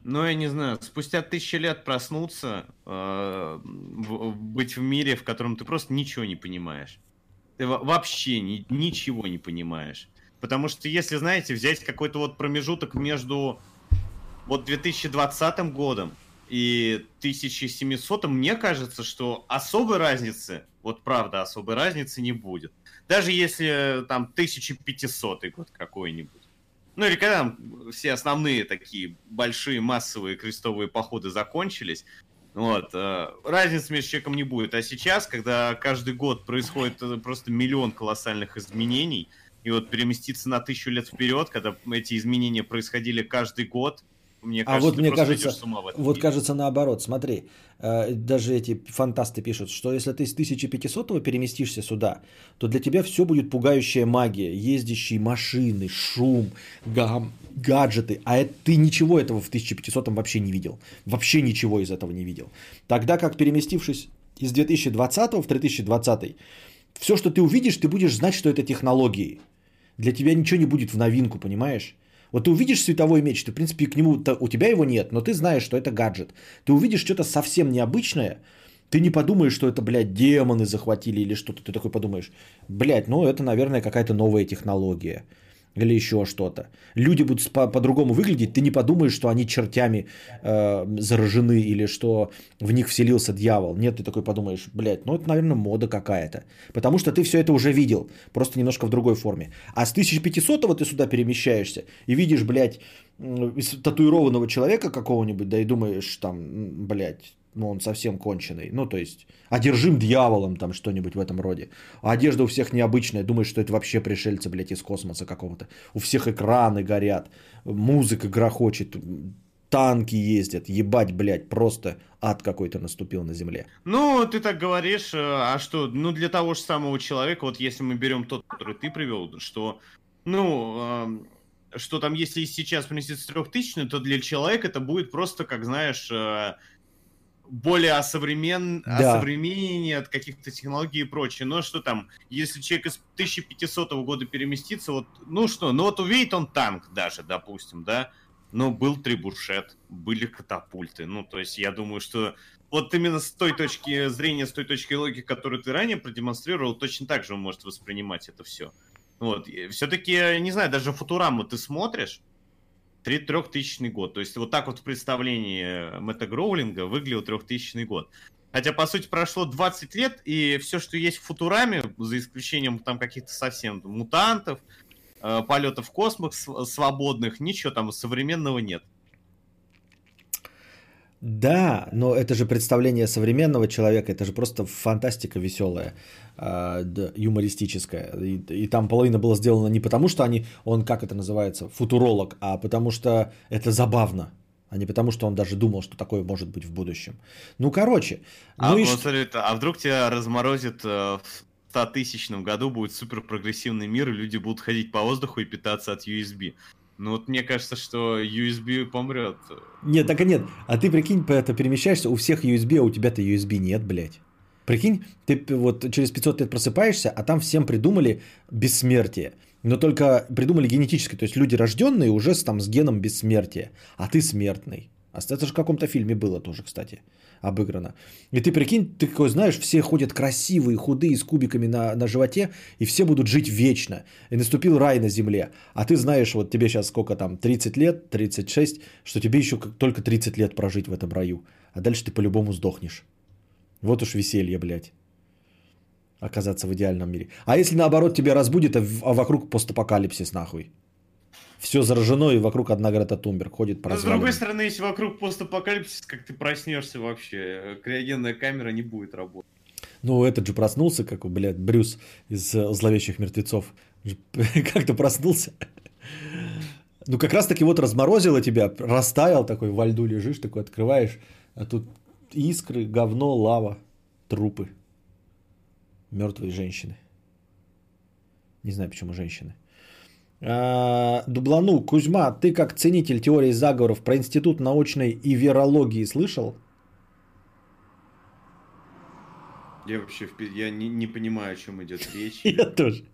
Ну, я не знаю, спустя тысячи лет проснуться, э, быть в мире, в котором ты просто ничего не понимаешь. Ты вообще ни, ничего не понимаешь. Потому что если, знаете, взять какой-то вот промежуток между вот 2020 годом и 1700, мне кажется, что особой разницы, вот правда, особой разницы не будет. Даже если там 1500 год какой-нибудь. Ну или когда там все основные такие большие массовые крестовые походы закончились, вот, э, разницы между человеком не будет. А сейчас, когда каждый год происходит э, просто миллион колоссальных изменений, и вот переместиться на тысячу лет вперед, когда эти изменения происходили каждый год, мне а кажется, вот ты мне кажется, вот мире. кажется наоборот. Смотри, э, даже эти фантасты пишут, что если ты с 1500 переместишься сюда, то для тебя все будет пугающая магия, ездящие машины, шум, гам, гаджеты. А это, ты ничего этого в 1500 вообще не видел. Вообще ничего из этого не видел. Тогда как переместившись из 2020 в 3020, все, что ты увидишь, ты будешь знать, что это технологии. Для тебя ничего не будет в новинку, понимаешь? Вот ты увидишь световой меч, ты, в принципе, к нему, у тебя его нет, но ты знаешь, что это гаджет. Ты увидишь что-то совсем необычное, ты не подумаешь, что это, блядь, демоны захватили или что-то. Ты такой подумаешь, блядь, ну это, наверное, какая-то новая технология. Или еще что-то. Люди будут по- по-другому выглядеть, ты не подумаешь, что они чертями э, заражены или что в них вселился дьявол. Нет, ты такой подумаешь, блядь, ну это, наверное, мода какая-то. Потому что ты все это уже видел, просто немножко в другой форме. А с 1500-го ты сюда перемещаешься и видишь, блядь, татуированного человека какого-нибудь, да и думаешь, там, блядь, ну он совсем конченый. Ну, то есть, одержим дьяволом, там что-нибудь в этом роде. А одежда у всех необычная. Думаешь, что это вообще пришельцы, блядь, из космоса какого-то. У всех экраны горят, музыка грохочет, танки ездят. Ебать, блядь, просто ад какой-то наступил на земле. Ну, ты так говоришь, э, а что, ну, для того же самого человека, вот если мы берем тот, который ты привел, что, ну, эм, что там, если сейчас принесется трехтысячный, то для человека это будет просто, как знаешь, э, более осовремен... Да. осовременение от каких-то технологий и прочее. Но что там, если человек из 1500 года переместится, вот, ну что, ну вот увидит он танк даже, допустим, да, но был трибушет, были катапульты. Ну, то есть я думаю, что вот именно с той точки зрения, с той точки логики, которую ты ранее продемонстрировал, точно так же он может воспринимать это все. Вот. Все-таки, не знаю, даже Футураму ты смотришь, три- трехтысячный год. То есть вот так вот в представлении Мэтта Гроулинга выглядел трехтысячный год. Хотя, по сути, прошло 20 лет, и все, что есть в Футураме, за исключением там каких-то совсем мутантов, э, полетов в космос св- свободных, ничего там современного нет. Да, но это же представление современного человека, это же просто фантастика веселая, а, юмористическая. И, и там половина была сделана не потому, что они, он, как это называется, футуролог, а потому что это забавно, а не потому, что он даже думал, что такое может быть в будущем. Ну, короче. А, ну и это- а вдруг тебя разморозит э, в 100 тысячном году, будет супер прогрессивный мир, и люди будут ходить по воздуху и питаться от USB. Ну вот мне кажется, что USB помрет. Нет, так и нет. А ты прикинь, это перемещаешься, у всех USB, а у тебя-то USB нет, блядь. Прикинь, ты вот через 500 лет просыпаешься, а там всем придумали бессмертие. Но только придумали генетически, то есть люди рожденные уже с, там, с геном бессмертия, а ты смертный. А это же в каком-то фильме было тоже, кстати, обыграно. И ты прикинь, ты такой знаешь, все ходят красивые, худые, с кубиками на, на животе, и все будут жить вечно. И наступил рай на земле. А ты знаешь, вот тебе сейчас сколько там, 30 лет, 36, что тебе еще только 30 лет прожить в этом раю. А дальше ты по-любому сдохнешь. Вот уж веселье, блядь. Оказаться в идеальном мире. А если наоборот тебя разбудит, а а вокруг постапокалипсис нахуй? Все заражено, и вокруг одна Грета Тумберг ходит по Но с другой стороны, если вокруг постапокалипсис, как ты проснешься вообще, криогенная камера не будет работать. Ну, этот же проснулся, как, блядь, Брюс из э, «Зловещих мертвецов». Как-то проснулся. Ну, как раз таки вот разморозило тебя, растаял такой, во льду лежишь, такой открываешь, а тут искры, говно, лава, трупы. Мертвые женщины. Не знаю, почему женщины. А, Дублану, Кузьма, ты как ценитель теории заговоров про Институт научной и верологии слышал? Я вообще я не, не понимаю, о чем идет речь. Я тоже.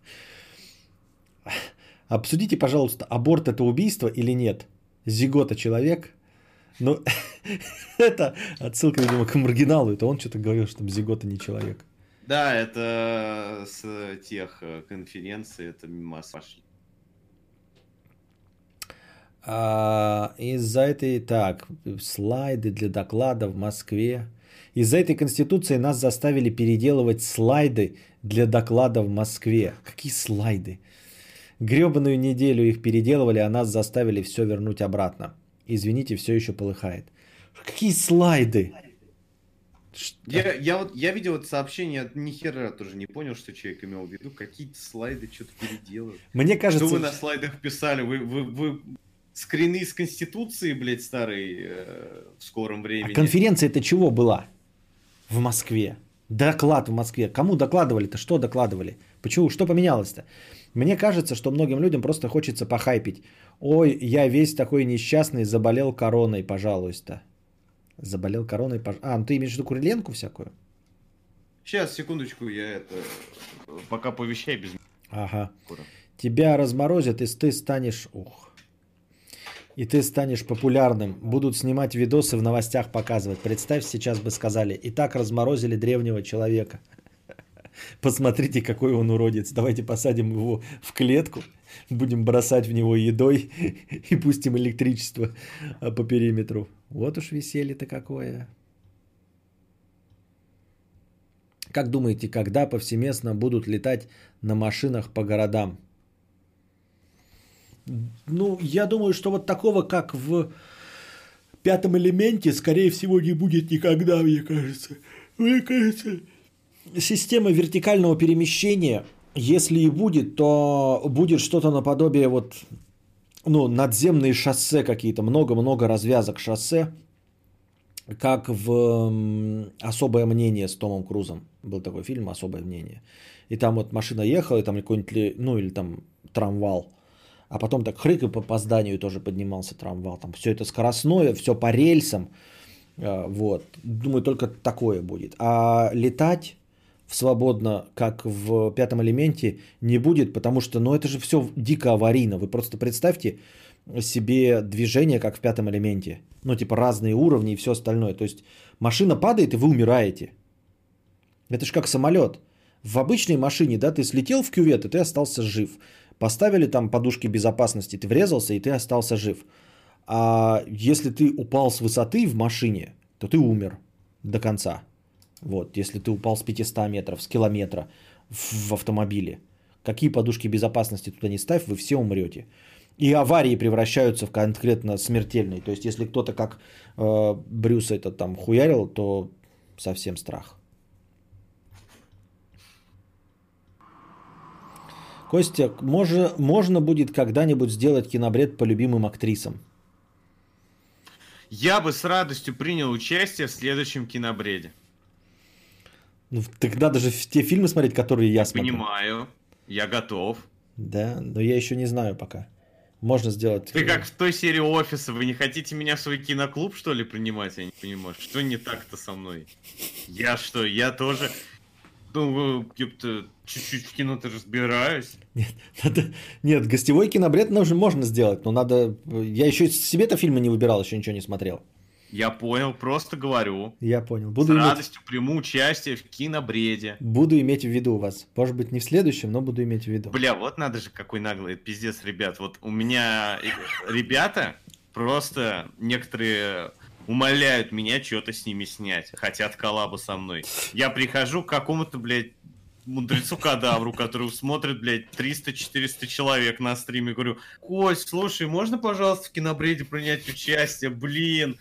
Обсудите, пожалуйста, аборт это убийство или нет? Зигота человек? Ну, это отсылка, видимо, к маргиналу. Это он что-то говорил, что Зигота не человек. Да, это с тех э, конференций, это мимо пошли. А, из-за этой, так, слайды для доклада в Москве. Из-за этой конституции нас заставили переделывать слайды для доклада в Москве. Какие слайды? Гребаную неделю их переделывали, а нас заставили все вернуть обратно. Извините, все еще полыхает. Какие слайды? Я, я, вот, я видел это сообщение, ни хера тоже не понял, что человек имел в виду. Какие-то слайды что-то переделывают. Мне кажется... Что вы на слайдах писали? Вы, вы, вы скрины из Конституции, блядь, старые э, в скором времени. А конференция это чего была в Москве? Доклад в Москве. Кому докладывали-то? Что докладывали? Почему? Что поменялось-то? Мне кажется, что многим людям просто хочется похайпить. Ой, я весь такой несчастный, заболел короной, пожалуйста. Заболел короной, пожалуйста. А, ну ты имеешь в виду Куриленку всякую? Сейчас, секундочку, я это... Пока повещай без... Ага. Тебя разморозят, и ты станешь... Ух. И ты станешь популярным. Будут снимать видосы в новостях показывать. Представь, сейчас бы сказали. И так разморозили древнего человека. Посмотрите, какой он уродец. Давайте посадим его в клетку, будем бросать в него едой и пустим электричество а, по периметру. Вот уж веселье-то какое. Как думаете, когда повсеместно будут летать на машинах по городам? Ну, я думаю, что вот такого, как в пятом элементе, скорее всего, не будет никогда, мне кажется. Мне кажется, система вертикального перемещения, если и будет, то будет что-то наподобие вот, ну, надземные шоссе какие-то, много-много развязок шоссе, как в «Особое мнение» с Томом Крузом. Был такой фильм «Особое мнение». И там вот машина ехала, и там какой-нибудь, ну или там трамвал. А потом так хрык и по, по зданию тоже поднимался трамвал. Там все это скоростное, все по рельсам. А, вот. Думаю, только такое будет. А летать свободно, как в пятом элементе, не будет, потому что, ну, это же все дико аварийно. Вы просто представьте себе движение, как в пятом элементе. Ну, типа разные уровни и все остальное. То есть машина падает, и вы умираете. Это же как самолет. В обычной машине, да, ты слетел в кювет, и ты остался жив. Поставили там подушки безопасности, ты врезался, и ты остался жив. А если ты упал с высоты в машине, то ты умер до конца. Вот, если ты упал с 500 метров, с километра в, автомобиле. Какие подушки безопасности туда не ставь, вы все умрете. И аварии превращаются в конкретно смертельные. То есть, если кто-то как э, Брюс это там хуярил, то совсем страх. Костя, можно, можно будет когда-нибудь сделать кинобред по любимым актрисам? Я бы с радостью принял участие в следующем кинобреде. Ну, тогда даже в те фильмы смотреть, которые я смотрю. Понимаю, я готов. Да, но я еще не знаю пока. Можно сделать... Ты как в той серии офиса, вы не хотите меня в свой киноклуб, что ли, принимать? Я не понимаю, что не так-то со мной? Я что, я тоже... Ну, ёпта, чуть-чуть в кино-то разбираюсь. Нет, надо... Нет, гостевой кинобред нужно, можно сделать, но надо... Я еще себе-то фильмы не выбирал, еще ничего не смотрел. Я понял, просто говорю. Я понял. Буду С иметь... радостью приму участие в кинобреде. Буду иметь в виду вас. Может быть, не в следующем, но буду иметь в виду. Бля, вот надо же, какой наглый пиздец, ребят. Вот у меня ребята просто некоторые умоляют меня что-то с ними снять. Хотят коллабу со мной. Я прихожу к какому-то, блядь, мудрецу кадавру, который смотрит, блядь, 300-400 человек на стриме. Говорю, Кость, слушай, можно, пожалуйста, в кинобреде принять участие? Блин,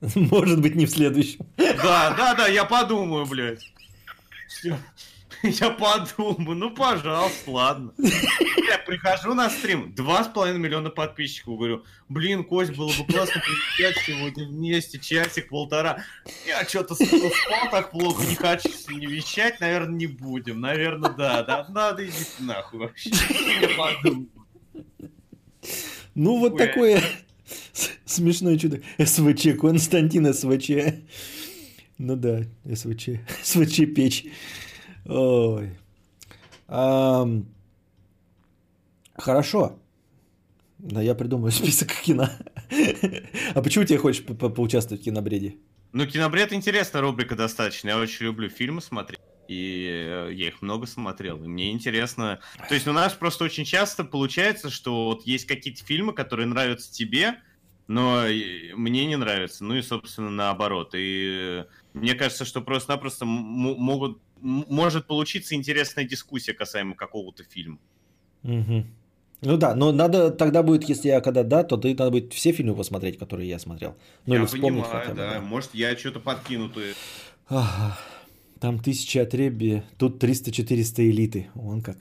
Может быть, не в следующем. Да, да, да, я подумаю, блядь. Всё. Я подумаю, ну пожалуйста, ладно. Я прихожу на стрим, два с половиной миллиона подписчиков, говорю, блин, Кость, было бы классно приезжать сегодня вместе, часик-полтора. Я что-то спал так плохо, не хочу не вещать, наверное, не будем. Наверное, да, да, надо идти нахуй вообще. Я подумаю. Ну, вот такое смешное чудо. СВЧ, Константин СВЧ. Ну да, СВЧ. СВЧ печь. Ой. Ам, Хорошо. Да, я придумаю список кино. А почему тебе хочешь по- по- поучаствовать в кинобреде? Ну, кинобред интересная рубрика достаточно. Я очень люблю фильмы смотреть. И э, я их много смотрел, и мне интересно. То есть у нас просто очень часто получается, что вот есть какие-то фильмы, которые нравятся тебе, но мне не нравятся. Ну и, собственно, наоборот. И мне кажется, что просто-напросто могут, может получиться интересная дискуссия касаемо какого-то фильма. Мгм. Ну да, но надо тогда будет, если я когда да, то ты надо будет все фильмы посмотреть, которые я смотрел. Ну я или вспомнить понимаю, хотя бы. да. да. Может, я что-то подкину. то- Ага. Там тысяча отребья, тут 300-400 элиты. Вон как.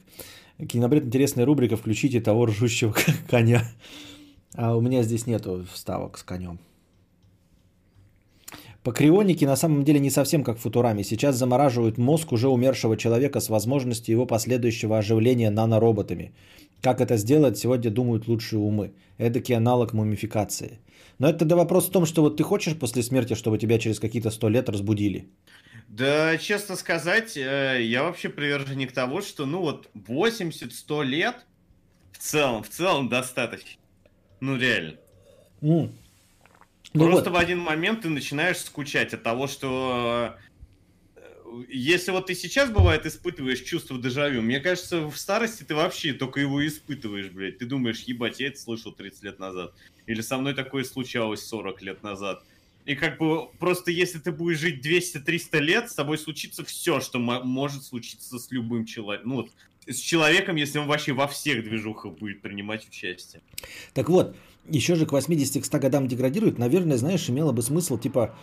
Кинобред интересная рубрика «Включите того ржущего коня». А у меня здесь нету вставок с конем. По крионике на самом деле не совсем как в Футураме. Сейчас замораживают мозг уже умершего человека с возможностью его последующего оживления нанороботами. Как это сделать, сегодня думают лучшие умы. Эдакий аналог мумификации. Но это тогда вопрос в том, что вот ты хочешь после смерти, чтобы тебя через какие-то сто лет разбудили? Да, честно сказать, э, я вообще приверженник того, что, ну вот, 80-100 лет в целом, в целом достаточно. Ну, реально. М. Ну Просто вот. в один момент ты начинаешь скучать от того, что э, если вот ты сейчас, бывает, испытываешь чувство дежавю, мне кажется, в старости ты вообще только его испытываешь, блядь. Ты думаешь, ебать, я это слышал 30 лет назад. Или со мной такое случалось 40 лет назад. И как бы просто если ты будешь жить 200-300 лет, с тобой случится все, что мо- может случиться с любым человеком. Ну вот, с человеком, если он вообще во всех движухах будет принимать участие. Так вот, еще же к 80 к 100 годам деградирует, наверное, знаешь, имело бы смысл, типа,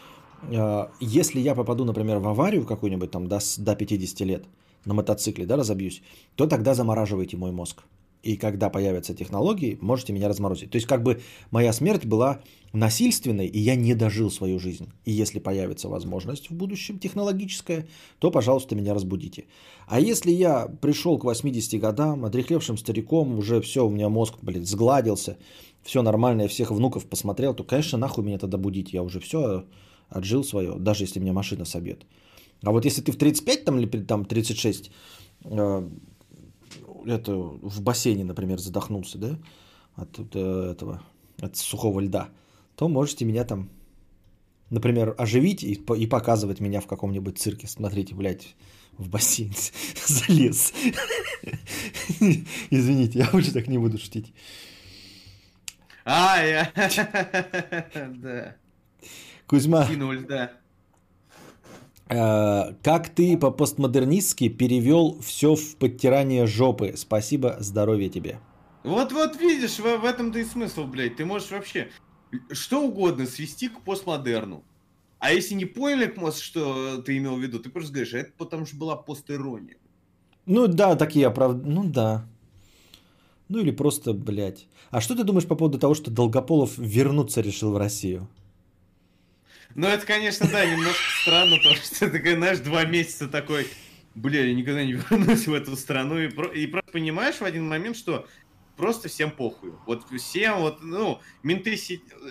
э, если я попаду, например, в аварию какую-нибудь там до, до 50 лет на мотоцикле, да, разобьюсь, то тогда замораживайте мой мозг. И когда появятся технологии, можете меня разморозить. То есть как бы моя смерть была насильственной, и я не дожил свою жизнь. И если появится возможность в будущем технологическая, то, пожалуйста, меня разбудите. А если я пришел к 80 годам, отрехлевшим стариком, уже все, у меня мозг, блин, сгладился, все нормально, я всех внуков посмотрел, то, конечно, нахуй меня тогда будить. Я уже все отжил свое, даже если меня машина собьет. А вот если ты в 35 там, или там 36 э, это, в бассейне, например, задохнулся, да, от э, этого, от сухого льда, то можете меня там, например, оживить и, и показывать меня в каком-нибудь цирке. Смотрите, блядь, в бассейн залез. Извините, я лучше так не буду шутить. А, я... Да, Кузьма, кинуль, да. э, как ты по-постмодернистски перевел все в подтирание жопы? Спасибо, здоровья тебе. Вот-вот видишь, в, в этом-то и смысл, блядь. Ты можешь вообще что угодно свести к постмодерну. А если не поняли, что ты имел в виду, ты просто говоришь, это потому что была постирония. Ну да, такие оправд... Ну да. Ну или просто, блядь. А что ты думаешь по поводу того, что Долгополов вернуться решил в Россию? Ну, это, конечно, да, немножко странно, то, что ты, знаешь, два месяца такой, бля, я никогда не вернусь в эту страну. И, про- и просто понимаешь в один момент, что просто всем похуй. Вот всем, вот, ну, менты си- э,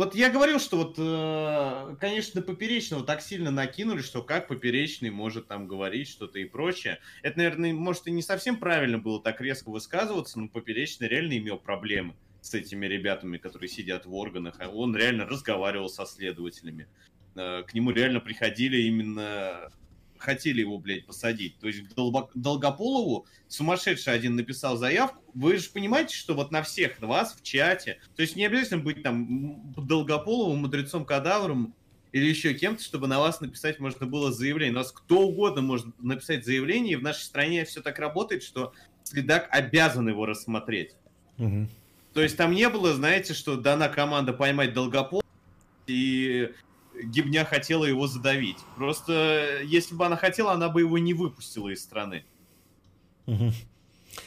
Вот я говорил, что вот, э, конечно, Поперечного так сильно накинули, что как Поперечный может там говорить что-то и прочее. Это, наверное, может и не совсем правильно было так резко высказываться, но Поперечный реально имел проблемы с этими ребятами, которые сидят в органах. А Он реально разговаривал со следователями. Э, К нему реально приходили именно... Хотели его, блядь, посадить. То есть к Долгополову сумасшедший один написал заявку. Вы же понимаете, что вот на всех вас в чате, то есть не обязательно быть там Долгополовым, мудрецом кадавром или еще кем-то, чтобы на вас написать можно было заявление. У нас кто угодно может написать заявление, и в нашей стране все так работает, что следак обязан его рассмотреть. Мгм. То есть там не было, знаете, что дана команда поймать Долгополова, и Гибня хотела его задавить. Просто если бы она хотела, она бы его не выпустила из страны.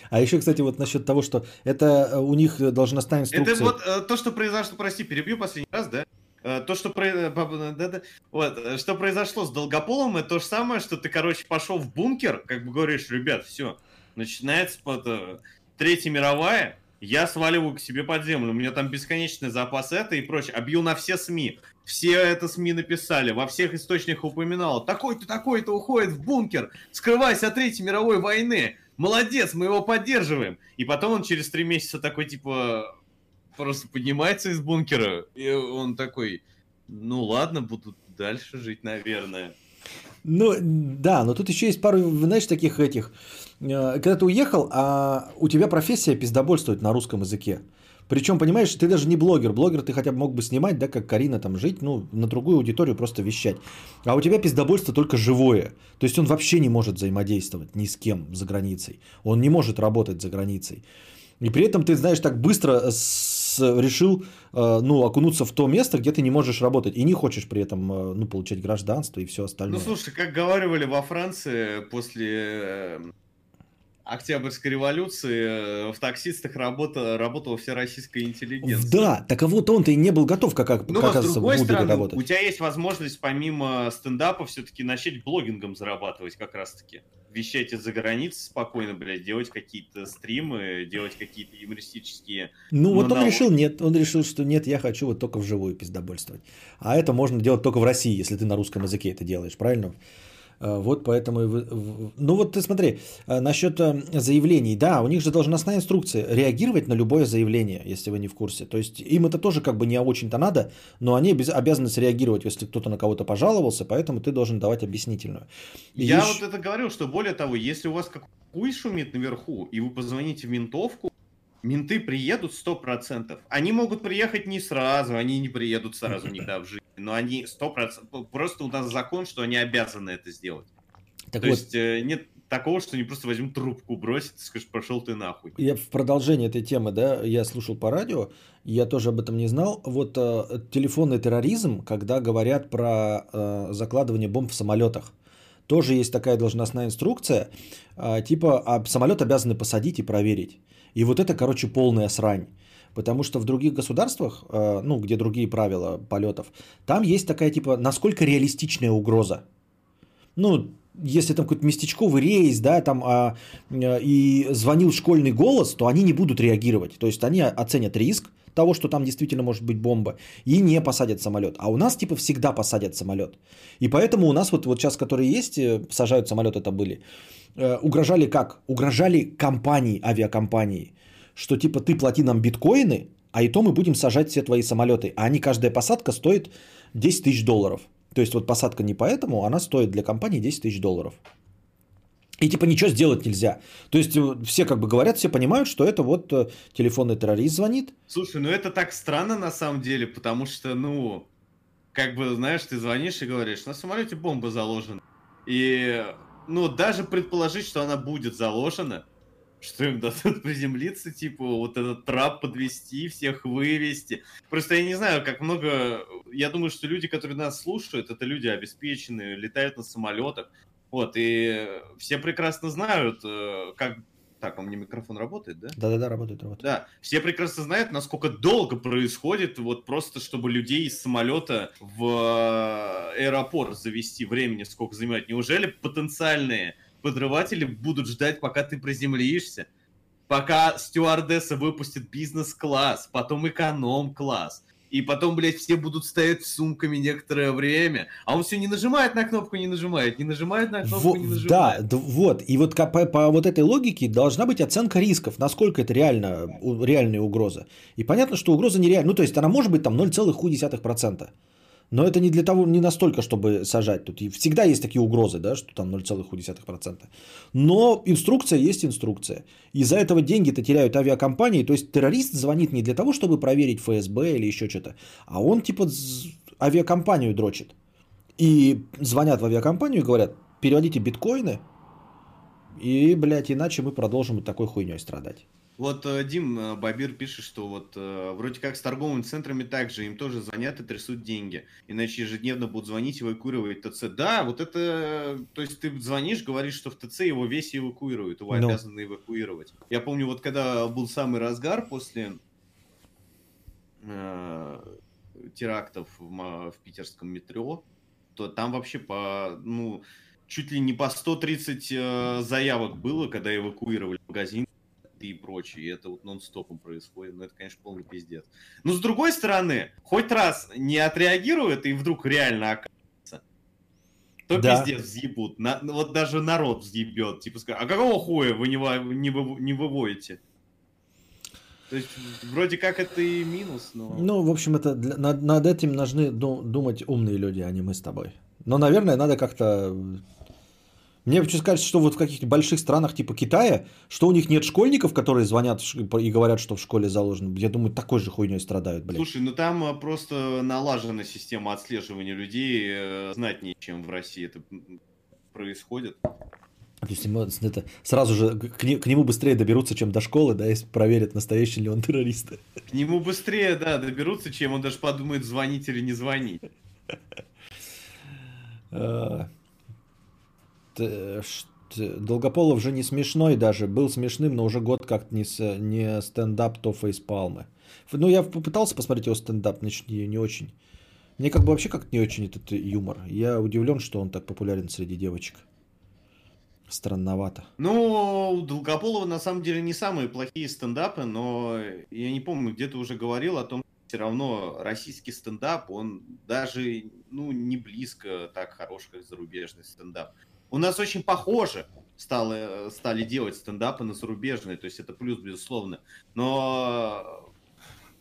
А еще, кстати, вот насчет того, что это э, у них должностная инструкция. Это вот э, то, что произошло, прости, перебью последний раз, да? Э, То, что, про- э, по- да, да. Вот, э, что произошло с Долгополом, это то же самое, что ты, короче, пошел в бункер, как бы говоришь, ребят, все, начинается под, э, Третья мировая, я сваливаю к себе под землю, у меня там бесконечный запас это и прочее, объел на все СМИ, все это СМИ написали, во всех источниках упоминал, такой-то, такой-то уходит в бункер, скрываясь от Третьей мировой войны, молодец, мы его поддерживаем. И потом он через три месяца такой, типа, просто поднимается из бункера, и он такой, ну ладно, буду дальше жить, наверное. Ну, да, но тут еще есть пару, знаешь, таких этих. э, Когда ты уехал, а у тебя профессия пиздобольствовать на русском языке. Причем, понимаешь, ты даже не блогер. Блогер ты хотя бы мог бы снимать, да, как Карина там жить, ну, на другую аудиторию просто вещать. А у тебя пиздобольство только живое. То есть он вообще не может взаимодействовать ни с кем за границей. Он не может работать за границей. И при этом ты, знаешь, так быстро с- решил, э, ну, окунуться в то место, где ты не можешь работать. И не хочешь при этом, э, ну, получать гражданство и все остальное. Ну, слушай, как говаривали во Франции после э, Октябрьской революции, э, в таксистах работа, работала вся российская интеллигенция. Да, так а вот он-то и не был готов, как, как Ну, а оказывается, в стороны, работать. у тебя есть возможность помимо стендапа все-таки начать блогингом зарабатывать как раз-таки. Вещать из-за границы спокойно, блядь, делать какие-то стримы, делать какие-то юмористические... Ну, вот он решил нет, он решил, что нет, я хочу вот только вживую пиздобольствовать. А это можно делать только в России, если ты на русском языке это делаешь, правильно? А, Вот поэтому... Ну вот ты смотри, а, насчет э, заявлений. Да, у них же должностная инструкция реагировать на любое заявление, если вы не в курсе. То есть им это тоже как бы не очень-то надо, но они обяз- обязаны среагировать, если кто-то на кого-то пожаловался, поэтому ты должен давать объяснительную. И Я ещё- вот это говорил, что более того, если у вас как хуй шумит наверху, и вы позвоните в ментовку, менты приедут 100%. Они могут приехать не сразу, они не приедут сразу никогда в жизни, но они 100%... Просто у нас закон, что они обязаны это сделать. Так То вот, есть э, нет такого, что они просто возьмут трубку, бросят и скажут, пошел ты нахуй. Я в продолжение этой темы, да, я слушал по радио, я тоже об этом не знал. Вот э, телефонный терроризм, когда говорят про э, закладывание бомб в самолетах. Тоже есть такая должностная инструкция, э, типа а самолет обязаны посадить и проверить. И вот это, короче, полная срань. Потому что в других государствах, э, ну, где другие правила полетов, там есть такая, типа, насколько реалистичная угроза. Ну, если там какой-то местечковый рейс, да, там а, э, и звонил школьный голос, то они не будут реагировать. То есть они оценят риск того, что там действительно может быть бомба, и не посадят самолет. А у нас типа всегда посадят самолет. И поэтому у нас вот, вот сейчас, которые есть, э, сажают самолет, это были, э, угрожали как? Угрожали компании, авиакомпании, что типа ты плати нам биткоины, а и то мы будем сажать все твои самолеты. А они, каждая посадка стоит 10 тысяч долларов. То есть вот посадка не поэтому, она стоит для компании 10 тысяч долларов. И типа ничего сделать нельзя. То есть э, все как бы говорят, все понимают, что это вот э, телефонный террорист звонит. Слушай, ну это так странно на самом деле, потому что, ну, как бы, знаешь, ты звонишь и говоришь, на самолете бомба заложена. И, ну, даже предположить, что она будет заложена, что им дадут приземлиться, типа, вот этот трап подвести, всех вывести. Просто я не знаю, как много... Я думаю, что люди, которые нас слушают, это люди обеспеченные, летают на самолетах. Вот, и все прекрасно знают, э, как... Так, у меня микрофон работает, да? Да-да-да, работает, работает. Да, все прекрасно знают, насколько долго происходит, вот просто чтобы людей из самолета в э, аэропорт завести времени, сколько занимает. Неужели потенциальные подрыватели будут ждать, пока ты приземлишься? Пока стюардесса выпустит бизнес-класс, потом эконом-класс. И потом, блядь, все будут стоять с сумками некоторое время. А он все не нажимает на кнопку, не нажимает, не нажимает на кнопку, Во- не да, нажимает. д- вот. И вот по, по вот этой логике должна быть оценка рисков, насколько это реально, реальная угроза. И понятно, что угроза нереальна. Ну, то есть она может быть там 0,1%. Но это не для того, не настолько, чтобы сажать. Тут всегда есть такие угрозы, да, что там 0,1%. Но инструкция есть инструкция. Из-за этого деньги-то теряют авиакомпании. То есть террорист звонит не для того, чтобы проверить ФСБ или еще что-то, а он типа авиакомпанию дрочит. И звонят в авиакомпанию и говорят, переводите биткоины, и, блядь, иначе мы продолжим вот такой хуйней страдать. Вот э, Дим э, Бабир пишет, что вот э, вроде как с торговыми центрами также им тоже звонят и трясут деньги. Иначе ежедневно будут звонить и эвакуировать ТЦ. Да, вот это... То есть ты звонишь, говоришь, что в ТЦ его весь эвакуируют, его Ну. обязаны эвакуировать. Я помню, вот когда был самый разгар после э, терактов в, в питерском метро, то там вообще по... Ну, чуть ли не по 130 э, заявок было, когда эвакуировали магазин и прочее. И это вот нон-стопом происходит. Ну, это, конечно, полный пиздец. Но с другой стороны, хоть раз не отреагирует и вдруг реально окажется, то Да. пиздец взъебут. На- ну, вот даже народ взъебет. Типа, скажет, а какого хуя вы не, не, вы- не выводите? То есть, вроде как это и минус, но... Ну, в общем, это для- над, над этим должны ду- думать умные люди, а не мы с тобой. Но, наверное, надо как-то... Мне почему кажется, что вот в каких-то больших странах типа Китая, что у них нет школьников, которые звонят и говорят, что в школе заложено. Я думаю, такой же хуйней страдают, блядь. Слушай, ну там э, просто налажена система отслеживания людей э, знатнее, чем в России это происходит. То есть ему это, сразу же к, не- к нему быстрее доберутся, чем до школы, да, если проверят, настоящий ли он террорист. К нему быстрее, да, доберутся, чем он даже подумает, звонить или не звонить. Т- Долгополов же не смешной даже. Был смешным, но уже год как не, с- не стендап, то фейспалмы. Ф- Ну, я попытался посмотреть его стендап, значит, не, не очень. Мне как бы вообще как-то не очень этот юмор. Я удивлен, что он так популярен среди девочек. Странновато. Ну, у Долгополова на самом деле не самые плохие стендапы, но я не помню, где ты уже говорил о том, что все равно российский стендап, он даже ну, не близко так хорош, как зарубежный стендап. У нас очень похоже стало, стали делать стендапы на зарубежные, то есть это плюс, безусловно. Но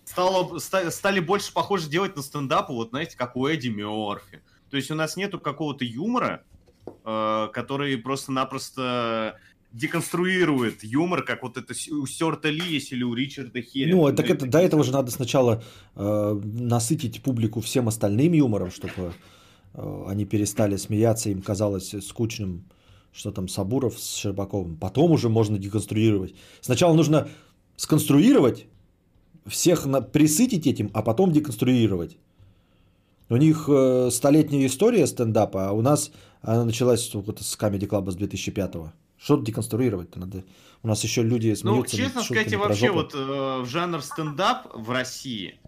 стало, ста- стали больше похоже делать на стендапы, вот знаете, как у Эдди Мерфи. То есть у нас нету какого-то юмора, э, который просто-напросто деконструирует юмор, как вот это у Сёрта Ли есть или у Ричарда Херри. Ну, так это, до этого же надо сначала э, насытить публику всем остальным юмором, чтобы э, они перестали смеяться, им казалось скучным, что там Сабуров с Щербаковым. Потом уже можно деконструировать. Сначала нужно сконструировать, всех присытить этим, а потом деконструировать. У них э, столетняя история стендапа, а у нас она началась с Comedy Club с 2005-го. Что деконструировать-то надо? У нас еще люди Ну, смеются над честно сказать, вообще вот э, в жанр стендап в России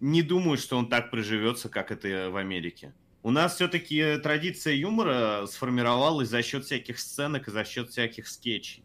не думаю, что он так приживется, как это в Америке. У нас все-таки традиция юмора сформировалась за счет всяких сценок и за счет всяких скетчей.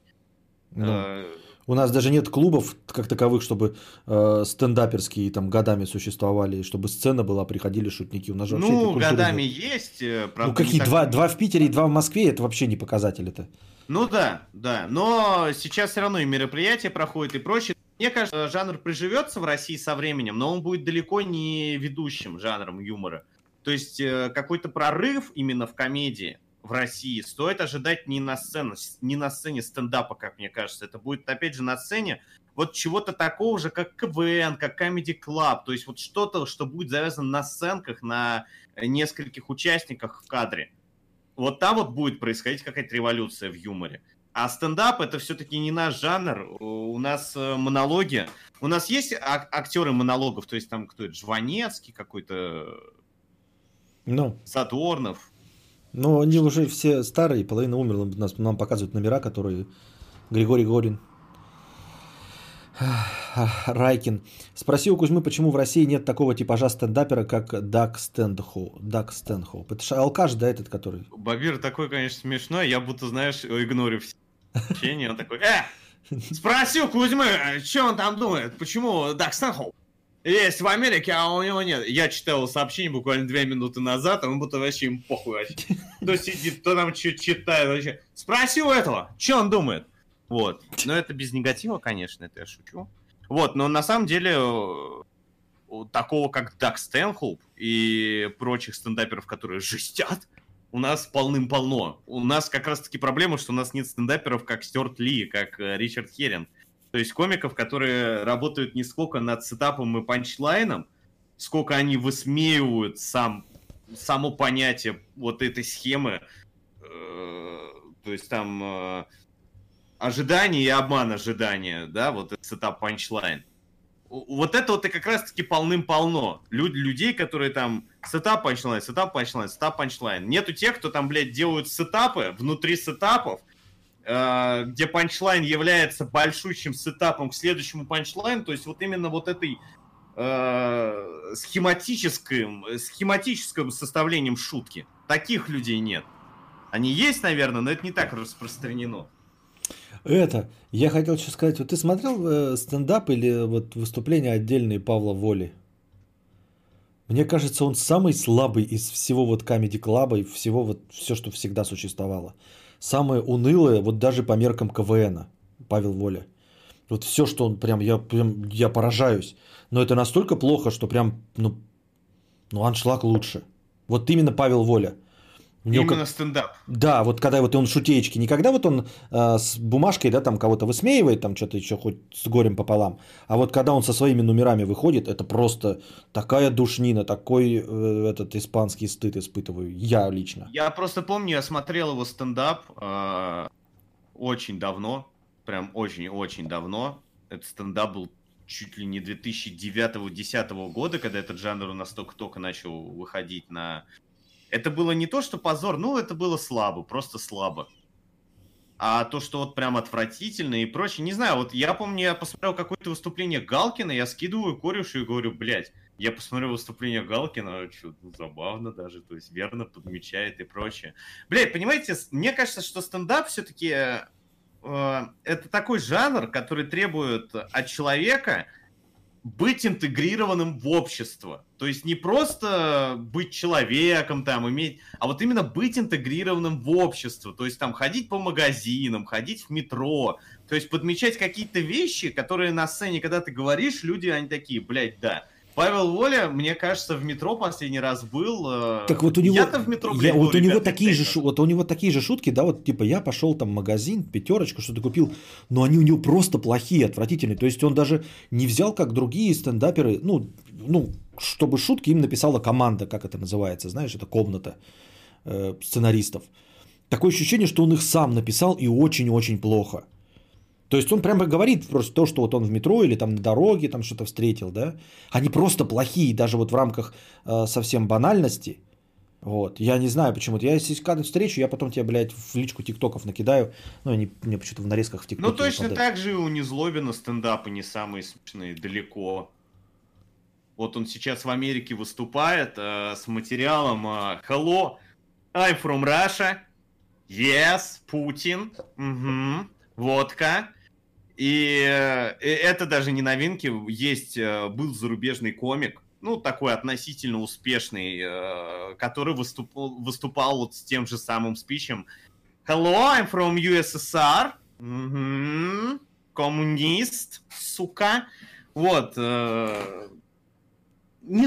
Ну. Э, У нас даже нет клубов как таковых, чтобы э, стендаперские там годами существовали, чтобы сцена была, приходили шутники. У нас же Ну, годами нет. есть. э, Ну правда, не какие так два в Питере и два в Москве, это вообще не показатель это. Ну да, да. Но сейчас все равно и мероприятия проходят и прочее. Мне кажется, жанр приживется в России со временем, но он будет далеко не ведущим жанром юмора. То есть э, какой-то прорыв именно в комедии в России стоит ожидать не на сцене, не на сцене стендапа, как мне кажется. Это будет, опять же, на сцене вот чего-то такого же, как КВН, как Comedy Club. То есть вот что-то, что будет завязано на сценках, на нескольких участниках в кадре. Вот там вот будет происходить какая-то революция в юморе. А стендап это все-таки не наш жанр. У нас э, монологи. У нас есть ак- актеры монологов, то есть там кто это, Жванецкий какой-то, Ну, Задорнов. но они уже все старые, половина умерла. Нас, нам показывают номера, которые Григорий Горин, Райкин. Спроси у Кузьмы, почему в России нет такого типажа стендапера, как Даг Стэнхоуп. Даг Стэнхоуп. Это же алкаш, да, этот, который? Бабир такой, конечно, смешной. Я будто, знаешь, игнорю все. Он такой, э, спроси у Кузьмы, что он там думает, почему Даг Стэнхоуп есть в Америке, а у него нет. Я читал сообщение буквально две минуты назад, а он будто вообще им похуй вообще. Кто сидит, кто там что читает вообще. Спроси у этого, что он думает. Вот. Но это без негатива, конечно, это я шучу. Вот, но на самом деле э, такого, как Дак Стэнхоуп и прочих стендаперов, которые жестят, у нас полным-полно. У нас как раз-таки проблема, что у нас нет стендаперов, как Стюарт Ли, как э, Ричард Херринг. То есть комиков, которые работают не сколько над сетапом и панчлайном, сколько они высмеивают сам, само понятие вот этой схемы. Э, То есть там э, ожидание и обман ожидания, да, вот этот setup punchline. Вот это вот и как раз-таки полным-полно. Люд- людей, которые там setup punchline, setup punchline, setup punchline. Нету тех, кто там, блядь, делают сетапы внутри сетапов, где панчлайн является большущим сетапом к следующему панчлайну. То есть вот именно вот этой э, схематическим, схематическим составлением шутки. Таких людей нет. Они есть, наверное, но это не так распространено. Это, я хотел еще сказать, вот ты смотрел э, стендап или вот выступления отдельные Павла Воли? Мне кажется, он самый слабый из всего вот Comedy Club и всего вот все, что всегда существовало. Самое унылое, вот даже по меркам КВН, Павел Воля. Вот все, что он прям, я прям, я поражаюсь. Но это настолько плохо, что прям, ну, ну аншлаг лучше. Вот именно Павел Воля. Него Именно как- стендап. Да, вот когда вот он шутеечки, не когда вот он э, с бумажкой, да, там кого-то высмеивает, там что-то еще хоть с горем пополам, а вот когда он со своими номерами выходит, это просто такая душнина, такой э, этот испанский стыд испытываю, я лично. Я просто помню, я смотрел его стендап э, очень давно, прям очень-очень давно. Этот стендап был чуть ли не 2009-2010 года, когда этот жанр у нас только-только начал выходить на... Это было не то, что позор, ну, это было слабо, просто слабо. А то, что вот прям отвратительно и прочее, не знаю, вот я помню, я посмотрел какое-то выступление Галкина, я скидываю корешу и говорю, блядь, я посмотрел выступление Галкина, что ну, забавно даже, то есть верно подмечает и прочее. Блядь, понимаете, мне кажется, что стендап все-таки это такой жанр, который требует от человека быть интегрированным в общество. То есть не просто быть человеком, там, иметь, а вот именно быть интегрированным в общество. То есть там ходить по магазинам, ходить в метро, то есть подмечать какие-то вещи, которые на сцене, когда ты говоришь, люди, они такие, блядь, да. Павел Воля, мне кажется, в метро последний раз был. э, Так вот у него, Я-то в метро, я- вот у него такие же, вот у него такие же шутки, да, вот типа я пошел там в магазин, пятерочку что-то купил, но они у него просто плохие, отвратительные. То есть он даже не взял, как другие стендаперы, ну, ну, чтобы шутки им написала команда, как это называется, знаешь, это комната э, сценаристов. Такое ощущение, что он их сам написал и очень-очень плохо. То есть он прямо говорит просто то, что вот он в метро или там на дороге там что-то встретил, да. Они просто плохие, даже вот в рамках э, совсем банальности. Вот, я не знаю почему-то. Я если когда встречу, я потом тебе, блядь, в личку тиктоков накидаю. Ну, они мне почему-то в нарезках в тиктоке Ну, точно выпадают. так же и у Незлобина стендапы не самые смешные, далеко. Вот он сейчас в Америке выступает э, с материалом э, Hello, I'm from Russia. Yes, Путин. Мгм. Водка. И э, э, это даже не новинки. Есть, э, был зарубежный комик, ну, такой относительно успешный, который выступал, выступал вот с тем же самым спичем. Hello, I'm from USSR. Мгм. Коммунист, сука. Вот. Не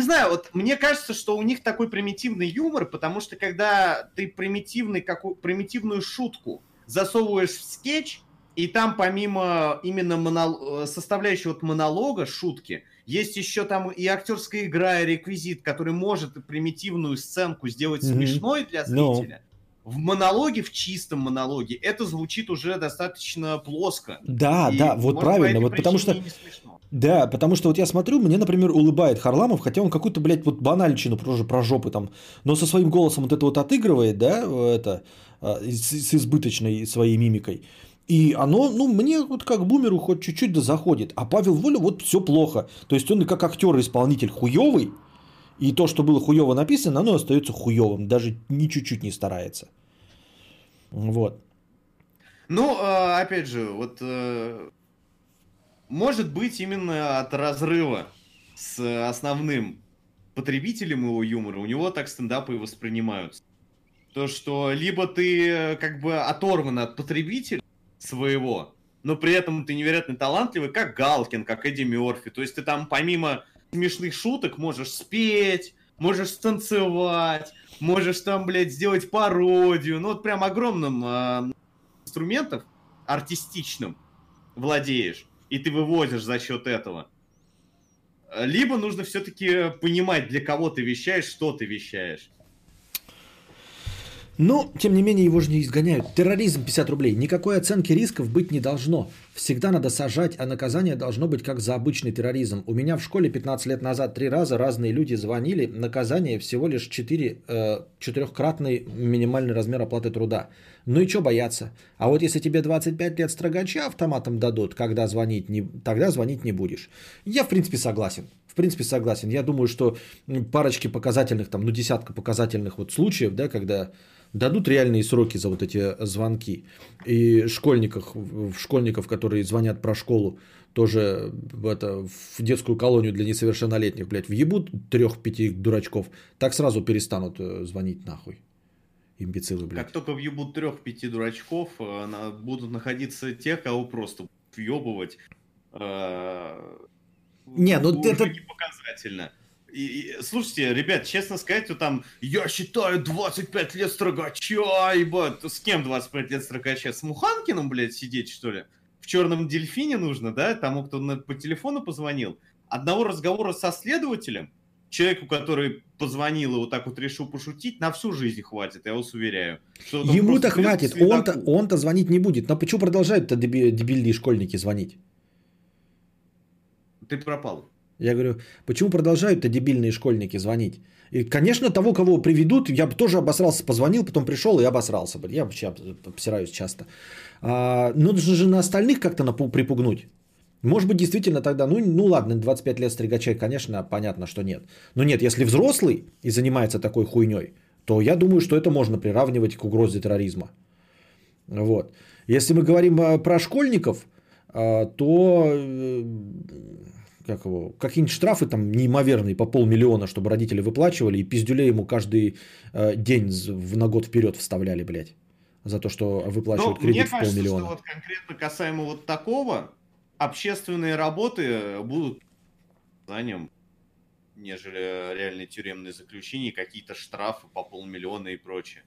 знаю, вот мне кажется, что у них такой примитивный юмор, потому что когда ты примитивный, какую, примитивную шутку засовываешь в скетч, и там помимо именно монол- э, составляющего вот монолога, шутки, есть еще там и актерская игра, и реквизит, который может примитивную сценку сделать Мгм. смешной для Ну. зрителя. В монологе, в чистом монологе, это звучит уже достаточно плоско. Да, И, да, вот может, по правильно. этой Вот потому что. Да, потому что вот я смотрю, мне, например, улыбает Харламов, хотя он какую-то, блядь, вот банальщину тоже про жопы там, но со своим голосом вот это вот отыгрывает, да, это, а, и с, с избыточной своей мимикой. И оно, ну, мне вот как бумеру хоть чуть-чуть да заходит. А Павел Воля вот все плохо. То есть он как актер и исполнитель хуёвый, и то, что было хуёво написано, оно остается хуёвым, даже ни чуть-чуть не старается. Вот. Ну, э, опять же, вот э, может быть именно от разрыва с основным потребителем его юмора, у него так стендапы и воспринимаются. То, что либо ты э, как бы оторван от потребителя своего, но при этом ты невероятно талантливый, как Галкин, как Эдди Мерфи. То есть ты там помимо смешных шуток можешь спеть, можешь станцевать, можешь там, блядь, сделать пародию. Ну, вот прям огромным э, инструментов артистичным владеешь, и ты вывозишь за счет этого. Либо нужно все-таки понимать, для кого ты вещаешь, что ты вещаешь. Но, тем не менее, его же не изгоняют. Терроризм 50 рублей. Никакой оценки рисков быть не должно. Всегда надо сажать, а наказание должно быть как за обычный терроризм. У меня в школе 15 лет назад три раза разные люди звонили. Наказание всего лишь 4, э, четырехкратный минимальный размер оплаты труда. Ну и что бояться? А вот если тебе 25 лет строгача автоматом дадут, когда звонить не, тогда звонить не будешь. Я, в принципе, согласен. В принципе, согласен. Я думаю, что парочки показательных, там, ну, десятка показательных вот случаев, да, когда дадут реальные сроки за вот эти звонки. И школьников, школьников, которые звонят про школу, тоже в, это, в детскую колонию для несовершеннолетних, блядь, въебут трех-пяти дурачков, так сразу перестанут э, звонить нахуй. Имбецилы, блядь. Как только въебут трех-пяти дурачков, э, будут находиться те, кого просто въебывать. э, Не, ну это- не показательно. И- и, слушайте, ребят, честно сказать, то там, я считаю 25 лет строгача, ебать. С кем 25 лет строгача? С Муханкиным, блядь, сидеть, что ли? В черном дельфине нужно, да? Тому, кто по телефону позвонил. Одного разговора со следователем, человеку, который позвонил и вот так вот решил пошутить, на всю жизнь хватит, я вас уверяю. Ему-то хватит, он-то, он-то звонить не будет. Но почему продолжают-то деби- дебильные школьники звонить? Ты пропал. Я говорю, почему продолжают-то дебильные школьники звонить? И, конечно, того, кого приведут, я бы тоже обосрался, позвонил, потом пришел и обосрался. бы. Я вообще об- обсираюсь часто. А, ну, нужно же на остальных как-то напу- припугнуть. Может быть, действительно тогда, ну, ну ладно, 25 лет стригачей, конечно, понятно, что нет. Но нет, если взрослый и занимается такой хуйней, то я думаю, что это можно приравнивать к угрозе терроризма. Вот. Если мы говорим а, про школьников, а, то э, как его, какие-нибудь штрафы там неимоверные по полмиллиона, чтобы родители выплачивали, и пиздюлей ему каждый э, день в- на год вперед вставляли, блядь. За то, что выплачивают Ну, мне кредит в кажется, полмиллиона. что вот конкретно касаемо вот такого, общественные работы будут знанием, нежели реальные тюремные заключения, какие-то штрафы по полмиллиона и прочее.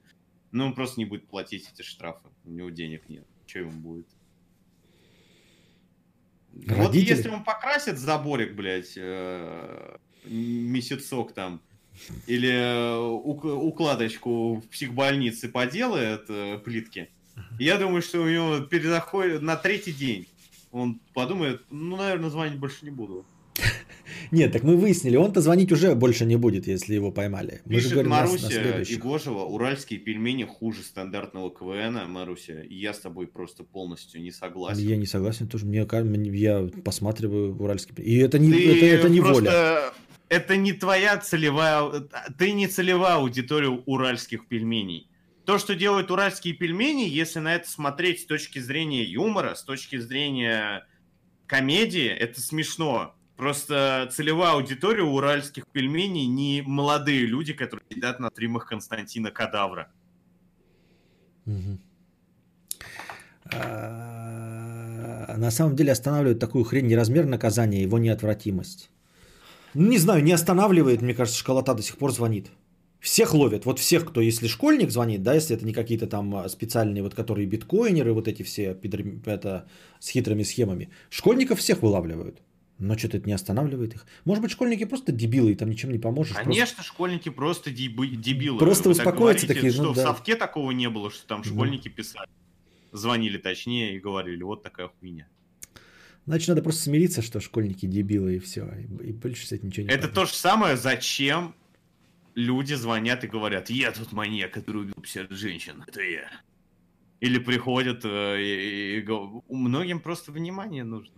Ну, он просто не будет платить эти штрафы. У него денег нет. Что ему будет? Вот Родители? если он покрасит заборик, блядь, э, месяцок там, или э, ук- укладочку в психбольнице поделает э, плитки, я думаю, что у него перезаходит на третий день. Он подумает, ну, наверное, звонить больше не буду. Нет, так мы выяснили, он-то звонить уже больше не будет, если его поймали. Мы же Пишет говорим нас на Маруся следующих. Игожева, уральские пельмени хуже стандартного КВН, Маруся, и я с тобой просто полностью не согласен. Я не согласен тоже. Мне я посматриваю уральский. пи- И это не, Ты это, это не просто- воля. Это не твоя целевая... Ты не целевая аудитория уральских пельменей. То, что делают уральские пельмени, если на это смотреть с точки зрения юмора, с точки зрения комедии, это смешно. Просто целевая аудитория уральских пельменей не молодые люди, которые сидят на стримах Константина Кадавра. А, На самом деле останавливает такую хрень не размер наказания, его неотвратимость. Ну, не знаю, не останавливает, мне кажется, школота до сих пор звонит. Всех ловят. Вот всех, кто, если школьник звонит, да, если это не какие-то там а, специальные, вот которые биткоинеры, вот эти все это, с хитрыми схемами. Школьников всех вылавливают. Но что-то это не останавливает их. Может быть, школьники просто дебилы, и там ничем не поможешь. просто- Конечно, школьники просто дебы- дебилы. Просто Вы так успокоятся говорите, такие, Что ну в да. совке такого не было, что там Ну. школьники писали. Звонили точнее и говорили, вот такая хуйня. Значит, надо просто смириться, что школьники дебилы, и все. И, и больше с этим ничего не Это поделаешь. то же самое, зачем люди звонят и говорят, я тут маньяк, который убил 50 женщин, это я. Или приходят э, и, и го- многим просто внимание нужно.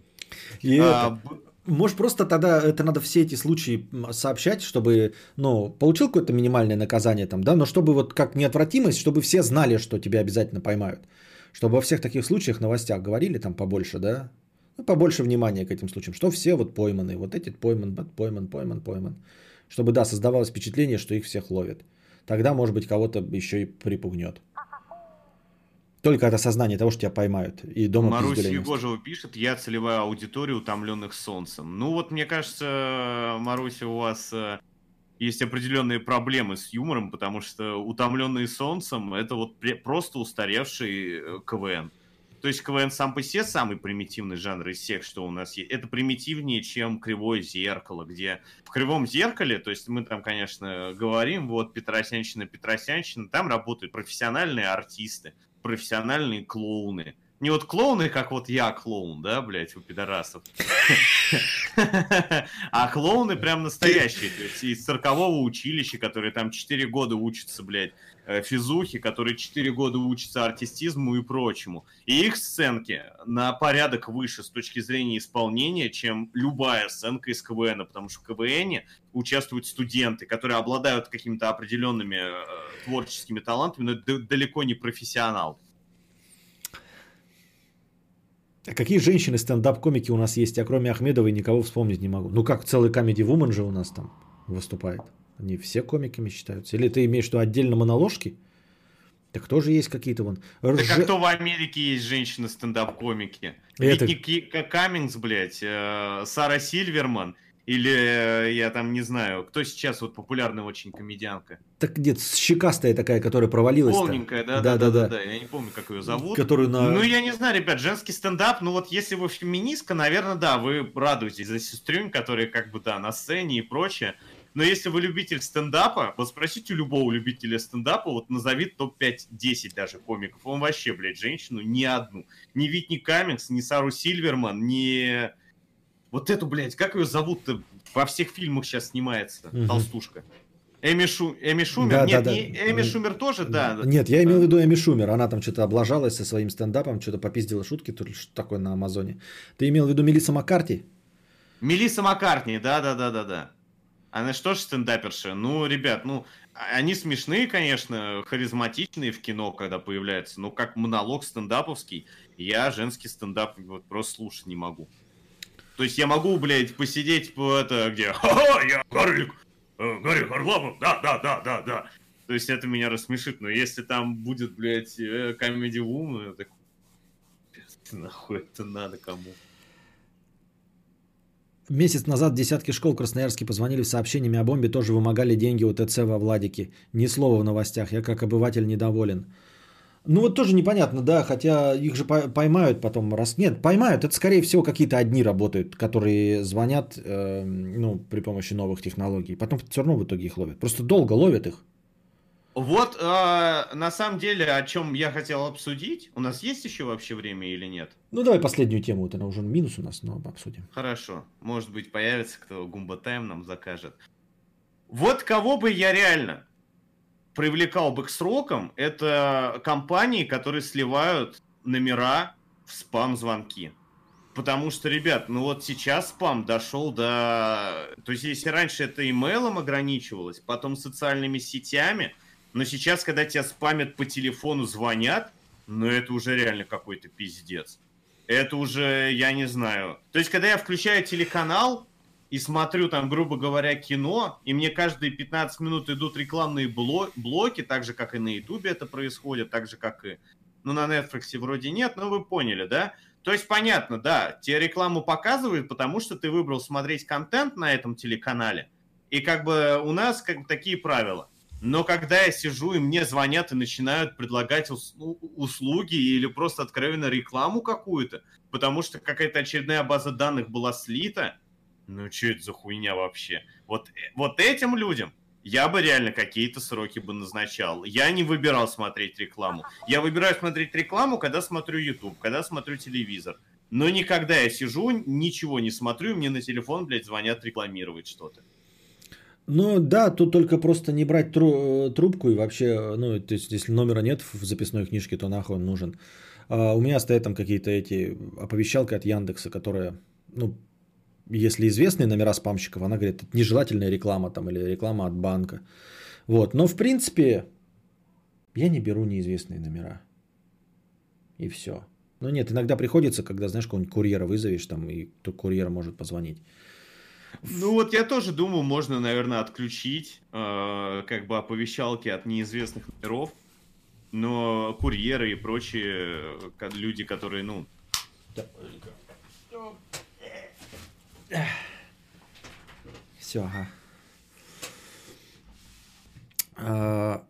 И А, это, Может, просто тогда это надо все эти случаи сообщать, чтобы, ну, получил какое-то минимальное наказание там, да, но чтобы вот как неотвратимость, чтобы все знали, что тебя обязательно поймают. Чтобы во всех таких случаях новостях говорили там побольше, да, ну, побольше внимания к этим случаям, что все вот пойманы, вот этот пойман, пойман, пойман, пойман. Чтобы, да, создавалось впечатление, что их всех ловят. Тогда, может быть, кого-то еще и припугнет. Только от осознания того, что тебя поймают. И дома Марусь Егожева пишет, я целевая аудитория утомленных солнцем. Ну вот, мне кажется, Маруся, у вас э, есть определенные проблемы с юмором, потому что утомленные солнцем это вот просто устаревший э, КВН. То есть КВН сам по себе самый примитивный жанр из всех, что у нас есть. Это примитивнее, чем кривое зеркало, где в кривом зеркале, то есть мы там, конечно, говорим, вот Петросянщина, Петросянщина, там работают профессиональные артисты, профессиональные клоуны. Не вот клоуны, как вот я клоун, да, блядь, у пидорасов. А клоуны прям настоящие, то есть из циркового училища, которые там 4 года учатся, блядь, э, физухи, которые 4 года учатся артистизму и прочему. И их сценки на порядок выше с точки зрения исполнения, чем любая сценка из КВН, потому что в КВН участвуют студенты, которые обладают какими-то определенными э, творческими талантами, но далеко не профессионал. А какие женщины стендап-комики у нас есть? Я кроме Ахмедовой никого вспомнить не могу. Ну как, целый Comedy Woman же у нас там выступает. Они все комиками считаются. Или ты имеешь в виду отдельно моноложки? Так тоже есть какие-то вон. Так Рже- а кто в Америке есть женщины-стендап-комики? Это- Ведь Каммингс, блядь, э, Сара Сильверман Или э, я там не знаю, кто сейчас вот популярная очень комедианка? Так нет, щекастая такая, которая провалилась. Полненькая, да, да, да, да, да. Я не помню, как ее зовут. Которую на... Ну, я не знаю, ребят, женский стендап, ну вот если вы феминистка, наверное, да, вы радуетесь за сестрюнь, которые как бы, да, на сцене и прочее. Но если вы любитель стендапа, вот спросите у любого любителя стендапа, вот назови топ-5-10 даже комиков. Он вообще, блядь, женщину ни одну. Ни Витни Каммингс, ни Сару Сильверман, ни вот эту, блядь, как ее зовут-то? Во всех фильмах сейчас снимается, угу. толстушка. Эми, Шу... Эми Шумер? Да, Нет, да, не... да. Эми Шумер тоже, да. Нет, я имел в виду Эми Шумер. Она там что-то облажалась со своим стендапом, что-то попиздила шутки, то что такое на Амазоне. Ты имел в виду Мелисса Маккарти? Мелисса Маккартни, да-да-да-да-да. Она что ж стендаперша? Ну, ребят, ну, а, они смешные, конечно, харизматичные в кино, когда появляются, но как монолог стендаповский, я женский стендап вот просто слушать не могу. То есть я могу, блядь, посидеть по это, где «Ха-ха, я Гарик, э, Харламов, да-да-да-да-да». То есть это меня рассмешит, но если там будет, блядь, э, Comedy Woman, я так... Нахуй это надо кому? Месяц назад десятки школ Красноярске позвонили сообщениями о бомбе, тоже вымогали деньги у ТЦ во Владике. Ни слова в новостях, я как обыватель недоволен. Ну вот тоже непонятно, да, хотя их же поймают потом раз. Нет, поймают, это скорее всего какие-то одни работают, которые звонят э, ну, при помощи новых технологий. Потом все равно в итоге их ловят. Просто долго ловят их. Вот э, на самом деле, о чем я хотел обсудить. У нас есть еще вообще время или нет? Ну давай последнюю тему, это уже минус у нас, но обсудим. Хорошо. Может быть появится кто Гумба Тайм нам закажет. Вот кого бы я реально привлекал бы к срокам, это компании, которые сливают номера в спам-звонки. Потому что, ребят, ну вот сейчас спам дошел до... То есть, если раньше это имейлом ограничивалось, потом социальными сетями, но сейчас, когда тебя спамят по телефону, звонят, ну это уже реально какой-то пиздец. Это уже, я не знаю. То есть, когда я включаю телеканал, и смотрю там, грубо говоря, кино, и мне каждые 15 минут идут рекламные бло- блоки, так же, как и на Ютубе это происходит, так же, как и... Ну, на Netflix вроде нет, но вы поняли, да? То есть, понятно, да, тебе рекламу показывают, потому что ты выбрал смотреть контент на этом телеканале, и как бы у нас как бы такие правила. Но когда я сижу, и мне звонят и начинают предлагать услуги или просто откровенно рекламу какую-то, потому что какая-то очередная база данных была слита, ну что это за хуйня вообще? Вот, э, вот этим людям я бы реально какие-то сроки бы назначал. Я не выбирал смотреть рекламу. Я выбираю смотреть рекламу, когда смотрю YouTube, когда смотрю телевизор. Но никогда я сижу, ничего не смотрю, мне на телефон, блядь, звонят рекламировать что-то. Ну да, тут только просто не брать тру- э, трубку и вообще, ну, то есть если номера нет в записной книжке, то нахуй он нужен. А у меня стоят там какие-то эти оповещалки от Яндекса, которые, ну, если известные номера спамщиков, она говорит, это нежелательная реклама там или реклама от банка. Вот. Но в принципе я не беру неизвестные номера. И все. Но нет, иногда приходится, когда, знаешь, какого-нибудь курьера вызовешь, там, и то курьер может позвонить. Ну вот я тоже думаю, можно, наверное, отключить э, как бы оповещалки от неизвестных номеров, но курьеры и прочие э, люди, которые, ну... Все, ага. А,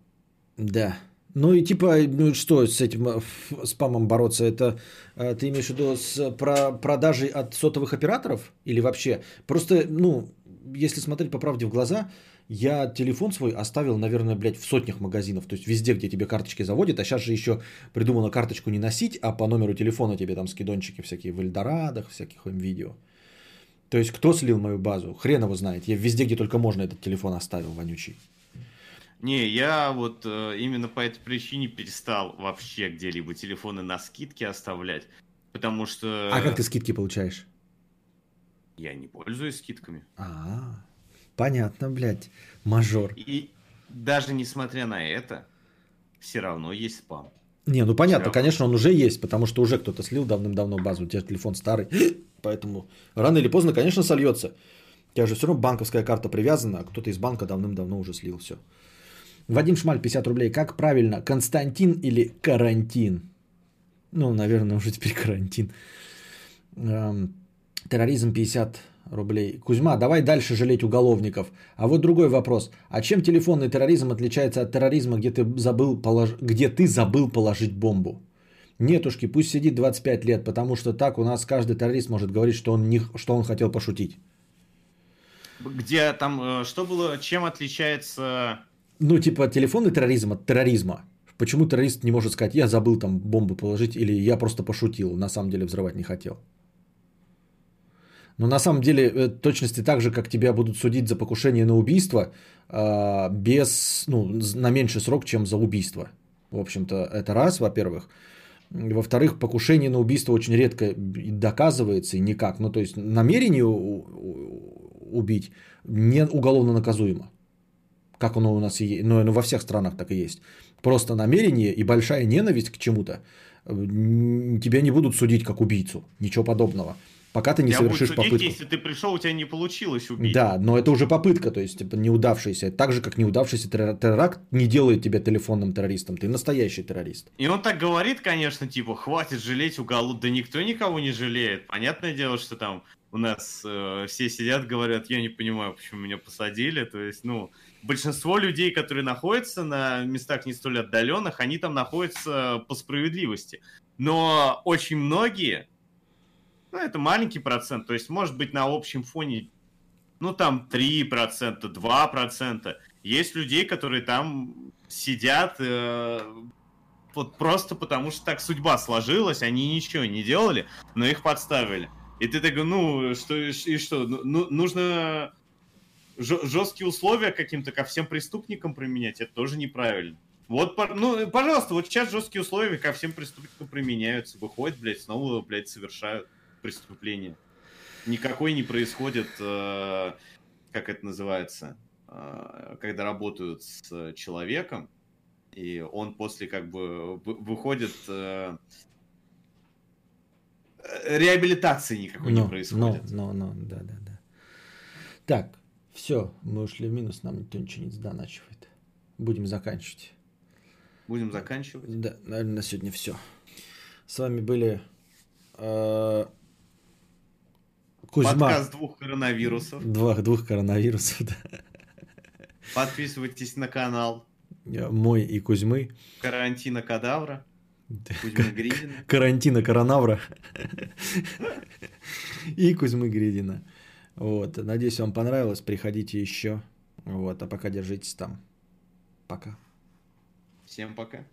да. Ну и типа, ну что с этим э, спамом бороться? Это э, ты имеешь в виду с про продажей от сотовых операторов или вообще? Просто, ну, если смотреть по правде в глаза, я телефон свой оставил, наверное, блядь, в сотнях магазинов. То есть везде, где тебе карточки заводят. А сейчас же еще придумано карточку не носить, а по номеру телефона тебе там скидончики всякие в Эльдорадах, всяких видео. То есть кто слил мою базу? Хрен его знает. Я везде, где только можно, этот телефон оставил вонючий. Не, я вот э, именно по этой причине перестал вообще где-либо телефоны на скидки оставлять. Потому что... А как ты скидки получаешь? Я не пользуюсь скидками. А, понятно, блядь. Мажор. И даже несмотря на это, все равно есть спам. Не, ну понятно, конечно, он уже есть, потому что уже кто-то слил давным-давно базу, у тебя телефон старый. Поэтому рано или поздно, конечно, сольется. У тебя же все равно банковская карта привязана, а кто-то из банка давным-давно уже слил все. Вадим Шмаль, 50 рублей. Как правильно, Константин или карантин? Ну, наверное, уже теперь карантин. Эм, терроризм 50 рублей. Кузьма, давай дальше жалеть уголовников. А вот другой вопрос. А чем телефонный терроризм отличается от терроризма, где ты забыл, полож... где ты забыл положить бомбу? Нетушки, пусть сидит 25 лет, потому что так у нас каждый террорист может говорить, что он, не... что он хотел пошутить. Где там, э, что было, чем отличается... Ну, типа, телефонный терроризм от терроризма. Почему террорист не может сказать, я забыл там бомбу положить, или я просто пошутил, на самом деле взрывать не хотел. Но на самом деле, э, точности так же, как тебя будут судить за покушение на убийство, а, без, ну, на меньший срок, чем за убийство. В общем-то, это раз, во-первых. Во-вторых, покушение на убийство очень редко доказывается и никак. Ну, то есть намерение убить не уголовно наказуемо. Как оно у нас и есть. Ну, во всех странах так и есть. Просто намерение и большая ненависть к чему-то тебя не будут судить как убийцу. Ничего подобного. Пока ты не Я совершишь судить, попытку. если ты пришел, у тебя не получилось убить. Да, но это уже попытка, то есть типа, неудавшаяся. Так же, как неудавшийся теракт не делает тебя телефонным террористом. Ты настоящий террорист. И он так говорит, конечно, типа, хватит жалеть уголу. Да никто никого не жалеет. Понятное дело, что там у нас э, все сидят, говорят, я не понимаю, почему меня посадили. То есть, ну, большинство людей, которые находятся на местах не столь отдаленных, они там находятся по справедливости. Но очень многие, ну, это маленький процент, то есть, может быть, на общем фоне, ну, там 3%, 2%. Есть людей, которые там сидят э, вот просто потому, что так судьба сложилась, они ничего не делали, но их подставили. И ты такой, ну, что, и что, ну, ну, нужно жесткие условия каким-то ко всем преступникам применять, это тоже неправильно. Вот, ну, пожалуйста, вот сейчас жесткие условия ко всем преступникам применяются. Выходят, блядь, снова, блядь, совершают преступление. Никакой не происходит, э, как это называется, э, когда работают с человеком, и он после как бы вы- выходит... э, реабилитации никакой не Ну, происходит. Ну, ну, ну, да, да, да. Так, все, мы ушли в минус, нам никто ничего не заначивает. Будем заканчивать. Будем заканчивать. Да, наверное, на сегодня все. С вами были э, Кузьма. Подкаст двух коронавирусов. Два, двух коронавирусов, да. Подписывайтесь на канал Мой и Кузьмы. Карантина Кадавра. Да. Кузьмы Гридина. Карантина Коронавра. И Кузьмы Гридина. Вот. Надеюсь, вам понравилось. Приходите еще. Вот. А пока держитесь там. Пока. Всем пока.